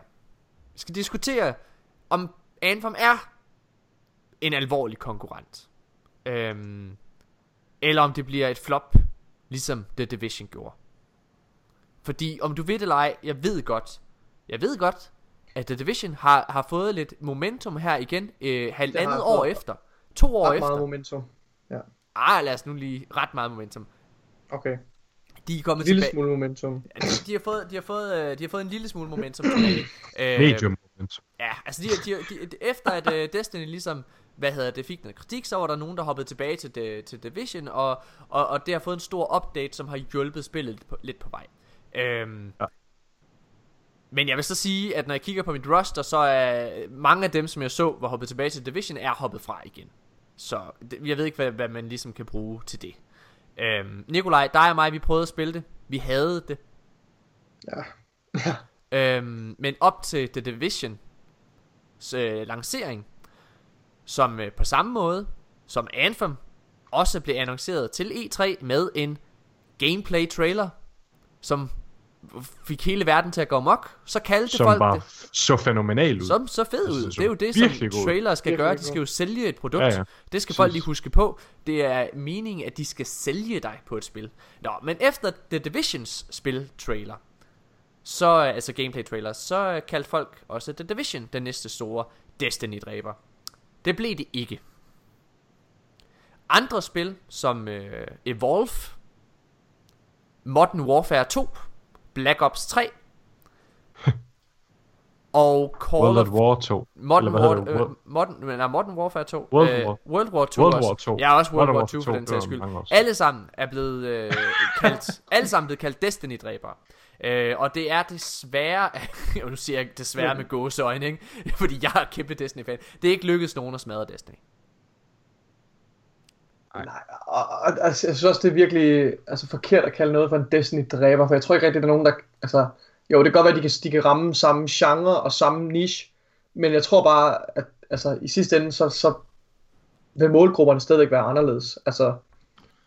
Vi skal diskutere Om Anthem er En alvorlig konkurrent. Øhm, Eller om det bliver et flop Ligesom The Division gjorde. Fordi om du ved det eller ej Jeg ved godt. Jeg ved godt at The Division har, har fået lidt momentum her igen øh, halvandet år efter. To år Ret efter. meget momentum. Ja, Ah, lad os nu lige ret meget momentum. okay. De er kommet En lille tilbage. smule momentum. Ja, de, de, har fået, de, har fået, øh, de har fået en lille smule momentum tilbage. Øh, Medium moment. Ja, altså de, de, de, de, efter at uh, Destiny ligesom, hvad hedder det, fik noget kritik, så var der nogen, der hoppede tilbage til, de, til Division, og, og, og det har fået en stor update, som har hjulpet spillet lidt på, lidt på vej. Øhm, Ja. Men jeg vil så sige, at når jeg kigger på mit roster, så er mange af dem, som jeg så, var hoppet tilbage til Division, er hoppet fra igen. Så det, jeg ved ikke, hvad, hvad man ligesom kan bruge til det. Øhm, Nikolaj, dig og mig, vi prøvede at spille det. Vi havde det. Ja. Øhm, men op til The Division øh, lancering, som øh, på samme måde som Anthem også blev annonceret til E3 med en gameplay trailer, som fik hele verden til at gå amok, så kaldte Som folk bare det så fænomenal ud. som så fed ud. Det er jo det, som god. trailer skal Virkelig gøre. De skal jo sælge et produkt. Ja, ja. Det skal folk lige huske på. Det er meningen, at de skal sælge dig på et spil. Nå, men efter The Divisions spil trailer, så, altså gameplay trailer, så kaldte folk også The Division den næste store Destiny-dræber. Det blev det ikke. andre spil som øh, Evolve, Modern Warfare 2, Black Ops 3 og Call World of at War 2. Modern, War, øh, Modern, nej, Modern Warfare 2. World øh, War. World War 2 World også. War 2. Ja, også World Modern War War 2 for 2, den sags skyld. Alle sammen er blevet øh, kaldt, alle sammen blevet kaldt Destiny-dræbere. Øh, og det er desværre, og nu siger jeg desværre med gåseøjne, ikke? fordi jeg er kæmpe Destiny-fan. Det er ikke lykkedes nogen at smadre Destiny. Nej, og, og, altså, jeg synes også, det er virkelig altså, forkert at kalde noget for en Destiny-dræber, for jeg tror ikke rigtig, der er nogen, der... Altså, jo, det kan godt være, at de kan, de kan ramme samme genre og samme niche, men jeg tror bare, at altså, i sidste ende, så, så vil målgrupperne stadigvæk være anderledes. Altså,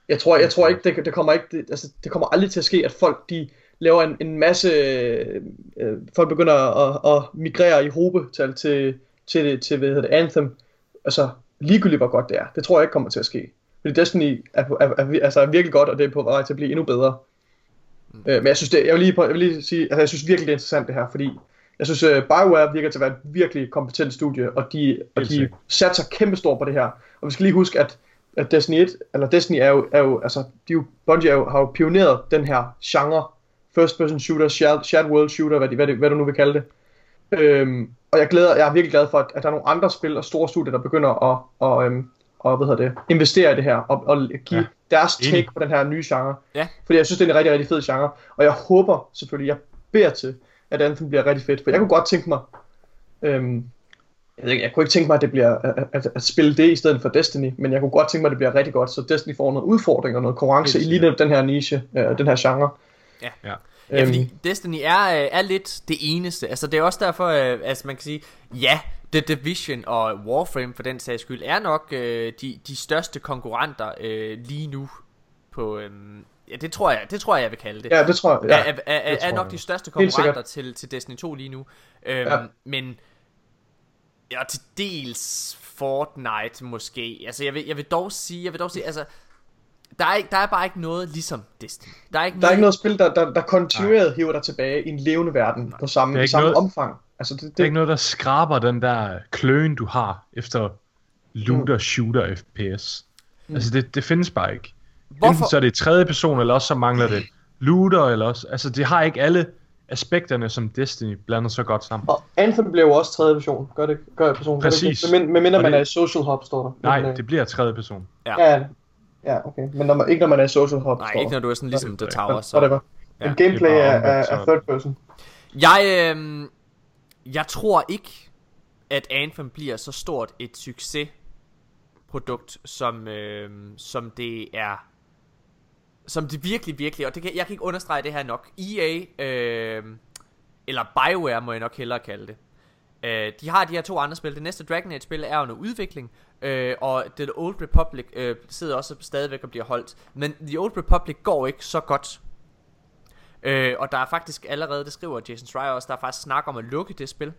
jeg tror, jeg tror ikke, det, det kommer ikke, det, altså, det kommer aldrig til at ske, at folk, de laver en, en masse, øh, øh folk begynder at, at migrere i hobetal til, til, til hvad hedder det, Anthem, altså ligegyldigt hvor godt det er. Det tror jeg ikke kommer til at ske. Fordi Destiny er, er, er, altså, er virkelig godt, og det er på vej til at blive endnu bedre. Mm. Øh, men jeg synes, det, jeg vil lige, jeg vil lige sige, altså jeg synes virkelig, det er interessant det her, fordi jeg synes, uh, BioWare virker til at være et virkelig kompetent studie, og de, og de satser kæmpestort på det her. Og vi skal lige huske, at, at Destiny 1, eller Destiny er jo, er jo altså, de jo, Bungie er jo, har jo pioneret den her genre, first person shooter, shared, shared world shooter, hvad, de, hvad, det, hvad du nu vil kalde det. Øhm, og jeg glæder, jeg er virkelig glad for, at, at der er nogle andre spil og store studier, der begynder at, og, øhm, og, hvad hedder det, investere i det her, og, og give Ja. deres take Enig. på den her nye genre. Ja. Fordi jeg synes, det er en rigtig, rigtig fed genre. Og jeg håber selvfølgelig, jeg beder til, at Anthem bliver rigtig fedt. For jeg kunne godt tænke mig, øhm, jeg, ved ikke, jeg kunne ikke tænke mig, at det bliver at, at, at spille det i stedet for Destiny, men jeg kunne godt tænke mig, at det bliver rigtig godt, så Destiny får noget udfordring og noget konkurrence i lige den her niche, øh, den her genre. Ja. Ja. Ja, fordi Destiny er, øh, er lidt det eneste. Altså, det er også derfor, øh, altså man kan sige, ja, The Division og Warframe for den sags skyld, er nok øh, de, de største konkurrenter øh, lige nu på... Øh, ja, det tror jeg, det tror jeg, jeg vil kalde det. Ja, det tror jeg. Ja, er, er, er, er nok jeg. de største konkurrenter til, til Destiny 2 lige nu. Øhm, Ja. Men ja, til dels Fortnite måske. Altså jeg vil, jeg vil dog sige, jeg vil dog sige, altså der er, ikke, der er bare ikke noget ligesom Destiny. Der er ikke Der er noget, ikke noget spil, der, der, der kontinueret hiver dig tilbage i en levende verden på samme, Det er i ikke samme noget- omfang. Altså, det, Det er det, ikke noget, der skraber den der kløen, du har efter looter, shooter, FPS. Altså, det, det findes bare ikke. Hvorfor? Enten så er det tredje person, eller også så mangler det looter, eller også... Altså, det har ikke alle aspekterne, som Destiny blander så godt sammen. Og Anthem blev jo også tredje version, gør det, gør jeg personen. Præcis. Men, men mindre Og man det- er i social hub, står der. Nej, men, øh, det bliver tredje person. Ja, ja, okay. Men når man, ikke når man er social hub, Nej, ikke når du er sådan ligesom The Tower. Så. Whatever. Ja, Men gameplay det er er, er, er third person. Jeg, øh, jeg tror ikke, at Anthem bliver så stort et succesprodukt, som, øh, som det er som det virkelig, virkelig, og det kan, jeg kan ikke understrege det her nok. EA, øh, eller Bioware må jeg nok hellere kalde det. Øh, de har de her to andre spil. Det næste Dragon Age spil er under udvikling, øh, og The Old Republic øh, sidder også stadigvæk og bliver holdt. Men The Old Republic går ikke så godt. Øh, og der er faktisk allerede, det skriver Jason Schreier også, der er faktisk snak om at lukke det spil.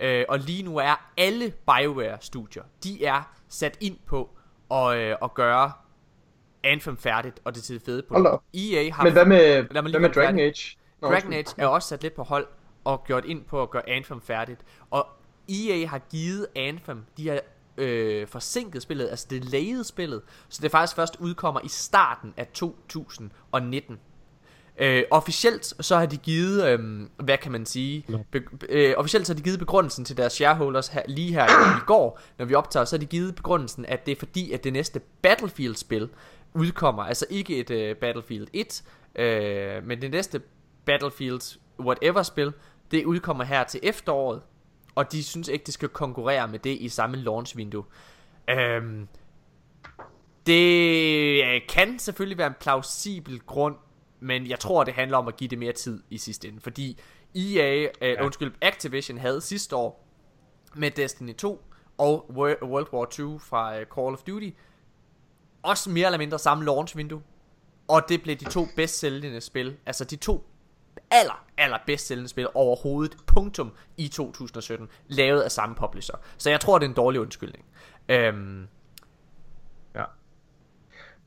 Øh, og lige nu er alle Bioware-studier, de er sat ind på at, øh, at gøre Anthem færdigt, og det til det fede på Hold. EA har Men hvad med, hvad med Dragon færdig. Age? Dragon. Age er også sat lidt på hold og gjort ind på at gøre Anthem færdigt. Og EA har givet Anthem, de har øh, forsinket spillet, altså delayed spillet, så det faktisk først udkommer i starten af 2019. Øh, officielt så har de givet, øh, hvad kan man sige, be, øh, officielt så har de givet begrundelsen til deres shareholders her, lige her i, går, når vi optager, så har de givet begrundelsen, at det er fordi, at det næste Battlefield-spil udkommer, altså ikke et øh, Battlefield 1, øh, men det næste Battlefield whatever-spil, det udkommer her til efteråret, og de synes ikke, det skal konkurrere med det i samme launch-vindue. Øhm, det øh, kan selvfølgelig være en plausibel grund, men jeg tror, det handler om at give det mere tid i sidste ende. Fordi EA, øh, ja. undskyld, Activision havde sidste år med Destiny 2 og Wo- World War 2 fra øh, Call of Duty også mere eller mindre samme launch-vindue. Og det blev de to bedst sælgende spil, altså de to aller, aller bedst sælgende spil overhovedet, punktum, i 2017, lavet af samme publisher. Så jeg tror, det er en dårlig undskyldning. Øhm, Ja.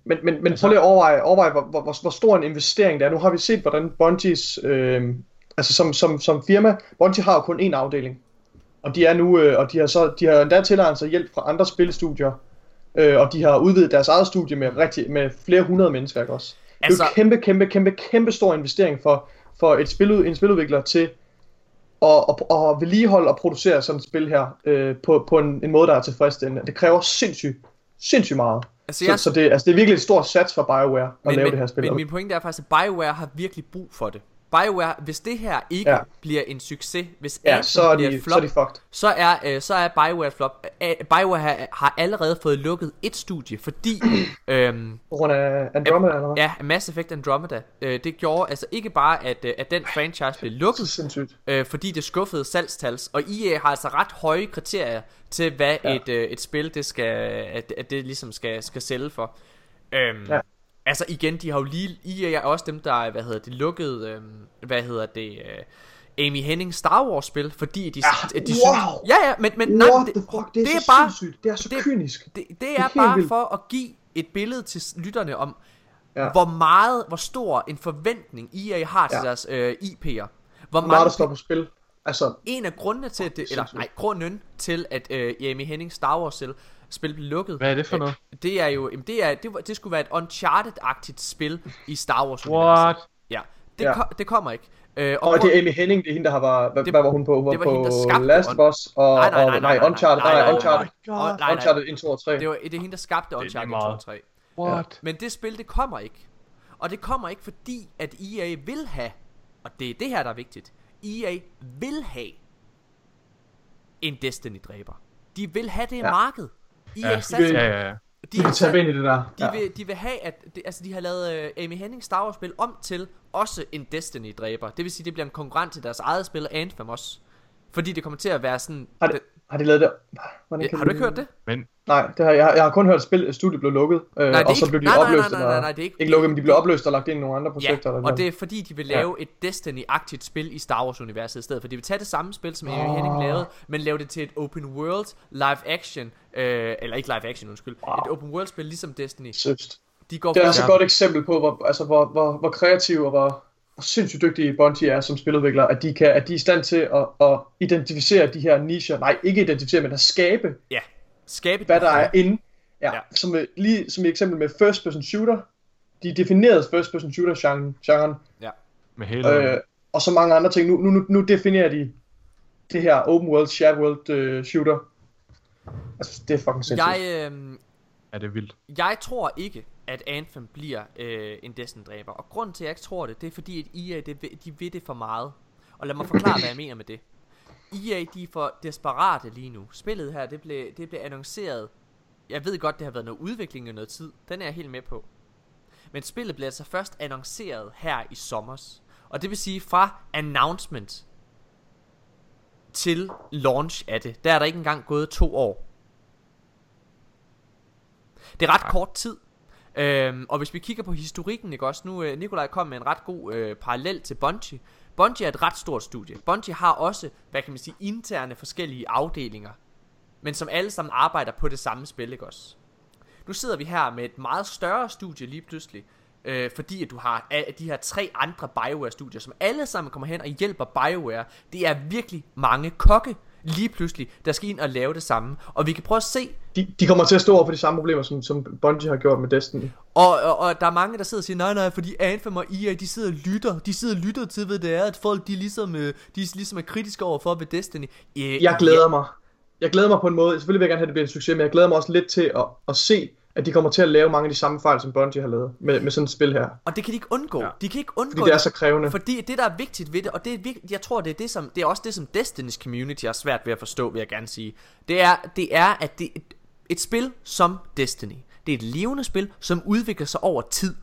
Men, men, men prøv lige at overveje, overveje hvor, hvor, hvor, hvor stor en investering det er. Nu har vi set, hvordan Bungies, øh, altså som, som, som firma, Bungie har jo kun én afdeling. Og de er nu, øh, og de har så, de har endda tilegnet sig hjælp fra andre spilstudier Øh, og de har udvidet deres eget studie med, rigtig, med flere hundrede mennesker, ikke også? Altså, det er jo Altså- kæmpe, kæmpe, kæmpe, kæmpe stor investering for, for et spil, en spiludvikler til at, at, at vedligeholde og producere sådan et spil her øh, på, på en, en måde, der er tilfredsstillende. Det kræver sindssygt, sindssygt meget. Altså, Så, jeg, så det, altså, det er virkelig et stort sats for BioWare at men, lave men, det her spil. Men min pointe er faktisk, at BioWare har virkelig brug for det. BioWare, hvis det her ikke ja. Bliver en succes, hvis ja, så er, bliver de, et så flop, er de fucked. så er, øh, så er BioWare flop. Øh, BioWare har, har allerede fået lukket et studie, fordi øhm, På grund af Andromeda, eller hvad? ja, Mass Effect Andromeda, øh, det gjorde altså ikke bare, at, øh, at den franchise blev Så lukket, sindssygt. øh, fordi det skuffede salgstals, og EA har altså ret høje kriterier til, hvad. Ja. et, øh, et spil, det skal, at, at det ligesom skal, skal sælge for. Øhm, ja. Altså igen, de har jo lige, EA er også dem, der, hvad hedder det, lukkede, øhm, hvad hedder det, øh, Amy Henning Star Wars spil, fordi de, Ja, de wow! synes, ja ja, men, men nej, det, fuck, det er, det er bare, sindssygt. Det er så det- kynisk. det, det er er helt bare vildt. for at give et billede til lytterne om, ja. Hvor meget, hvor stor en forventning EA har til ja. Deres øh, IP'er. Hvor meget der står på spil. Altså, en af grundene til, at det, eller nej, grunden til, at øh, Amy Henning Star Wars spil, spil blev lukket, Hvad er det for noget? det er jo, jamen, det, er, det, var, det skulle være et Uncharted-agtigt spil i Star Wars What? Ja, det, Ja. Kom, det kommer ikke. Øh, og det er Amy Henning, det er hende, der har var, hvad, Det- hvad var hun på? Hun var, det var på hende, der skabte Last On- Us og, Nej, nej, nej, og, nej, nej, nej, Uncharted, nej, nej, nej, Uncharted, nej, nej, nej. Uncharted 1, 2 og 3. det, var, det er hende, der skabte Uncharted 2 meget. og 3. What? Men det spil, det kommer ikke. Og det kommer ikke, fordi at EA vil have, og det er det her, der er vigtigt, EA vil have en Destiny-dræber. De vil have det Ja. marked. EA Ja, ja, ja, ja. De kan tabe ind i det der. De, Ja. vil, de vil have, at det, altså de har lavet uh, Amy Henning Star Wars spil om til også en Destiny-dræber. Det vil sige, det bliver en konkurrent til deres eget spil, Anthem også. Fordi det kommer til at være sådan... Har, de, har de lavet det? Hvordan det, kan har du ikke hørt det? Men Nej, det har, jeg, jeg har kun hørt, at spil, studiet blev lukket, øh, det er og så ikke- blev de nej, nej, nej, opløst. nej, eller- nej, nej, det er ikke- ikke lukket, men de blev opløst og lagt ind i nogle andre projekter. Ja, eller og det er fordi, de vil lave et Destiny-agtigt spil i Star Wars-universet i stedet for. De vil tage det samme spil, som Amy Åh. Henning lavede, men lave det til et open world live action, øh, eller ikke live action, undskyld, Wow. et open world spil ligesom Destiny. Søst. De går Det er også et godt eksempel på, hvor, altså, hvor, hvor, hvor kreative og hvor, hvor sindssygt dygtige Bungie er som spiludviklere, at de, kan, at de er i stand til at, at identificere de her nicher, nej, ikke identificere, men at skabe, ja, skabe hvad der er inde. Ja, Ja. Som, øh, lige som i eksempel med first person shooter, de definerede first person shooter genren, Ja. med hele... øh, og så mange andre ting. Nu, nu, nu, nu definerer de det her open world, shared world øh, shooter. Altså, det er fucking sindssygt. Jeg, øh, er det vildt? Jeg tror ikke, at Anthem bliver øh, en Destiny-dræber. Og grunden til, at jeg ikke tror det, det er fordi, at EA det, de vil det for meget. Og lad mig forklare, hvad jeg mener med det. EA, de er for desperate lige nu. Spillet her, det blev, det blev annonceret. Jeg ved godt, det har været noget udvikling i noget tid. Den er jeg helt med på. Men spillet blev altså først annonceret her i sommers. Og det vil sige, fra announcement til launch af det, der er der ikke engang gået to år. Det er ret kort tid. Øhm, og hvis vi kigger på historikken, ikke også? Nu, øh, Nikolaj kom med en ret god øh, parallel til Bungie. Bungie er et ret stort studie. Bungie har også, hvad kan man sige, interne forskellige afdelinger. Men som alle sammen arbejder på det samme spil, ikke også? Nu sidder vi her med et meget større studie lige pludselig. Øh, fordi at du har de her tre andre Bioware-studier, som alle sammen kommer hen og hjælper Bioware. Det er virkelig mange kokke lige pludselig, der skal ind og lave det samme. Og vi kan prøve at se, De, de kommer til at stå over for de samme problemer, som, som Bungie har gjort med Destiny. Og, og, og der er mange, der sidder og siger, nej, nej, fordi Anthem og EA, de sidder og lytter. De sidder og lytter til, hvad det er, at folk, de ligesom, øh, de ligesom er kritiske overfor ved Destiny. Øh, Jeg glæder mig. Jeg glæder mig på en måde. Selvfølgelig vil jeg gerne have, at det bliver en succes, men jeg glæder mig også lidt til at, at se, at de kommer til at lave mange af de samme fejl, som Bungie har lavet med, med sådan et spil her. Og det kan de ikke undgå. Ja. De kan ikke undgå Fordi det er så krævende. Fordi det, der er vigtigt ved det, og det er vigtigt, jeg tror, det er, det, som, det er også det, som Destiny's community har svært ved at forstå, vil jeg gerne sige. Det er, det er at det, et, et spil som Destiny, det er et levende spil, som udvikler sig over tid.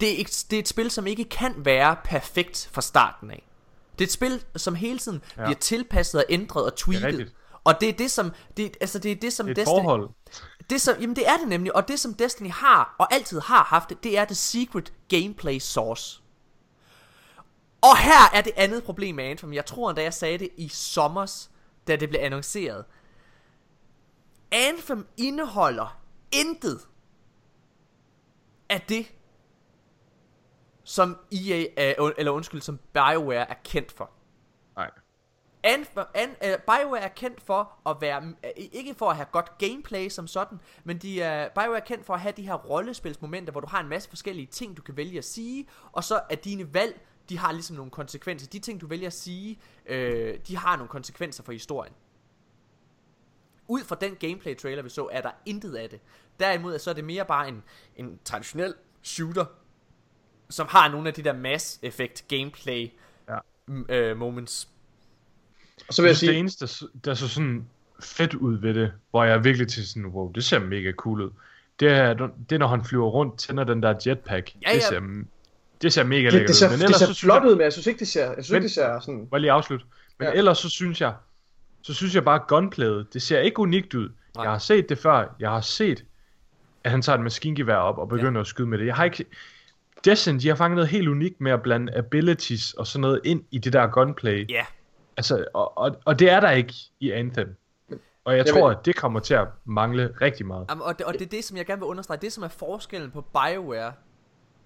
Det er, ikke, det er et spil, som ikke kan være perfekt fra starten af. Det er et spil, som hele tiden ja. bliver tilpasset og ændret og tweaked. rigtigt. og det er det, som, det, altså det er det, som Det er et Destiny, forhold det som, jamen det er det nemlig, og det som Destiny har, og altid har haft det, er det secret gameplay source. Og her er det andet problem med Anthem. Jeg tror da jeg sagde det i sommers, da det blev annonceret. Anthem indeholder intet af det, som EA, er, øh, eller undskyld, som BioWare er kendt for. Anthem, an, uh, BioWare er kendt for at være, uh, ikke for at have godt gameplay som sådan, men de er, BioWare er kendt for at have de her rollespilsmomenter, hvor du har en masse forskellige ting, du kan vælge at sige, og så er dine valg, de har ligesom nogle konsekvenser. De ting, du vælger at sige, uh, de har nogle konsekvenser for historien. Ud fra den gameplay trailer vi så, er der intet af det. Derimod så er det mere bare en, en traditionel shooter, som har nogle af de der mass effect gameplay Ja. uh, moments. Og så vil jeg det sige, eneste, der så sådan fedt ud ved det, hvor jeg er virkelig til sådan, wow, det ser mega cool ud. Det er, det er når han flyver rundt, tænder den der jetpack. Ja, Det, ja. ser, det ser mega det, lækkert det ser, ud. Men det ellers ser så synes flot jeg, ud, men jeg synes ikke, det ser, jeg synes Men- ikke, det ser sådan... Må jeg lige afslutte. Men Ja. ellers så synes jeg, så synes jeg bare, at gunplayet, det ser ikke unikt ud. Nej. Nej. Jeg har set det før. Jeg har set, at han tager et maskingevær op og begynder ja. at skyde med det. Jeg har ikke... Destiny, de har fanget noget helt unikt med at blande abilities og sådan noget ind i det der gunplay. Ja. Altså, og, og, og det er der ikke i Anthem. Og jeg Jeg tror, vil- at det kommer til at mangle rigtig meget. Jamen, og, det, og det er det, som jeg gerne vil understrege. Det, som er forskellen på BioWare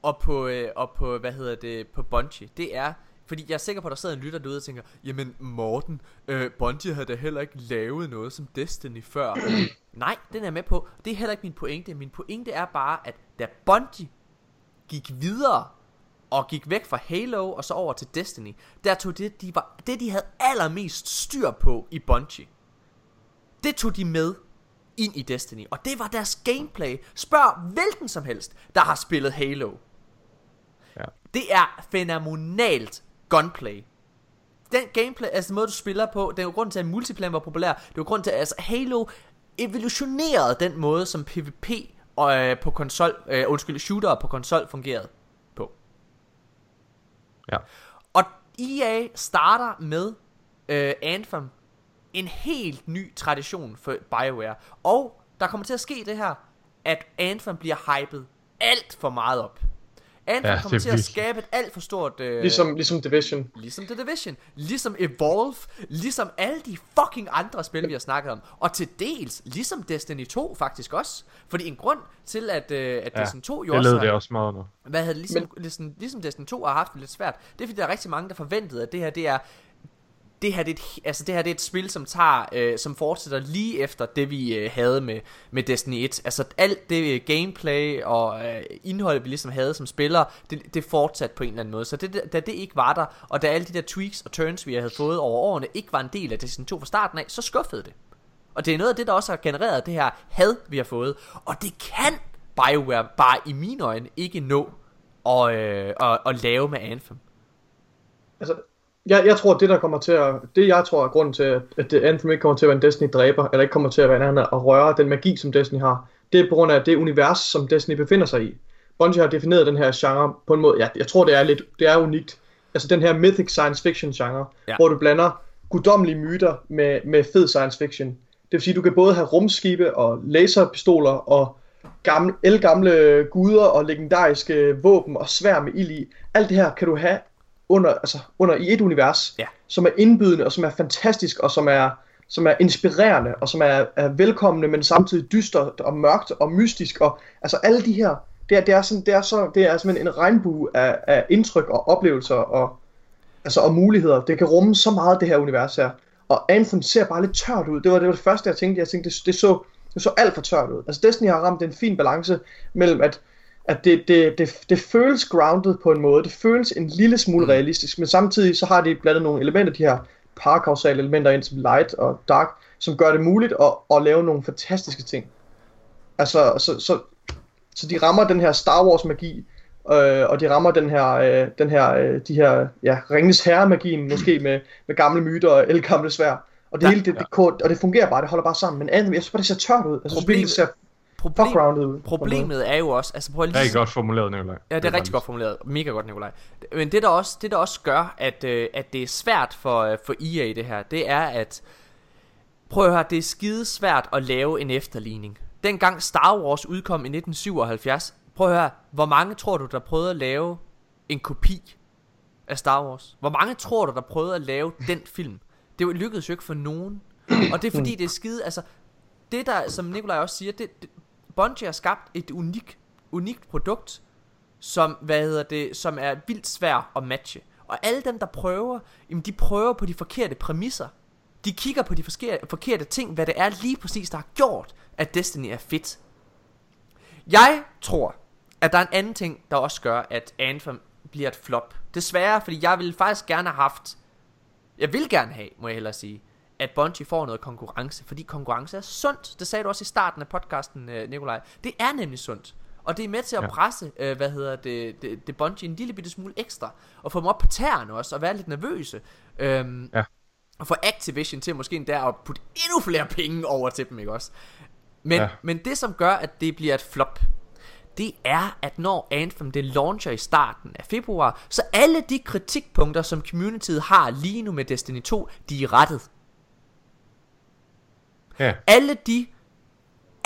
og på, øh, og på hvad hedder det, på Bungie, det er, fordi jeg er sikker på, at der sidder en lytter derude og tænker, jamen Morten, øh, Bungie havde da heller ikke lavet noget som Destiny før. Nej, den er jeg med på. Det er heller ikke min pointe. Min pointe er bare, at da Bungie gik videre og gik væk fra Halo og så over til Destiny, der tog det, de var, det de havde allermest styr på i Bungie, det tog de med ind i Destiny. Og det var deres gameplay. Spørg hvilken som helst, der har spillet Halo. Ja. Det er fænomenalt gunplay. Den gameplay, altså den måde du spiller på, det er jo grund til at multiplayer var populær. Det er jo grund til at altså, Halo evolutionerede den måde som PvP og, øh, på konsol, øh, undskyld, shooter på konsol fungerede. Ja. Og EA starter med øh, Anthem, en helt ny tradition for BioWare. Og der kommer til at ske det her, at Anthem bliver hypet alt for meget op. Anthem Ja, det kommer er til at skabe et alt for stort... Øh, Ligesom, ligesom Division. Ligesom The Division, ligesom Evolve, ligesom alle de fucking andre spil, vi har snakket om. Og til dels, ligesom Destiny 2 faktisk også. Fordi en grund til, at, øh, at Ja, Destiny 2 jo det også har, det også meget under. hvad havde ligesom, Men... ligesom, ligesom Destiny 2 har haft det lidt svært, det er fordi, der er rigtig mange, der forventede, at det her, det er det her, det er et, altså det her det er et spil, som tager, øh, som fortsætter lige efter det, vi øh, havde med, med Destiny 1. Altså alt det øh, gameplay og øh, indhold, vi ligesom havde som spillere, det, det fortsatte på en eller anden måde. Så det, da det ikke var der, og da alle de der tweaks og turns, vi havde fået over årene, ikke var en del af Destiny 2 fra starten af, så skuffede det. Og det er noget af det, der også har genereret det her had, vi har fået. Og det kan BioWare bare i mine øjne ikke nå at, øh, at, at lave med Anthem. Altså, jeg, jeg tror, det der kommer til at, det jeg tror er grunden til, at- det Anthem ikke kommer til at være en Destiny dræber, eller ikke kommer til at være en anden at røre den magi, som Destiny har, det er på grund af det univers, som Destiny befinder sig i. Bungie har defineret den her genre på en måde, ja, jeg tror, det er lidt, det er unikt. Altså den her mythic science fiction genre, ja. hvor du blander guddommelige myter med, med fed science fiction. Det vil sige, du kan både have rumskibe og laserpistoler og gamle, elgamle guder og legendariske våben og svær med ild i. Alt det her kan du have under, altså, under i et univers, Ja. som er indbydende og som er fantastisk og som er, som er inspirerende og som er, er velkommende, men samtidig dystert og mørkt og mystisk og altså alle de her, det er, det er, sådan, det er, så, det er simpelthen en regnbue af, af indtryk og oplevelser og, altså, og muligheder. Det kan rumme så meget det her univers her. Og Anthem ser bare lidt tørt ud. Det var det, var det første, jeg tænkte. Jeg tænkte, det, det, så, det så alt for tørt ud. Altså Destiny har ramt en fin balance mellem, at, at det, det, det, det føles grounded på en måde. Det føles en lille smule realistisk, men samtidig så har de blandet nogle elementer, de her parakausale elementer ind som light og dark, som gør det muligt at, at lave nogle fantastiske ting. Altså, så, så, så de rammer den her Star Wars magi, øh, og de rammer den her, øh, den her, øh, de her, ja, Ringens Herre-magien, måske med, med gamle myter og elgamle svær. Og det Ja, hele, det, det, kort, og det fungerer bare, det holder bare sammen. Men Anthem, jeg synes bare, det ser tørt ud. Jeg synes det ser Problem, grounded problemet er jo også, altså prøv at lige Rigtig godt formuleret, Nikolaj. Ja, det er rigtig godt formuleret. Mega godt, Nikolaj. Men det der også, det der også gør, at, øh, at det er svært for, øh, for EA det her, det er, at prøv at høre, det er skide svært at lave en efterligning. Dengang Star Wars udkom i 1977, prøv at høre, hvor mange tror du, der prøvede at lave en kopi af Star Wars? Hvor mange tror du, der prøvede at lave den film? Det lykkedes jo ikke for nogen. Og det er fordi, det er skide, altså, det der, som Nikolaj også siger, det, det Bungie har skabt et unik, unikt produkt, som, hvad hedder det, som er vildt svært at matche. Og alle dem, der prøver, jamen de prøver på de forkerte præmisser. De kigger på de forkerte, forkerte ting, hvad det er lige præcis, der har gjort, at Destiny er fedt. Jeg tror, at der er en anden ting, der også gør, at Anthem bliver et flop. Desværre, fordi jeg ville faktisk gerne have haft, jeg vil gerne have, må jeg hellere sige, at Bungie får noget konkurrence, fordi konkurrence er sundt. Det sagde du også i starten af podcasten, øh, Nikolaj. Det er nemlig sundt. Og det er med til at Ja. presse, øh, hvad hedder det, det, det Bungie en lille bitte smule ekstra. Og få dem op på tæerne også, og være lidt nervøse. Øhm, Ja. Og få Activision til måske endda at putte endnu flere penge over til dem, ikke også? Men. Ja. men det som gør, at det bliver et flop, det er, at når Anthem det launcher i starten af februar, så alle de kritikpunkter, som communityet har lige nu med Destiny 2, de er rettet. Ja, Alle de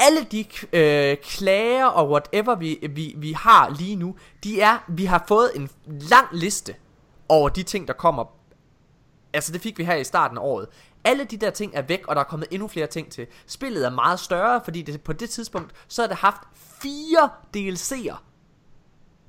alle de øh, klager og whatever vi, vi, vi har lige nu, de er, vi har fået en lang liste over de ting, der kommer. Altså det fik vi her i starten af året. Alle de der ting er væk, og der er kommet endnu flere ting til. Spillet er meget større, fordi det, på det tidspunkt, så har det haft fire DLC'er.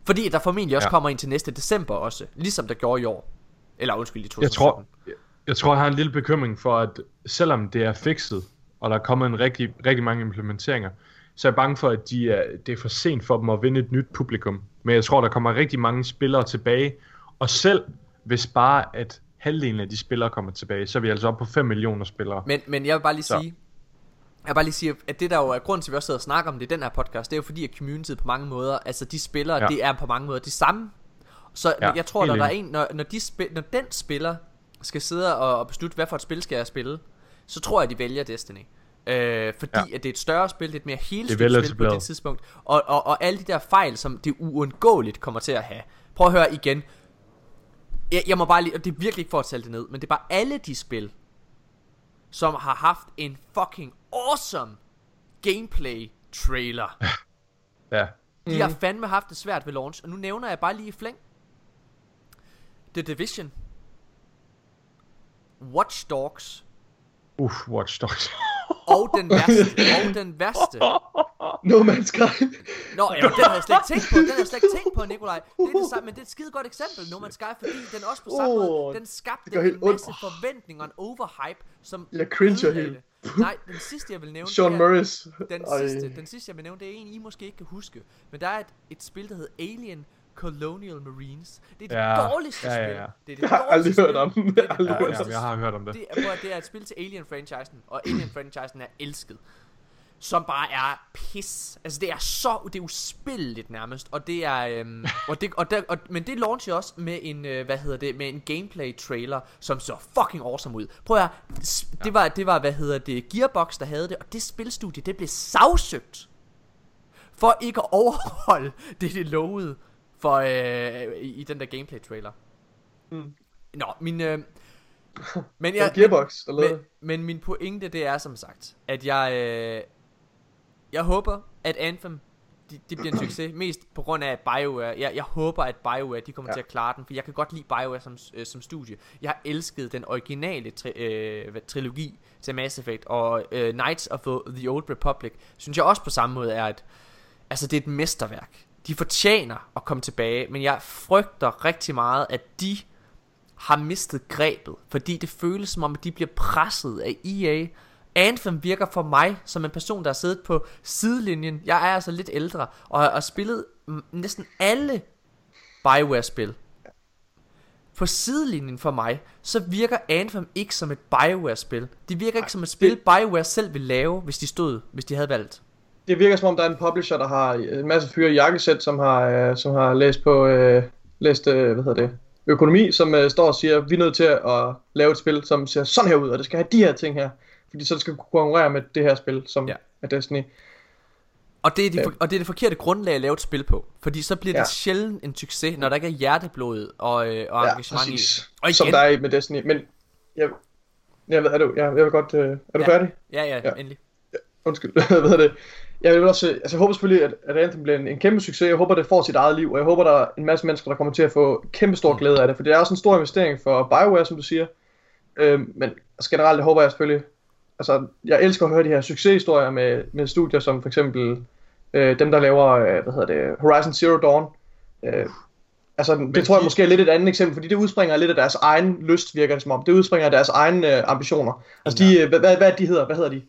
Fordi der formentlig også ja. Kommer en til næste december også, ligesom der gjorde i år. Eller undskyld, i 2017. jeg tror, jeg, jeg tror, jeg har en lille bekymring for, at selvom det er fikset, og der er kommet en rigtig, rigtig mange implementeringer, så er jeg bange for, at de er, det er for sent for dem at vinde et nyt publikum. Men jeg tror, der kommer rigtig mange spillere tilbage, og selv hvis bare at halvdelen af de spillere kommer tilbage, så er vi altså oppe på 5 millioner spillere. Men, men jeg vil bare lige Så. sige, jeg vil bare lige sige, at det der jo er grunden til, at vi også sidder og snakker om det i den her podcast, det er jo fordi, at communityet på mange måder, altså de spillere, ja. Det er på mange måder de samme. Så ja, jeg tror, når der er en, når, når, de spil, når den spiller skal sidde og, og beslutte, hvad for et spil skal jeg spille, så tror jeg, de vælger Destiny. Øh, fordi ja. At det er et større spil, det er et mere er helstøbt spil på det tidspunkt. Og, og, og alle de der fejl, som det uundgåeligt kommer til at have. Prøv at høre igen. Jeg, jeg må bare lige, og det er virkelig ikke for at tælle det ned, men det er bare alle de spil, som har haft en fucking awesome gameplay trailer. Ja, De har fandme haft det svært ved launch, og nu nævner jeg bare lige i flæng. The Division. Watch Dogs. Uff, Watch Dogs. Og den værste. og den værste. No Man's Sky. Nå, ja, den har jeg slet ikke tænkt på. Den har jeg slet ikke tænkt på, Nikolaj. Det er det samme, men det er et skide godt eksempel, No Man's Sky, fordi den også på samme Åh, måde, den skabte en helt ondt. masse forventninger og en overhype, som Jeg cringer det. Nej, den sidste, jeg vil nævne, Sean Murray's. den Ej. sidste, den sidste, jeg vil nævne, det er en, I måske ikke kan huske. Men der er et, et spil, der hedder Alien Colonial Marines. Det er det Ja, dårligste ja, ja, spil. ja. Det er det Jeg har aldrig dårligste hørt spil. om. Det er Jeg har det Ja, ja, jeg har hørt om det. det er, prøv at- det er et spil til Alien-franchisen, og Alien-franchisen er elsket. Som bare er pis. Altså det er så, det er uspilleligt nærmest, og det er, øhm, og det, og der, og, men det launcher også med en, øh, hvad hedder det, med en gameplay trailer, som så fucking awesome ud. Prøv at høre, s- det var, det var, hvad hedder det, Gearbox, der havde det, og det spilstudie, det blev sagsøgt. For ikke at overholde det, det lovede for, øh, i, i den der gameplay trailer. Mm. Nå, min, øh, men Det jeg, Gearbox, men, det. men min pointe det er som sagt At jeg øh, Jeg håber at Anthem de, de bliver en succes Mest på grund af at BioWare jeg, jeg håber at BioWare de kommer ja. Til at klare den For jeg kan godt lide BioWare som, øh, som studie Jeg har elsket den originale tri, øh, trilogi Til Mass Effect Og øh, Knights of the Old Republic Synes jeg også på samme måde er et Altså det er et mesterværk De fortjener at komme tilbage Men jeg frygter rigtig meget at de har mistet grebet, fordi det føles som om, at de bliver presset af EA. Anthem virker for mig som en person, der har siddet på sidelinjen. Jeg er altså lidt ældre, og har, spillet næsten alle Bioware-spil. På sidelinjen for mig, så virker Anthem ikke som et Bioware-spil. Det virker ikke som et spil, Bioware selv ville lave, hvis de stod, hvis de havde valgt. Det virker som om, der er en publisher, der har en masse fyre i jakkesæt, som har, øh, som har læst på, øh, læst, øh, hvad hedder det, økonomi, som øh, står og siger, vi er nødt til at lave et spil, som ser sådan her ud, og det skal have de her ting her. Fordi så det skal kunne konkurrere med det her spil, som Ja. ja. er Destiny. Og det, er de, Ja. for, og det er det forkerte grundlag at lave et spil på. Fordi så bliver det Ja. sjældent en succes, når der ikke er hjerteblod og, øh, og Ja, engagement i. præcis. Og igen, Som der er i med Destiny. Men jeg, jeg, ved- er du, jeg, jeg vil godt... Øh, er du Ja. færdig? Ja, ja, Ja. endelig. Undskyld, hvad hedder det? Jeg vil også, altså jeg håber selvfølgelig, at, at Anthem bliver en, en kæmpe succes. Jeg håber, det får sit eget liv, og jeg håber, der er en masse mennesker, der kommer til at få kæmpe stor glæde af det, for det er også en stor investering for BioWare, som du siger. Øhm, men altså, generelt det håber jeg selvfølgelig, altså jeg elsker at høre de her succeshistorier med, med studier som for eksempel øh, dem, der laver, øh, hvad hedder det, Horizon Zero Dawn. Øh, Altså, det tror jeg de- måske er lidt et andet eksempel, fordi det udspringer lidt af deres egen lyst, virker det som om. Det udspringer af deres egne øh, ambitioner. Altså, de, øh, hvad, hvad, hvad de hedder? Hvad hedder de?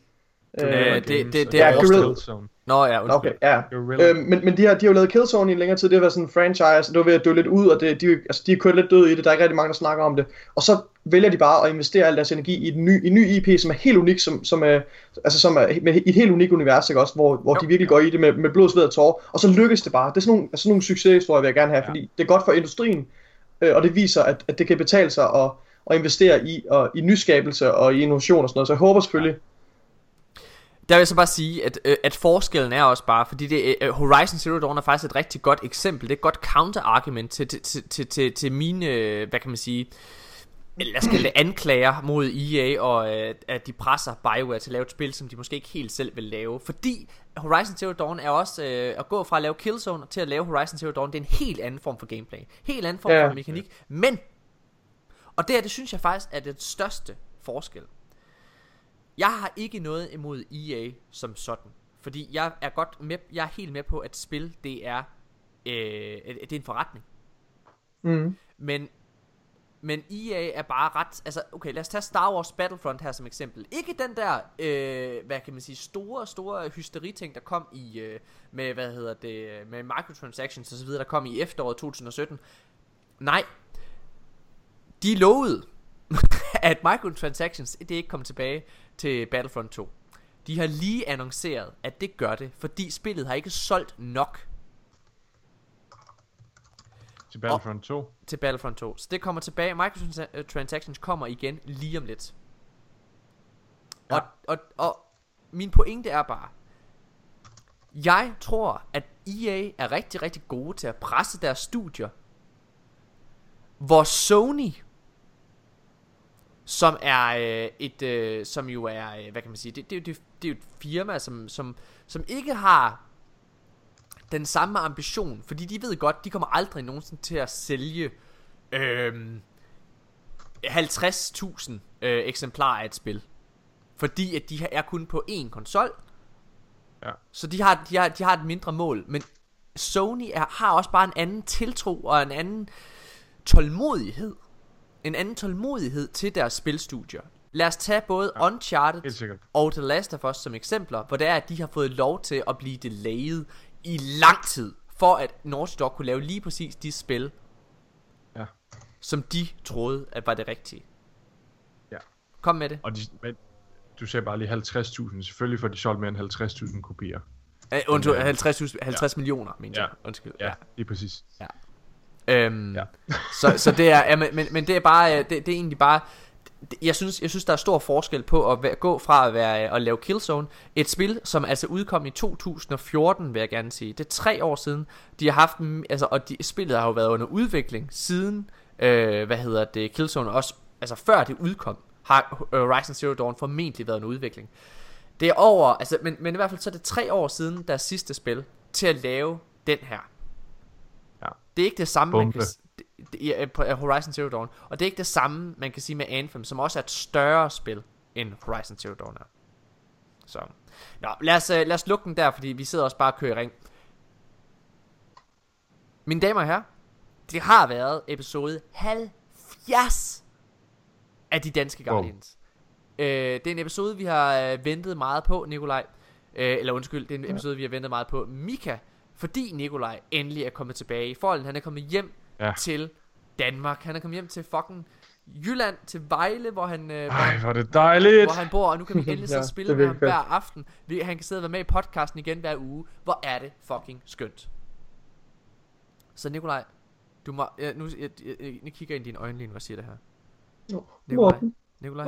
Øh, det- det- det er er Guerrilla. Killzone. Nå ja, undskyld. Okay, ja. Øh, men, men de har, de har jo lavet Killzone i en længere tid, det har været sådan en franchise, det var ved at dø lidt ud, og det, de, altså, de er kørt lidt død i det, der er ikke rigtig mange, der snakker om det. Og så vælger de bare at investere al deres energi i en ny, en ny IP, som er helt unik, som, som er, altså, som er med et helt unikt univers, ikke også, hvor, hvor Jo. de virkelig går i det med, med blod, sved og tårer, og så lykkes det bare. Det er sådan nogle, altså, sådan nogle succeshistorier, vil jeg gerne have, Ja. fordi det er godt for industrien, øh, og det viser, at, at det kan betale sig at, at investere i, og, i nyskabelse og i innovation og sådan noget, så jeg håber selvfølgelig, Der vil jeg så bare sige, at, øh, at forskellen er også bare, fordi det, øh, Horizon Zero Dawn er faktisk et rigtig godt eksempel. Det er et godt counter-argument til, til, til, til, til, til mine, øh, hvad kan man sige, lad os kalde det anklager mod EA, og øh, at de presser BioWare til at lave et spil, som de måske ikke helt selv vil lave. Fordi Horizon Zero Dawn er også øh, at gå fra at lave Killzone til at lave Horizon Zero Dawn. Det er en helt anden form for gameplay. Helt anden form Ja. for mekanik. Men, og det her, det synes jeg faktisk er den største forskel. Jeg har ikke noget imod EA som sådan. Fordi jeg er godt med, jeg er helt med på, at spil, det er, øh, det er en forretning. mm, Men, men EA er bare ret, altså okay, lad os tage Star Wars Battlefront her som eksempel. Ikke den der, øh, hvad kan man sige, store, store hysteriting, der kom i, øh, med, hvad hedder det, med microtransactions og så videre, der kom i efteråret 2017. Nej, de lovede, at microtransactions, det ikke kom tilbage til Battlefront 2. De har lige annonceret, at det gør det, fordi spillet har ikke solgt nok Til Battlefront 2. til Battlefront 2. Så det kommer tilbage. Microtransactions kommer igen lige om lidt. Ja. Og, og, og min pointe er bare, jeg tror, at EA er rigtig, rigtig gode til at presse deres studier, hvor Sony, som er øh, et, øh, som jo er, øh, hvad kan man sige, det, det, det, det er jo et firma, som, som, som ikke har den samme ambition, fordi de ved godt, de kommer aldrig nogensinde til at sælge øhm, 50.000 øh, eksemplarer af et spil. Fordi at de er kun på én konsol, Ja. så de har, de, har, de har et mindre mål. Men Sony er, har også bare en anden tiltro og en anden tålmodighed. En anden tålmodighed til deres spilstudier. Lad os tage både ja, Uncharted og The Last of Us som eksempler, hvor det er, at de har fået lov til at blive delayed i lang tid, for at Naughty Dog kunne lave lige præcis de spil, Ja. som de troede, at var det rigtige. Ja. Kom med det. Og de, men, du sagde bare lige 50.000. Selvfølgelig får de solgt mere end 50.000 kopier. Uh, undskyld, øh, 50, 50 ja. millioner, mener Ja. jeg. Undskyld. Ja, lige præcis. Øhm, Ja. så, så det er, ja, men, men, det er bare, øh, det, det er egentlig bare, jeg synes, jeg synes der er stor forskel på at være, gå fra at være at lave Killzone, et spil som altså udkom i 2014, vil jeg gerne sige. Det er tre år siden. De har haft, altså, og de, spillet har jo været under udvikling siden, øh, hvad hedder det, Killzone også, altså før det udkom, har Horizon Zero Dawn formentlig været under udvikling. Det er over, altså, men, men i hvert fald så er det tre år siden deres sidste spil til at lave den her. Det er ikke det samme, man Bombe. kan, det, er på øh, Horizon Zero Dawn. Og det er ikke det samme, man kan sige med Anthem, som også er et større spil, end Horizon Zero Dawn er. Så. Nå, lad os, uh, lad os lukke den der, fordi vi sidder også bare og kører i ring. Mine damer og herrer, det har været episode 70 af de danske Wow. Guardians. Øh, det er en episode, vi har øh, ventet meget på, Nikolaj. Øh, eller undskyld, det er en episode, vi har ventet meget på. Mika, fordi Nikolaj endelig er kommet tilbage i folden. Han er kommet hjem Ja. til Danmark. Han er kommet hjem til fucking Jylland, til Vejle, hvor han, øh, hvor, Ej, han, hvor er det dejligt. hvor han bor. Og nu kan vi endelig Ja, det spille med ham hver aften. Vi, han kan sidde og være med i podcasten igen hver uge. Hvor er det fucking skønt. Så Nikolaj, du må, ja, nu, jeg, jeg, jeg, jeg kigger ind i dine øjne lige nu og siger det her. Nikolaj. Nikolaj,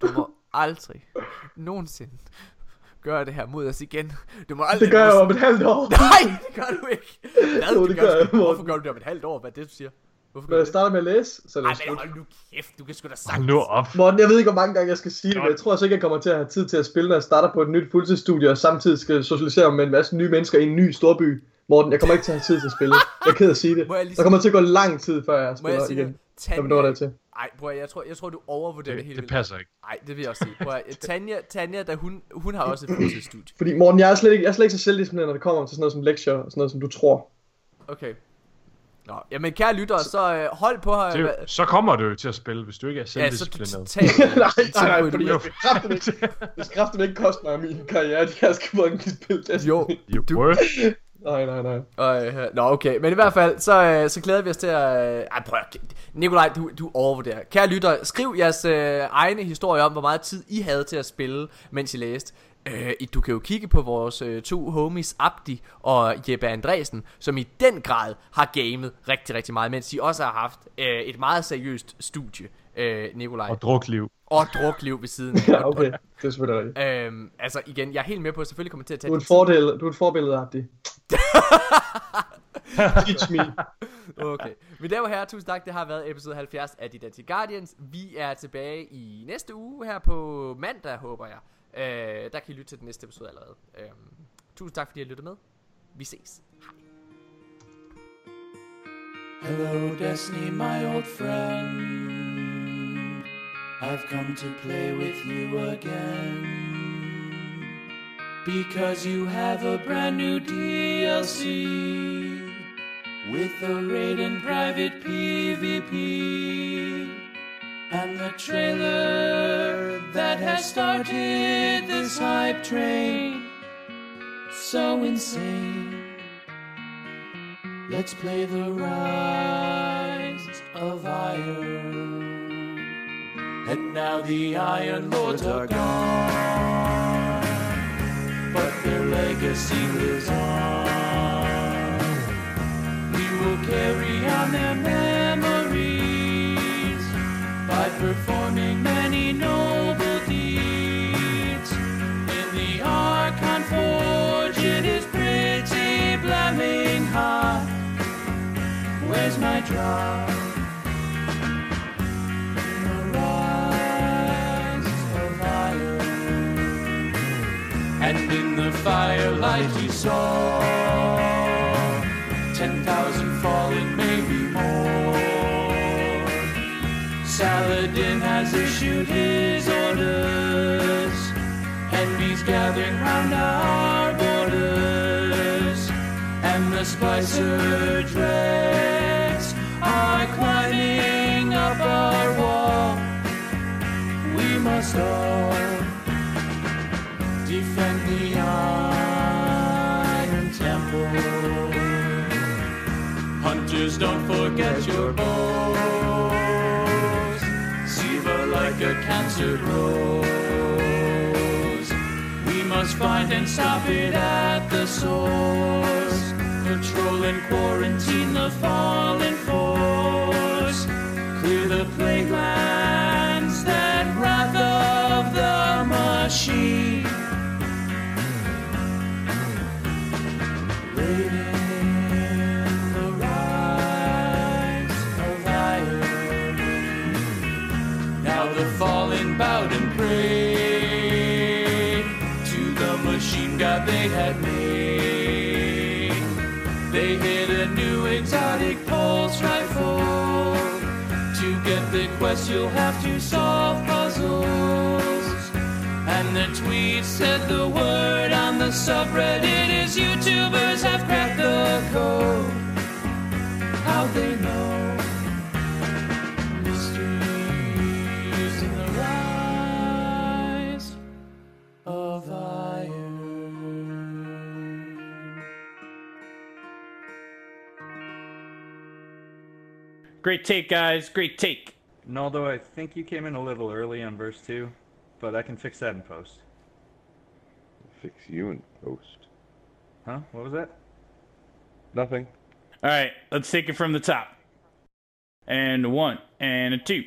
du må aldrig nogensinde gøre det her mod os igen. Du må aldrig Det gør jeg om et halvt år. Nej, det gør du ikke. Hvad, Jo, det det gør gør jeg. Hvorfor gør du det om et halvt år? Hvad er det, du siger? Hvorfor Når jeg det? starter med at læse, så er det Ej, men hold nu kæft. Du kan sgu da Hold sagt. nu op. Morten, jeg ved ikke, hvor mange gange jeg skal sige det, men jeg tror altså ikke, jeg kommer til at have tid til at spille, når jeg starter på et nyt fuldtidsstudie, og samtidig skal socialisere med en masse nye mennesker i en ny storby. Morten, jeg kommer ikke til at have tid til at spille. Jeg er ked at sige det. Må jeg lige Der kommer til at gå lang tid, før jeg Må jeg spiller sige igen. det? Når vi når Ej, bror, jeg tror, jeg tror, du overvurderer det, Det, helt det passer ikke. Nej, det vil jeg også sige. Prøv at, Tanja, Tanja da hun, hun har også et fuldtidsstudie. Fordi Morten, jeg er slet ikke, jeg er slet ikke så selvdisciplineret, når det kommer til sådan noget som lektier og sådan noget, som du tror. Okay. Nå, jamen kære lytter, så øh, hold på her. Det, er jo- så kommer du jo til at spille, hvis du ikke er Ja, så selvdisciplineret. tag nej, nej, nej, fordi du- jeg ikke, det kraften ikke koste mig min karriere, at jeg skal fucking spille Destiny. Jo, You du. Nej, nej, nej. Og, øh, nå, okay. Men i hvert fald, så, øh, så glæder vi os til at... Øh, ej, prøv at... Nikolaj, du, du overvurderer. Kære lytter, skriv jeres øh, egne historier om, hvor meget tid I havde til at spille, mens I læste. Øh, du kan jo kigge på vores øh, to homies, Abdi og Jeppe Andresen, som i den grad har gamet rigtig, rigtig meget, mens de også har haft øh, et meget seriøst studie, øh, Nikolaj, Og og, drukliv. og drukliv ved siden af. Ja, okay. Det er selvfølgelig rigtigt. Øhm, altså igen, jeg er helt med på, at selvfølgelig kommer til at tage Du er et fordel, du er et forbillede, Abdi. Teach me. Okay. Mine damer og herrer, tusind tak. Det har været episode 70 af De Danske Guardians. Vi er tilbage i næste uge her på mandag, håber jeg. Øh, der kan I lytte til den næste episode allerede. Øh, tusind tak, fordi I lyttet med. Vi ses. Hello, Destiny, my old friend. I've come to play with you again. Because you have a brand new DLC with a raid and private PvP. And the trailer that has started this hype train. So insane. Let's play the rise of iron. Now the Iron Lords are gone, but their legacy lives on. We will carry on their memories by performing many noble deeds. In the Archon Forge, it is pretty blaming hot. Where's my drop? You saw ten thousand falling, maybe more. Saladin has issued his orders. Enemies gathering round our borders. And the Spicer dregs are climbing up our wall. We must all Hunters, don't forget your bows. Siva like a cancer grows. We must find and stop it at the source. Control and quarantine the fallen force. Clear the plague bowed and prayed to the machine god they had made. They hit a new exotic pulse rifle. To get the quest, you'll have to solve puzzles. And the tweet said the word on the subreddit is YouTubers have cracked the code. How they know? Great take, guys. Great take. Naldo, I think you came in a little early on verse 2, but I can fix that in post. Fix you in post. Huh? What was that? Nothing. All right, let's take it from the top. And one, and a two.